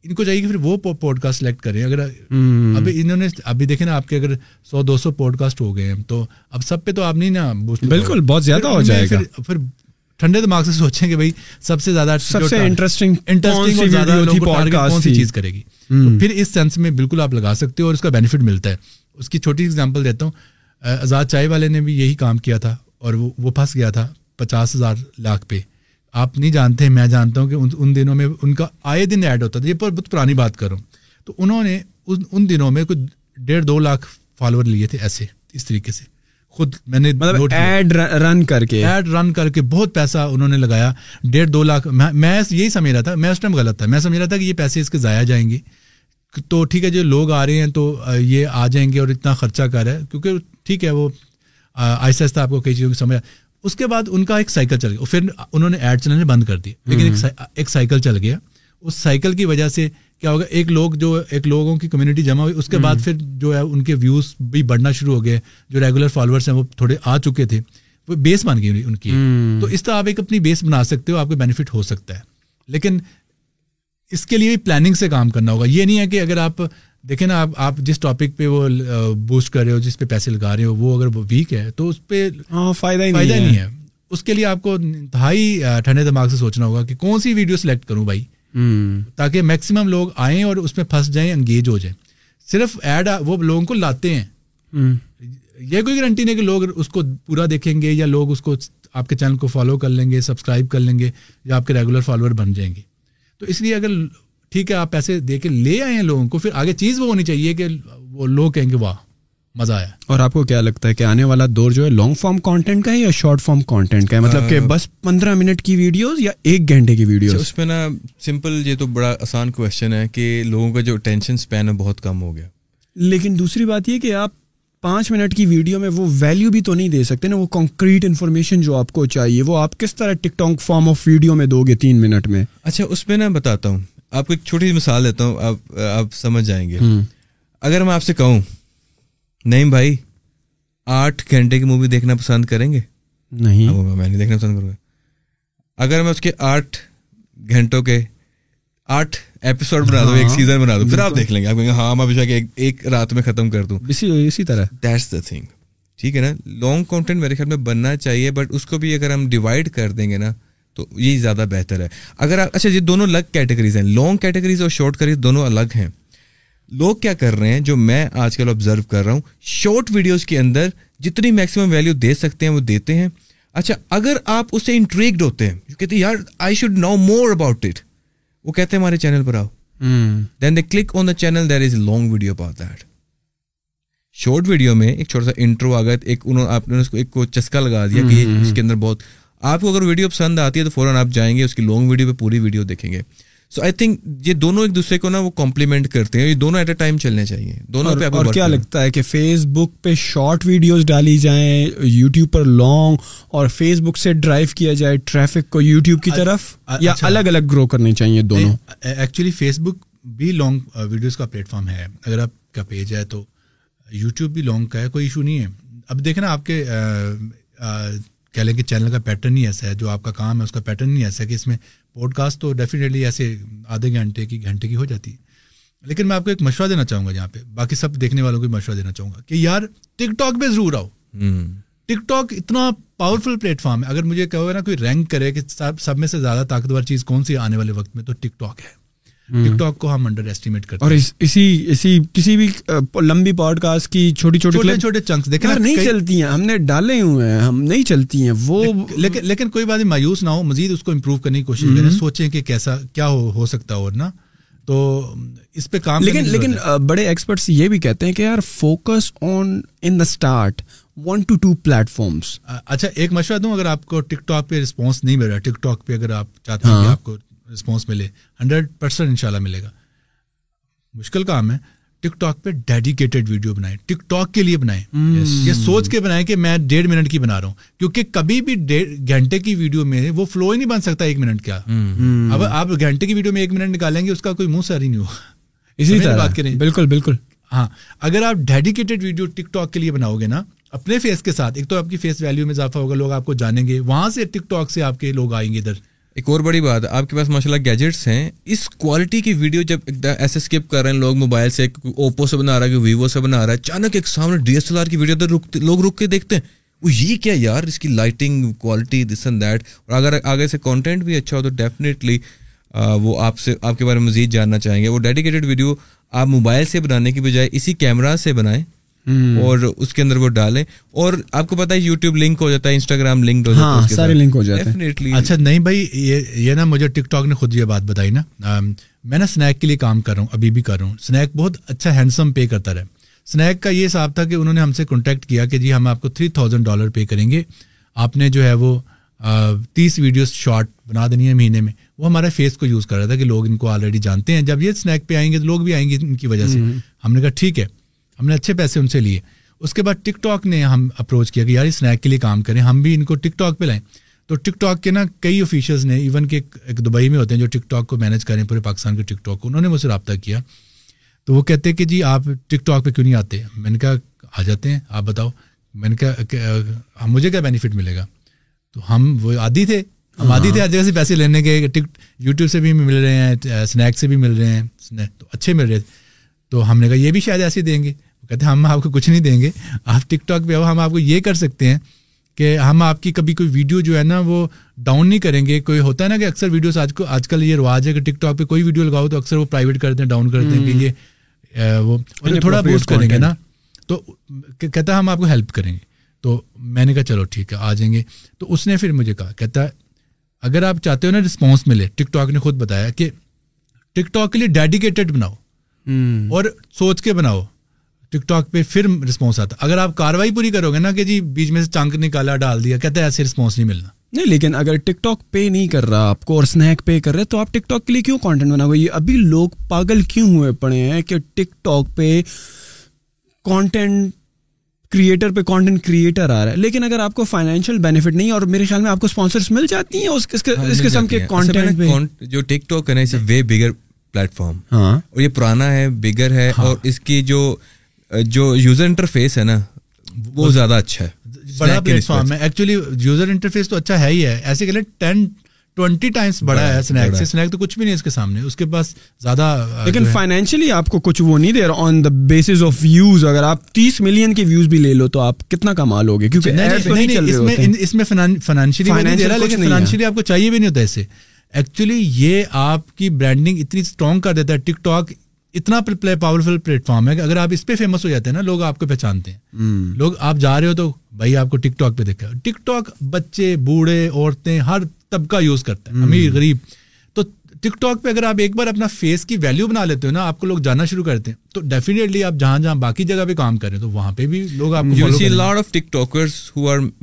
ان کو چاہیے کہ پھر وہ پوڈ کاسٹ سلیکٹ کریں اگر ابھی انہوں نے ابھی دیکھیں نا آپ کے اگر سو دو سو پوڈ کاسٹ ہو گئے ہیں تو اب سب پہ تو آپ نہیں نا بالکل بہت زیادہ ہو جائے گا پھر ٹھنڈے دماغ سے سوچیں بھائی سب سے زیادہ کرے گی پھر اس سینس میں بالکل آپ لگا سکتے ہو اور اس کا بینیفٹ ملتا ہے اس کی چھوٹی ایگزامپل دیتا ہوں آزاد چائے والے نے بھی یہی کام کیا تھا اور وہ وہ پھنس گیا تھا پچاس ہزار لاکھ پہ آپ نہیں جانتے میں جانتا ہوں کہ ان دنوں میں ان کا آئے دن ایڈ ہوتا تھا یہ پر بہت پرانی بات کروں تو انہوں نے ان دنوں میں کچھ ڈیڑھ دو لاکھ فالوور لیے تھے ایسے اس طریقے سے خود میں نے ایڈ رن کر کے ایڈ رن کر کے بہت پیسہ انہوں نے لگایا ڈیڑھ دو لاکھ میں یہی سمجھ رہا تھا میں اس ٹائم غلط تھا میں سمجھ رہا تھا کہ یہ پیسے اس کے ضائع جائیں گے تو ٹھیک ہے جو لوگ آ رہے ہیں تو یہ آ جائیں گے اور اتنا خرچہ کر رہے ہے کیونکہ ٹھیک ہے وہ آہستہ آہستہ آپ کو کئی چیزوں کی سمجھ اس کے بعد ان کا ایک سائیکل چل گیا پھر انہوں نے ایڈ چلانے بند کر دیے لیکن ایک سائیکل چل گیا اس سائیکل کی وجہ سے کیا ہوگا ایک لوگ جو ایک لوگوں کی کمیونٹی جمع ہوئی اس کے بعد پھر جو ہے ان کے ویوز بھی بڑھنا شروع ہو گئے جو ریگولر فالوورس ہیں وہ تھوڑے آ چکے تھے وہ بیس بن گئی ان کی تو اس طرح آپ ایک اپنی بیس بنا سکتے ہو آپ کو بینیفٹ ہو سکتا ہے لیکن اس کے لیے بھی پلاننگ سے کام کرنا ہوگا یہ نہیں ہے کہ اگر آپ دیکھیں نا آپ آپ جس ٹاپک پہ وہ بوسٹ کر رہے ہو جس پہ پیسے لگا رہے ہو وہ اگر ویک ہے تو اس پہ ہاں، فائدہ ہی نہیں ہے اس کے لیے آپ کو انتہائی ٹھنڈے دماغ سے سوچنا ہوگا کہ کون سی ویڈیو سلیکٹ کروں بھائی تاکہ میکسیمم لوگ آئیں اور اس میں پھنس جائیں انگیج ہو جائیں صرف ایڈ وہ لوگوں کو لاتے ہیں یہ کوئی گارنٹی نہیں کہ لوگ اس کو پورا دیکھیں گے یا لوگ اس کو آپ کے چینل کو فالو کر لیں گے سبسکرائب کر لیں گے یا آپ کے ریگولر فالوور بن جائیں گے تو اس لیے اگر ٹھیک ہے آپ پیسے دے کے لے آئے ہیں لوگوں کو پھر آگے چیز وہ ہونی چاہیے کہ وہ لوگ کہیں گے واہ مزہ آیا اور آپ کو کیا لگتا ہے کہ آنے والا دور جو ہے لانگ فارم کانٹینٹ کا ہے یا شارٹ فارم کانٹینٹ کا ہے مطلب کہ بس پندرہ منٹ کی ویڈیوز یا ایک گھنٹے کی ویڈیوز اچھا، اس میں نا سمپل یہ تو بڑا آسان کویشچن ہے کہ لوگوں کا جو اٹینشن اسپین ہے بہت کم ہو گیا لیکن دوسری بات یہ کہ آپ پانچ منٹ کی ویڈیو میں وہ ویلیو بھی تو نہیں دے سکتے نا وہ کنکریٹ انفارمیشن جو آپ کو چاہیے وہ آپ کس طرح TikTok form of video میں دو گے تین منٹ میں اچھا اس میں نا بتاتا ہوں آپ کو ایک چھوٹی مثال دیتا ہوں آپ آپ سمجھ جائیں گے اگر میں آپ سے کہوں نہیں بھائی آٹھ گھنٹے کی مووی دیکھنا پسند کریں گے نہیں ہاں، میں نہیں دیکھنا پسند کروں گا اگر میں اس کے آٹھ گھنٹوں کے آٹھ ایپیسوڈ بنا ہاں۔ بنا ایک سیزن پھر آپ آپ دیکھ لیں گے گے کہیں ہاں میں ایک رات میں ختم کر دوں اسی اسی طرح دیٹس دا تھنگ ٹھیک ہے نا لانگ کانٹینٹ میرے خیال میں بننا چاہیے بٹ اس کو بھی اگر ہم ڈیوائڈ کر دیں گے نا تو یہ زیادہ بہتر ہے اگر آپ اچھا یہ دونوں الگ کیٹیگریز ہیں لانگ کیٹیگریز اور شارٹ کیٹیگریز دونوں الگ ہیں لوگ کیا کر رہے ہیں جو میں آج کل آبزرو کر رہا ہوں شارٹ ویڈیوز کے اندر جتنی میکسیمم ویلیو دے سکتے ہیں وہ دیتے ہیں اچھا اگر آپ اسے یار I should know more about it وہ کہتے ہیں ہمارے چینل پر آؤ then they click on the channel there is long video that short video میں ایک چھوٹا سا انٹرو آ گیا چسکا لگا دیا کہ اس کے اندر بہت آپ کو اگر ویڈیو پسند آتی ہے تو فوراً آپ جائیں گے اس کی لانگ ویڈیو پہ پوری ویڈیو دیکھیں گے سو آئی تھنک یہ دونوں ایک دوسرے کو نا وہ کمپلیمنٹ کرتے ہیں یہ دونوں دونوں ایٹ اے ٹائم چلنے چاہیے پہ پہ اور کیا لگتا ہے کہ فیس بک شارٹ ویڈیوز ڈالی جائیں یوٹیوب پر لانگ اور فیس بک سے ڈرائیو کیا جائے ٹریفک کو یوٹیوب کی اچھا، طرف اچھا۔ یا الگ الگ گرو کرنے چاہیے دونوں ایکچولی فیس بک بھی لانگ ویڈیوز uh, کا پلیٹ فارم ہے اگر آپ کا پیج ہے تو یوٹیوب بھی لانگ کا ہے کوئی ایشو نہیں ہے اب دیکھیں نا آپ کے uh, uh, کہہ لیں کہ چینل کا پیٹرن ہی ایسا ہے جو آپ کا کام ہے اس کا پیٹرن نہیں ایسا ہے کہ اس میں پوڈ کاسٹ تو ڈیفینیٹلی ایسے آدھے گھنٹے کی گھنٹے کی ہو جاتی ہے لیکن میں آپ کو ایک مشورہ دینا چاہوں گا یہاں پہ باقی سب دیکھنے والوں کو مشورہ دینا چاہوں گا کہ یار ٹک ٹاک پہ ضرور آؤ ٹک ٹاک اتنا پاورفل پلیٹ فارم ہے اگر مجھے کہو نا کوئی رینک کرے کہ سب میں سے زیادہ طاقتور چیز کون سی آنے والے وقت میں تو ٹک ٹاک ہے ٹک hmm. ٹاک کو ہم انڈر ایسٹیمیٹ کرتے ہیں اور اسی اسی کسی بھی لمبی پوڈ کاسٹ کی چھوٹی چھوٹی چھوٹے چھوٹے چنکس دیکھیں کر نہیں چلتی ہیں ہم نے ڈالے ہوئے ہیں ہم نہیں چلتی ہیں وہ لیکن لیکن کوئی بات مایوس نہ ہو مزید اس کو امپروو کرنے کی کوشش hmm. کریں سوچیں کہ کیسا کیا ہو ہو سکتا ہو نا تو اس پہ کام لیکن لیکن بڑے ایکسپرٹس یہ بھی کہتے ہیں کہ یار focus on in the start one two two plate forms اچھا ایک مشورہ دوں اگر آپ کو ٹک ٹاک پہ رسپانس نہیں مل رہا ٹک ٹاک پہ اگر آپ چاہتے ہیں ہاں۔ کہ آپ کو رسپانس ملے ہنڈریڈ پرسینٹ ان شاء اللہ ملے گا مشکل کام ہے ٹک ٹک ٹاک پہ ڈیڈیکیٹڈ ویڈیو ٹاک کے لیے سوچ کے کہ میں ڈیڑھ منٹ کی بنا رہا ہوں کیونکہ کبھی بھی گھنٹے کی ویڈیو میں وہ فلو ہی نہیں بن سکتا ایک منٹ اب آپ گھنٹے کی ویڈیو میں ایک منٹ نکالیں گے اس کا کوئی منہ سر ہی نہیں ہوگا اسی بات کریں بالکل بالکل ہاں اگر آپ ڈیڈیکیٹڈ ویڈیو ٹک ٹاک کے لیے بناؤ گے نا اپنے فیس کے ساتھ ایک تو آپ کی فیس ویلو میں اضافہ ہوگا لوگ آپ کو جانیں گے وہاں سے ٹک ٹاک سے آپ کے لوگ آئیں گے ادھر ایک اور بڑی بات آپ کے پاس ماشاء اللہ گیجٹس ہیں اس کوالٹی کی ویڈیو جب ایسے اسکپ کر رہے ہیں لوگ موبائل سے اوپو سے بنا رہا ہے کوئی ویوو سے بنا رہا ہے اچانک ایک سامنے ڈی ایس ایل آر کی ویڈیو ادھر رکتے لوگ رک کے دیکھتے ہیں وہ یہ کیا یار اس کی lighting quality this and that اور اگر آگے سے کانٹینٹ بھی اچھا ہو تو ڈیفینیٹلی وہ آپ سے آپ کے بارے میں مزید جاننا چاہیں گے وہ ڈیڈیکیٹڈ ویڈیو آپ موبائل سے بنانے کی بجائے اسی کیمرہ سے بنائیں Hmm. اور اس کے اندر وہ ڈالے اور آپ کو پتا ہے یوٹیوب لنک ہو جاتا ہے انسٹاگرام لنک ہو جاتا ہے ہاں، سارے لنک ہو جاتا ہے اچھا نہیں بھائی یہ نا مجھے ٹک ٹاک نے خود یہ بات بتائی نا میں نا اسنیک کے لیے کام کر رہا ہوں ابھی بھی کر رہا ہوں اسنیک بہت اچھا ہینڈسم پے کرتا رہا اسنیک کا یہ حساب تھا کہ انہوں نے ہم سے کانٹیکٹ کیا کہ جی ہم آپ کو تھری تھاؤزینڈ ڈالر پے کریں گے آپ نے جو ہے وہ تیس ویڈیوز شارٹ بنا دینی ہے مہینے میں وہ ہمارے فیس کو یوز کر رہا تھا کہ لوگ ان کو آلریڈی جانتے ہیں جب یہ اسنیک پہ آئیں گے تو لوگ بھی آئیں گے ان کی وجہ سے ہم نے کہا ٹھیک ہے ہم نے اچھے پیسے ان سے لیے اس کے بعد ٹک ٹاک نے ہم اپروچ کیا کہ یار اسنیک کے لیے کام کریں ہم بھی ان کو ٹک ٹاک پہ لائیں تو ٹک ٹاک کے نا کئی آفیشیز نے ایون کہ ایک دبئی میں ہوتے ہیں جو ٹک ٹاک کو مینیج کریں پورے پاکستان کے ٹک ٹاک کو انہوں نے مجھ سے رابطہ کیا تو وہ کہتے کہ جی آپ ٹک ٹاک پہ کیوں نہیں آتے میں نے کہا آ جاتے ہیں آپ بتاؤ میں نے کہا مجھے کیا بینیفٹ ملے گا تو ہم وہ عادی تھے ہم عادی تھے ہاں۔ ہر جگہ سے پیسے لینے کے ٹک یوٹیوب سے بھی مل رہے ہیں اسنیک سے بھی مل رہے ہیں تو اچھے مل رہے تھے تو ہم نے کہا یہ بھی شاید ایسے دیں گے کہتے ہیں ہم آپ کو کچھ نہیں دیں گے آپ ٹک ٹاک پہ ہم آپ کو یہ کر سکتے ہیں کہ ہم آپ کی کبھی کوئی ویڈیو جو ہے نا وہ ڈاؤن نہیں کریں گے کوئی ہوتا ہے نا کہ اکثر ویڈیوز آج کو آج کل یہ رواج ہے کہ ٹک ٹاک پہ کوئی ویڈیو لگاؤ تو اکثر وہ پرائیویٹ کرتے ہیں ڈاؤن کر دیں وہ مطلب تھوڑا بوسٹ کریں گے نا تو کہتا ہے ہم آپ کو ہیلپ کریں گے تو میں نے کہا چلو ٹھیک ہے آ جائیں گے تو اس نے پھر مجھے کہا کہتا اگر آپ چاہتے ہو نا رسپانس ملے ٹک ٹاک نے خود بتایا کہ ٹک ٹاک کے لیے ڈیڈیکیٹڈ بناؤ اور سوچ کے بناؤ ٹک ٹاک پہ پھر رسپانس آتا اگر آپ کاروائی پوری کرو گے نا کہ جی بیچ میں سے چانک نکالا ڈال دیا کہتے ہیں ایسے رسپانس نہیں ملنا نہیں لیکن اگر ٹک ٹاک پے نہیں کر رہا آپ کو اور اسنیک پے کر رہے تو آپ ٹک ٹاک کے لیے کیوں کانٹینٹ بنا ہوئی ابھی لوگ پاگل کیوں ہوئے پڑے ہیں کہ ٹک ٹاک پہ کانٹینٹ کریٹر پہ کانٹینٹ کریٹر آ رہا ہے لیکن اگر آپ کو فائنینشیل بینیفٹ نہیں اور میرے خیال میں آپ کو اسپانسرس مل جاتی ہیں اس ہاں، قسم کے کانٹینٹ جو ٹک ٹاک ہے نا وے بگر پلیٹ فارم ہاں اور یہ پرانا ہے بگر ہے ہاں۔ اور اس کی جو جو یوزر انٹرفیس ہے نا وہ زیادہ اچھا ہے بڑا پلیٹ فارم ہے ایکچولی یوزر انٹرفیس تو اچھا ہے ہی ہے ایسے کہ ٹین ٹوینٹی ٹائمس بڑا ہے اسنیک سے اسنیک تو کچھ بھی نہیں اس کے سامنے اس کے پاس زیادہ لیکن فائنینشلی آپ کو کچھ وہ نہیں دے رہا on the basis of views اگر آپ تیس ملین کے ویوز بھی لے لو تو آپ کتنا کما لو گے کیونکہ اس میں فائنینشلی لیکن فائنینشلی آپ کو چاہیے بھی نہیں ہوتا ایسے ایکچولی یہ آپ کی برانڈنگ اتنی اسٹرانگ کر دیتا ہے ٹک ٹاک اتنا پاورفل پلیٹ فارم ہے کہ اگر آپ اس پہ فیمس ہو جاتے ہیں نا لوگ آپ کو پہچانتے ہیں لوگ آپ جا رہے ہو تو بھائی آپ کو ٹک ٹاک پہ دیکھا ٹک ٹاک بچے بوڑھے عورتیں ہر طبقہ یوز کرتے ہیں امیر غریب تو ٹک ٹاک پہ اگر آپ ایک بار اپنا فیس کی ویلیو بنا لیتے ہو نا آپ کو لوگ جانا شروع کرتے ہیں تو ڈیفینیٹلی آپ جہاں جہاں باقی جگہ پہ کام کریں تو وہاں پہ بھی لوگ آپ کو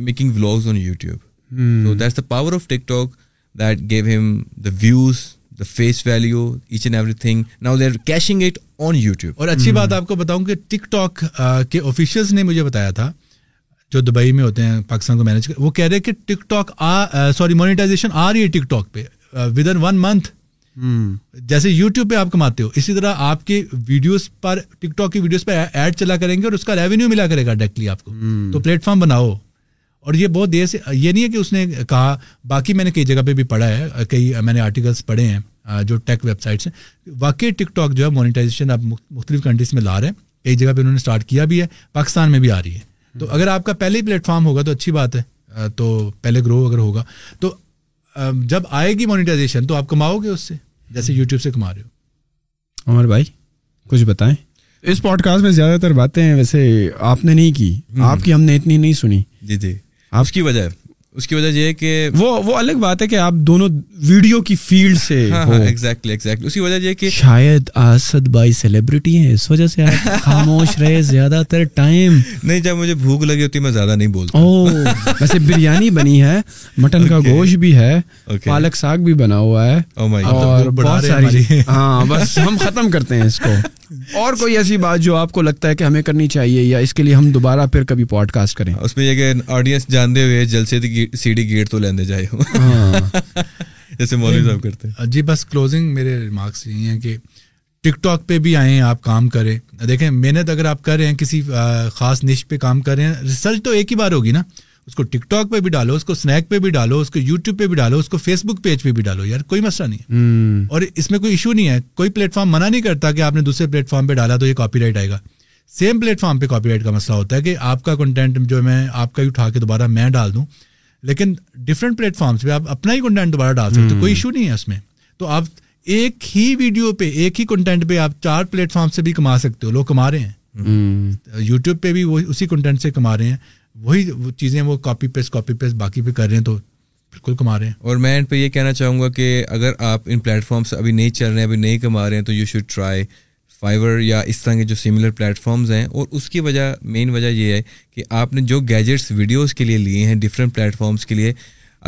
making vlogs on YouTube that's the power of TikTok that gave them the views the face value H and everything now they are cashing it on YouTube اور اچھی بات hmm. آپ کو بتاؤں کہ ٹک ٹاک کے آفیشیلس نے مجھے بتایا تھا جو دبئی میں ہوتے ہیں پاکستان کو مینج وہ کہہ رہے کہ ٹک ٹاک سوری مونیٹائزیشن آ رہی ہے ٹک ٹاک پہ ود ان ون منتھ جیسے یو ٹیوب پہ آپ کماتے ہو اسی طرح آپ کے ویڈیوز پر ٹک ٹاک کی ویڈیوز پہ ایڈ چلا کریں گے اور اس کا ریونیو ملا کرے گا ڈائریکٹلی آپ کو hmm. تو پلیٹ فارم بناؤ اور یہ بہت دیر سے یہ نہیں ہے کہ اس نے کہا باقی میں نے کئی جگہ پہ بھی پڑھا ہے کئی میں نے آرٹیکلس پڑھے ہیں جو ٹیک ویب سائٹس ہیں واقعی ٹک ٹاک جو ہے مانیٹائزیشن اب مختلف کنٹریز میں لا رہے ہیں کئی جگہ پہ انہوں نے اسٹارٹ کیا بھی ہے پاکستان میں بھی آ رہی ہے تو اگر آپ کا پہلے ہی پلیٹ فارم ہوگا تو اچھی بات ہے تو پہلے گرو اگر ہوگا تو جب آئے گی مانیٹائزیشن تو آپ کماؤ گے اس سے جیسے یوٹیوب سے کما رہے ہو عمر بھائی کچھ بتائیں اس پوڈ کاسٹ میں زیادہ تر باتیں ہیں ویسے آپ نے نہیں کی آپ کی ہم نے اتنی نہیں سنی جی جی آپ کی وجہ اس کی وجہ یہ کہ وہ وہ الگ بات ہے کہ آپ دونوں ویڈیو کی فیلڈ سے ایگزیکٹلی ہاں، ایگزیکٹلی ہاں، اس کی وجہ یہ کہ شاید آسد بھائی سیلیبریٹی ہیں اس وجہ سے آپ خاموش رہے زیادہ تر ٹائم نہیں جب مجھے بھوک لگی ہوتی میں زیادہ نہیں بولتا ویسے بریانی بنی ہے مٹن کا گوشت بھی ہے پالک ساگ بھی بنا ہوا ہے oh اور بہت ساری ہاں بس ہم ختم کرتے ہیں اس کو اور کوئی ایسی بات جو آپ کو لگتا ہے کہ ہمیں کرنی چاہیے یا اس کے لیے ہم دوبارہ پھر کبھی پوڈ کاسٹ کریں اس میں یہ کہ آڈینس جانتے ہوئے جلسے کی سیڑھی گیٹ تو لینے جائے ہوں ہاں۔ جیسے مولوی صاحب کرتے ہیں جی بس کلوزنگ میرے ریمارکس یہی ہیں کہ ٹک ٹاک پہ بھی آئیں آپ کام کریں دیکھیں محنت اگر آپ کر رہے ہیں کسی خاص نش پہ کام کر رہے ہیں ریسرچ تو ایک ہی بار ہوگی نا اس کو ٹک ٹاک پہ بھی ڈالو اس کو اسنیک پہ بھی ڈالو اس کو یوٹیوب پہ بھی ڈالو اس کو فیس بک پیج پہ بھی ڈالو یار کوئی مسئلہ نہیں ہے اور اس میں کوئی ایشو نہیں ہے کوئی پلیٹ فارم منع نہیں کرتا کہ آپ نے دوسرے پلیٹ فارم پہ ڈالا تو یہ کاپی رائٹ آئے گا سیم پلیٹ فارم پہ کاپی رائٹ کا مسئلہ ہوتا ہے کہ آپ کا کنٹینٹ جو میں آپ کا ہی اٹھا کے دوبارہ میں ڈال دوں لیکن ڈفرینٹ پلیٹ فارمس پہ آپ اپنا ہی کنٹینٹ دوبارہ ڈال سکتے کوئی ایشو hmm. نہیں ہے اس میں تو آپ ایک ہی ویڈیو پہ ایک ہی کنٹینٹ پہ آپ چار پلیٹ فارم سے بھی کما سکتے ہو لوگ کما رہے ہیں یوٹیوب hmm. uh, پہ بھی وہ اسی کنٹینٹ سے کما رہے ہیں وہی چیزیں وہ کاپی پیس پہ کر رہے ہیں تو بالکل کما رہے ہیں اور میں ان پہ یہ کہنا چاہوں گا کہ اگر آپ ان پلیٹ فارمس ابھی نہیں چل رہے ہیں ابھی نہیں کما رہے ہیں تو یو شوڈ ٹرائی فائبر یا اس طرح کے جو سملر پلیٹفارمز ہیں اور اس کی وجہ مین وجہ یہ ہے کہ آپ نے جو گیجٹس ویڈیوز کے لیے لیے ہیں ڈفرینٹ پلیٹفارمس کے لیے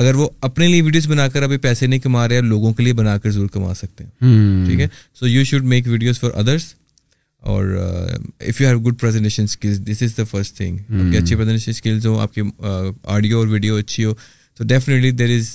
اگر وہ اپنے لیے ویڈیوز بنا کر ابھی پیسے نہیں کما رہے اور لوگوں کے لیے بنا کر ضرور کما سکتے ہیں ٹھیک ہے so you should make videos for others اور if you have good presentation skills this is the first thing آپ کی اچھی اسکلز ہوں آپ کی آڈیو uh, اور ویڈیو اچھی ہو تو ڈیفینیٹلی دیر از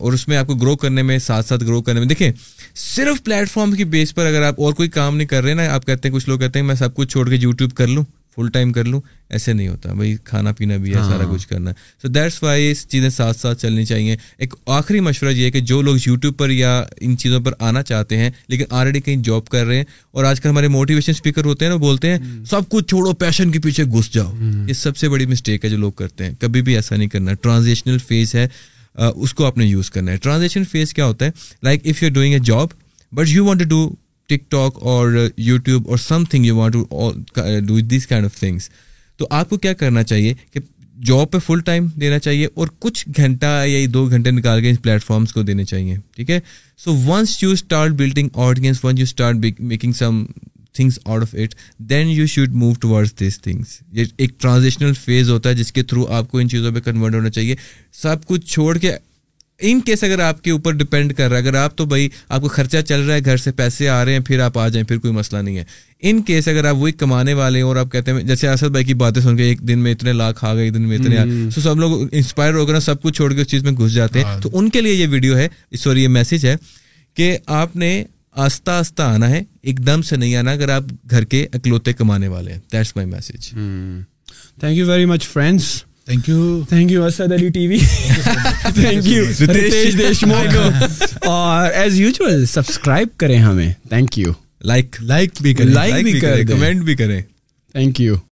اور اس میں آپ کو گرو کرنے میں ساتھ ساتھ گرو کرنے میں دیکھیں صرف پلیٹفارم کی بیس پر اگر آپ اور کوئی کام نہیں کر رہے نا آپ کہتے ہیں کچھ لوگ کہتے ہیں میں سب کچھ چھوڑ کے یوٹیوب کر لوں فل ٹائم کر لوں ایسے نہیں ہوتا بھائی کھانا پینا بھی ہے ہاں۔ سارا کچھ کرنا ہے سو دیٹس وائی اس چیزیں ساتھ ساتھ چلنی چاہیے ایک آخری مشورہ یہ ہے کہ جو لوگ یوٹیوب پر یا ان چیزوں پر آنا چاہتے ہیں لیکن آلریڈی کہیں جاب کر رہے ہیں اور آج کل ہمارے موٹیویشن اسپیکر ہوتے ہیں وہ بولتے ہیں سب کچھ چھوڑو پیشن کے پیچھے گھس جاؤ یہ سب سے بڑی مسٹیک ہے جو لوگ کرتے ہیں کبھی بھی ایسا نہیں کرنا ٹرانزیشنل فیز ہے اس کو آپ نے یوز کرنا ہے ٹرانزیشن فیز کیا ہوتا ہے like if you doing a job but you want to do TikTok اور یوٹیوب اور something you want to these kind of things تو آپ کو کیا کرنا چاہیے کہ جاب پہ فل ٹائم دینا چاہیے اور کچھ گھنٹہ یا دو گھنٹے نکال کے ان پلیٹفارمس کو دینے چاہیے ٹھیک ہے so once you start building audience once you start making some things out of it then you should move towards these things یہ ایک ٹرانزیشنل فیز ہوتا ہے جس کے تھرو آپ کو ان چیزوں پہ کنورٹ ہونا چاہیے سب کچھ چھوڑ کے ان کیس اگر آپ کے اوپر ڈیپینڈ کر رہا ہے اگر آپ تو بھائی آپ کو خرچہ چل رہا ہے گھر سے پیسے آ رہے ہیں پھر آپ آ جائیں پھر کوئی مسئلہ نہیں ہے ان کیس اگر آپ وہی کمانے والے ہیں اور آپ کہتے ہیں جیسے اسد بھائی کی باتیں سن کے ایک دن میں اتنے لاکھ آ گئے ایک دن میں اتنے سو سب لوگ انسپائر ہو کر سب کچھ چھوڑ کے اس چیز میں گھس جاتے ہیں ہاں۔ تو ان کے لیے یہ ویڈیو ہے سوری یہ میسج ہے کہ آپ نے آستہ آستہ آنا ہے ایک دم سے نہیں آنا اگر آپ گھر کے اکلوتے کمانے والے ہیں that's my message thank you very much friends as usual subscribe کریں ہمیں تھینک یو لائک لائک بھی کریں کمنٹ بھی کریں تھینک یو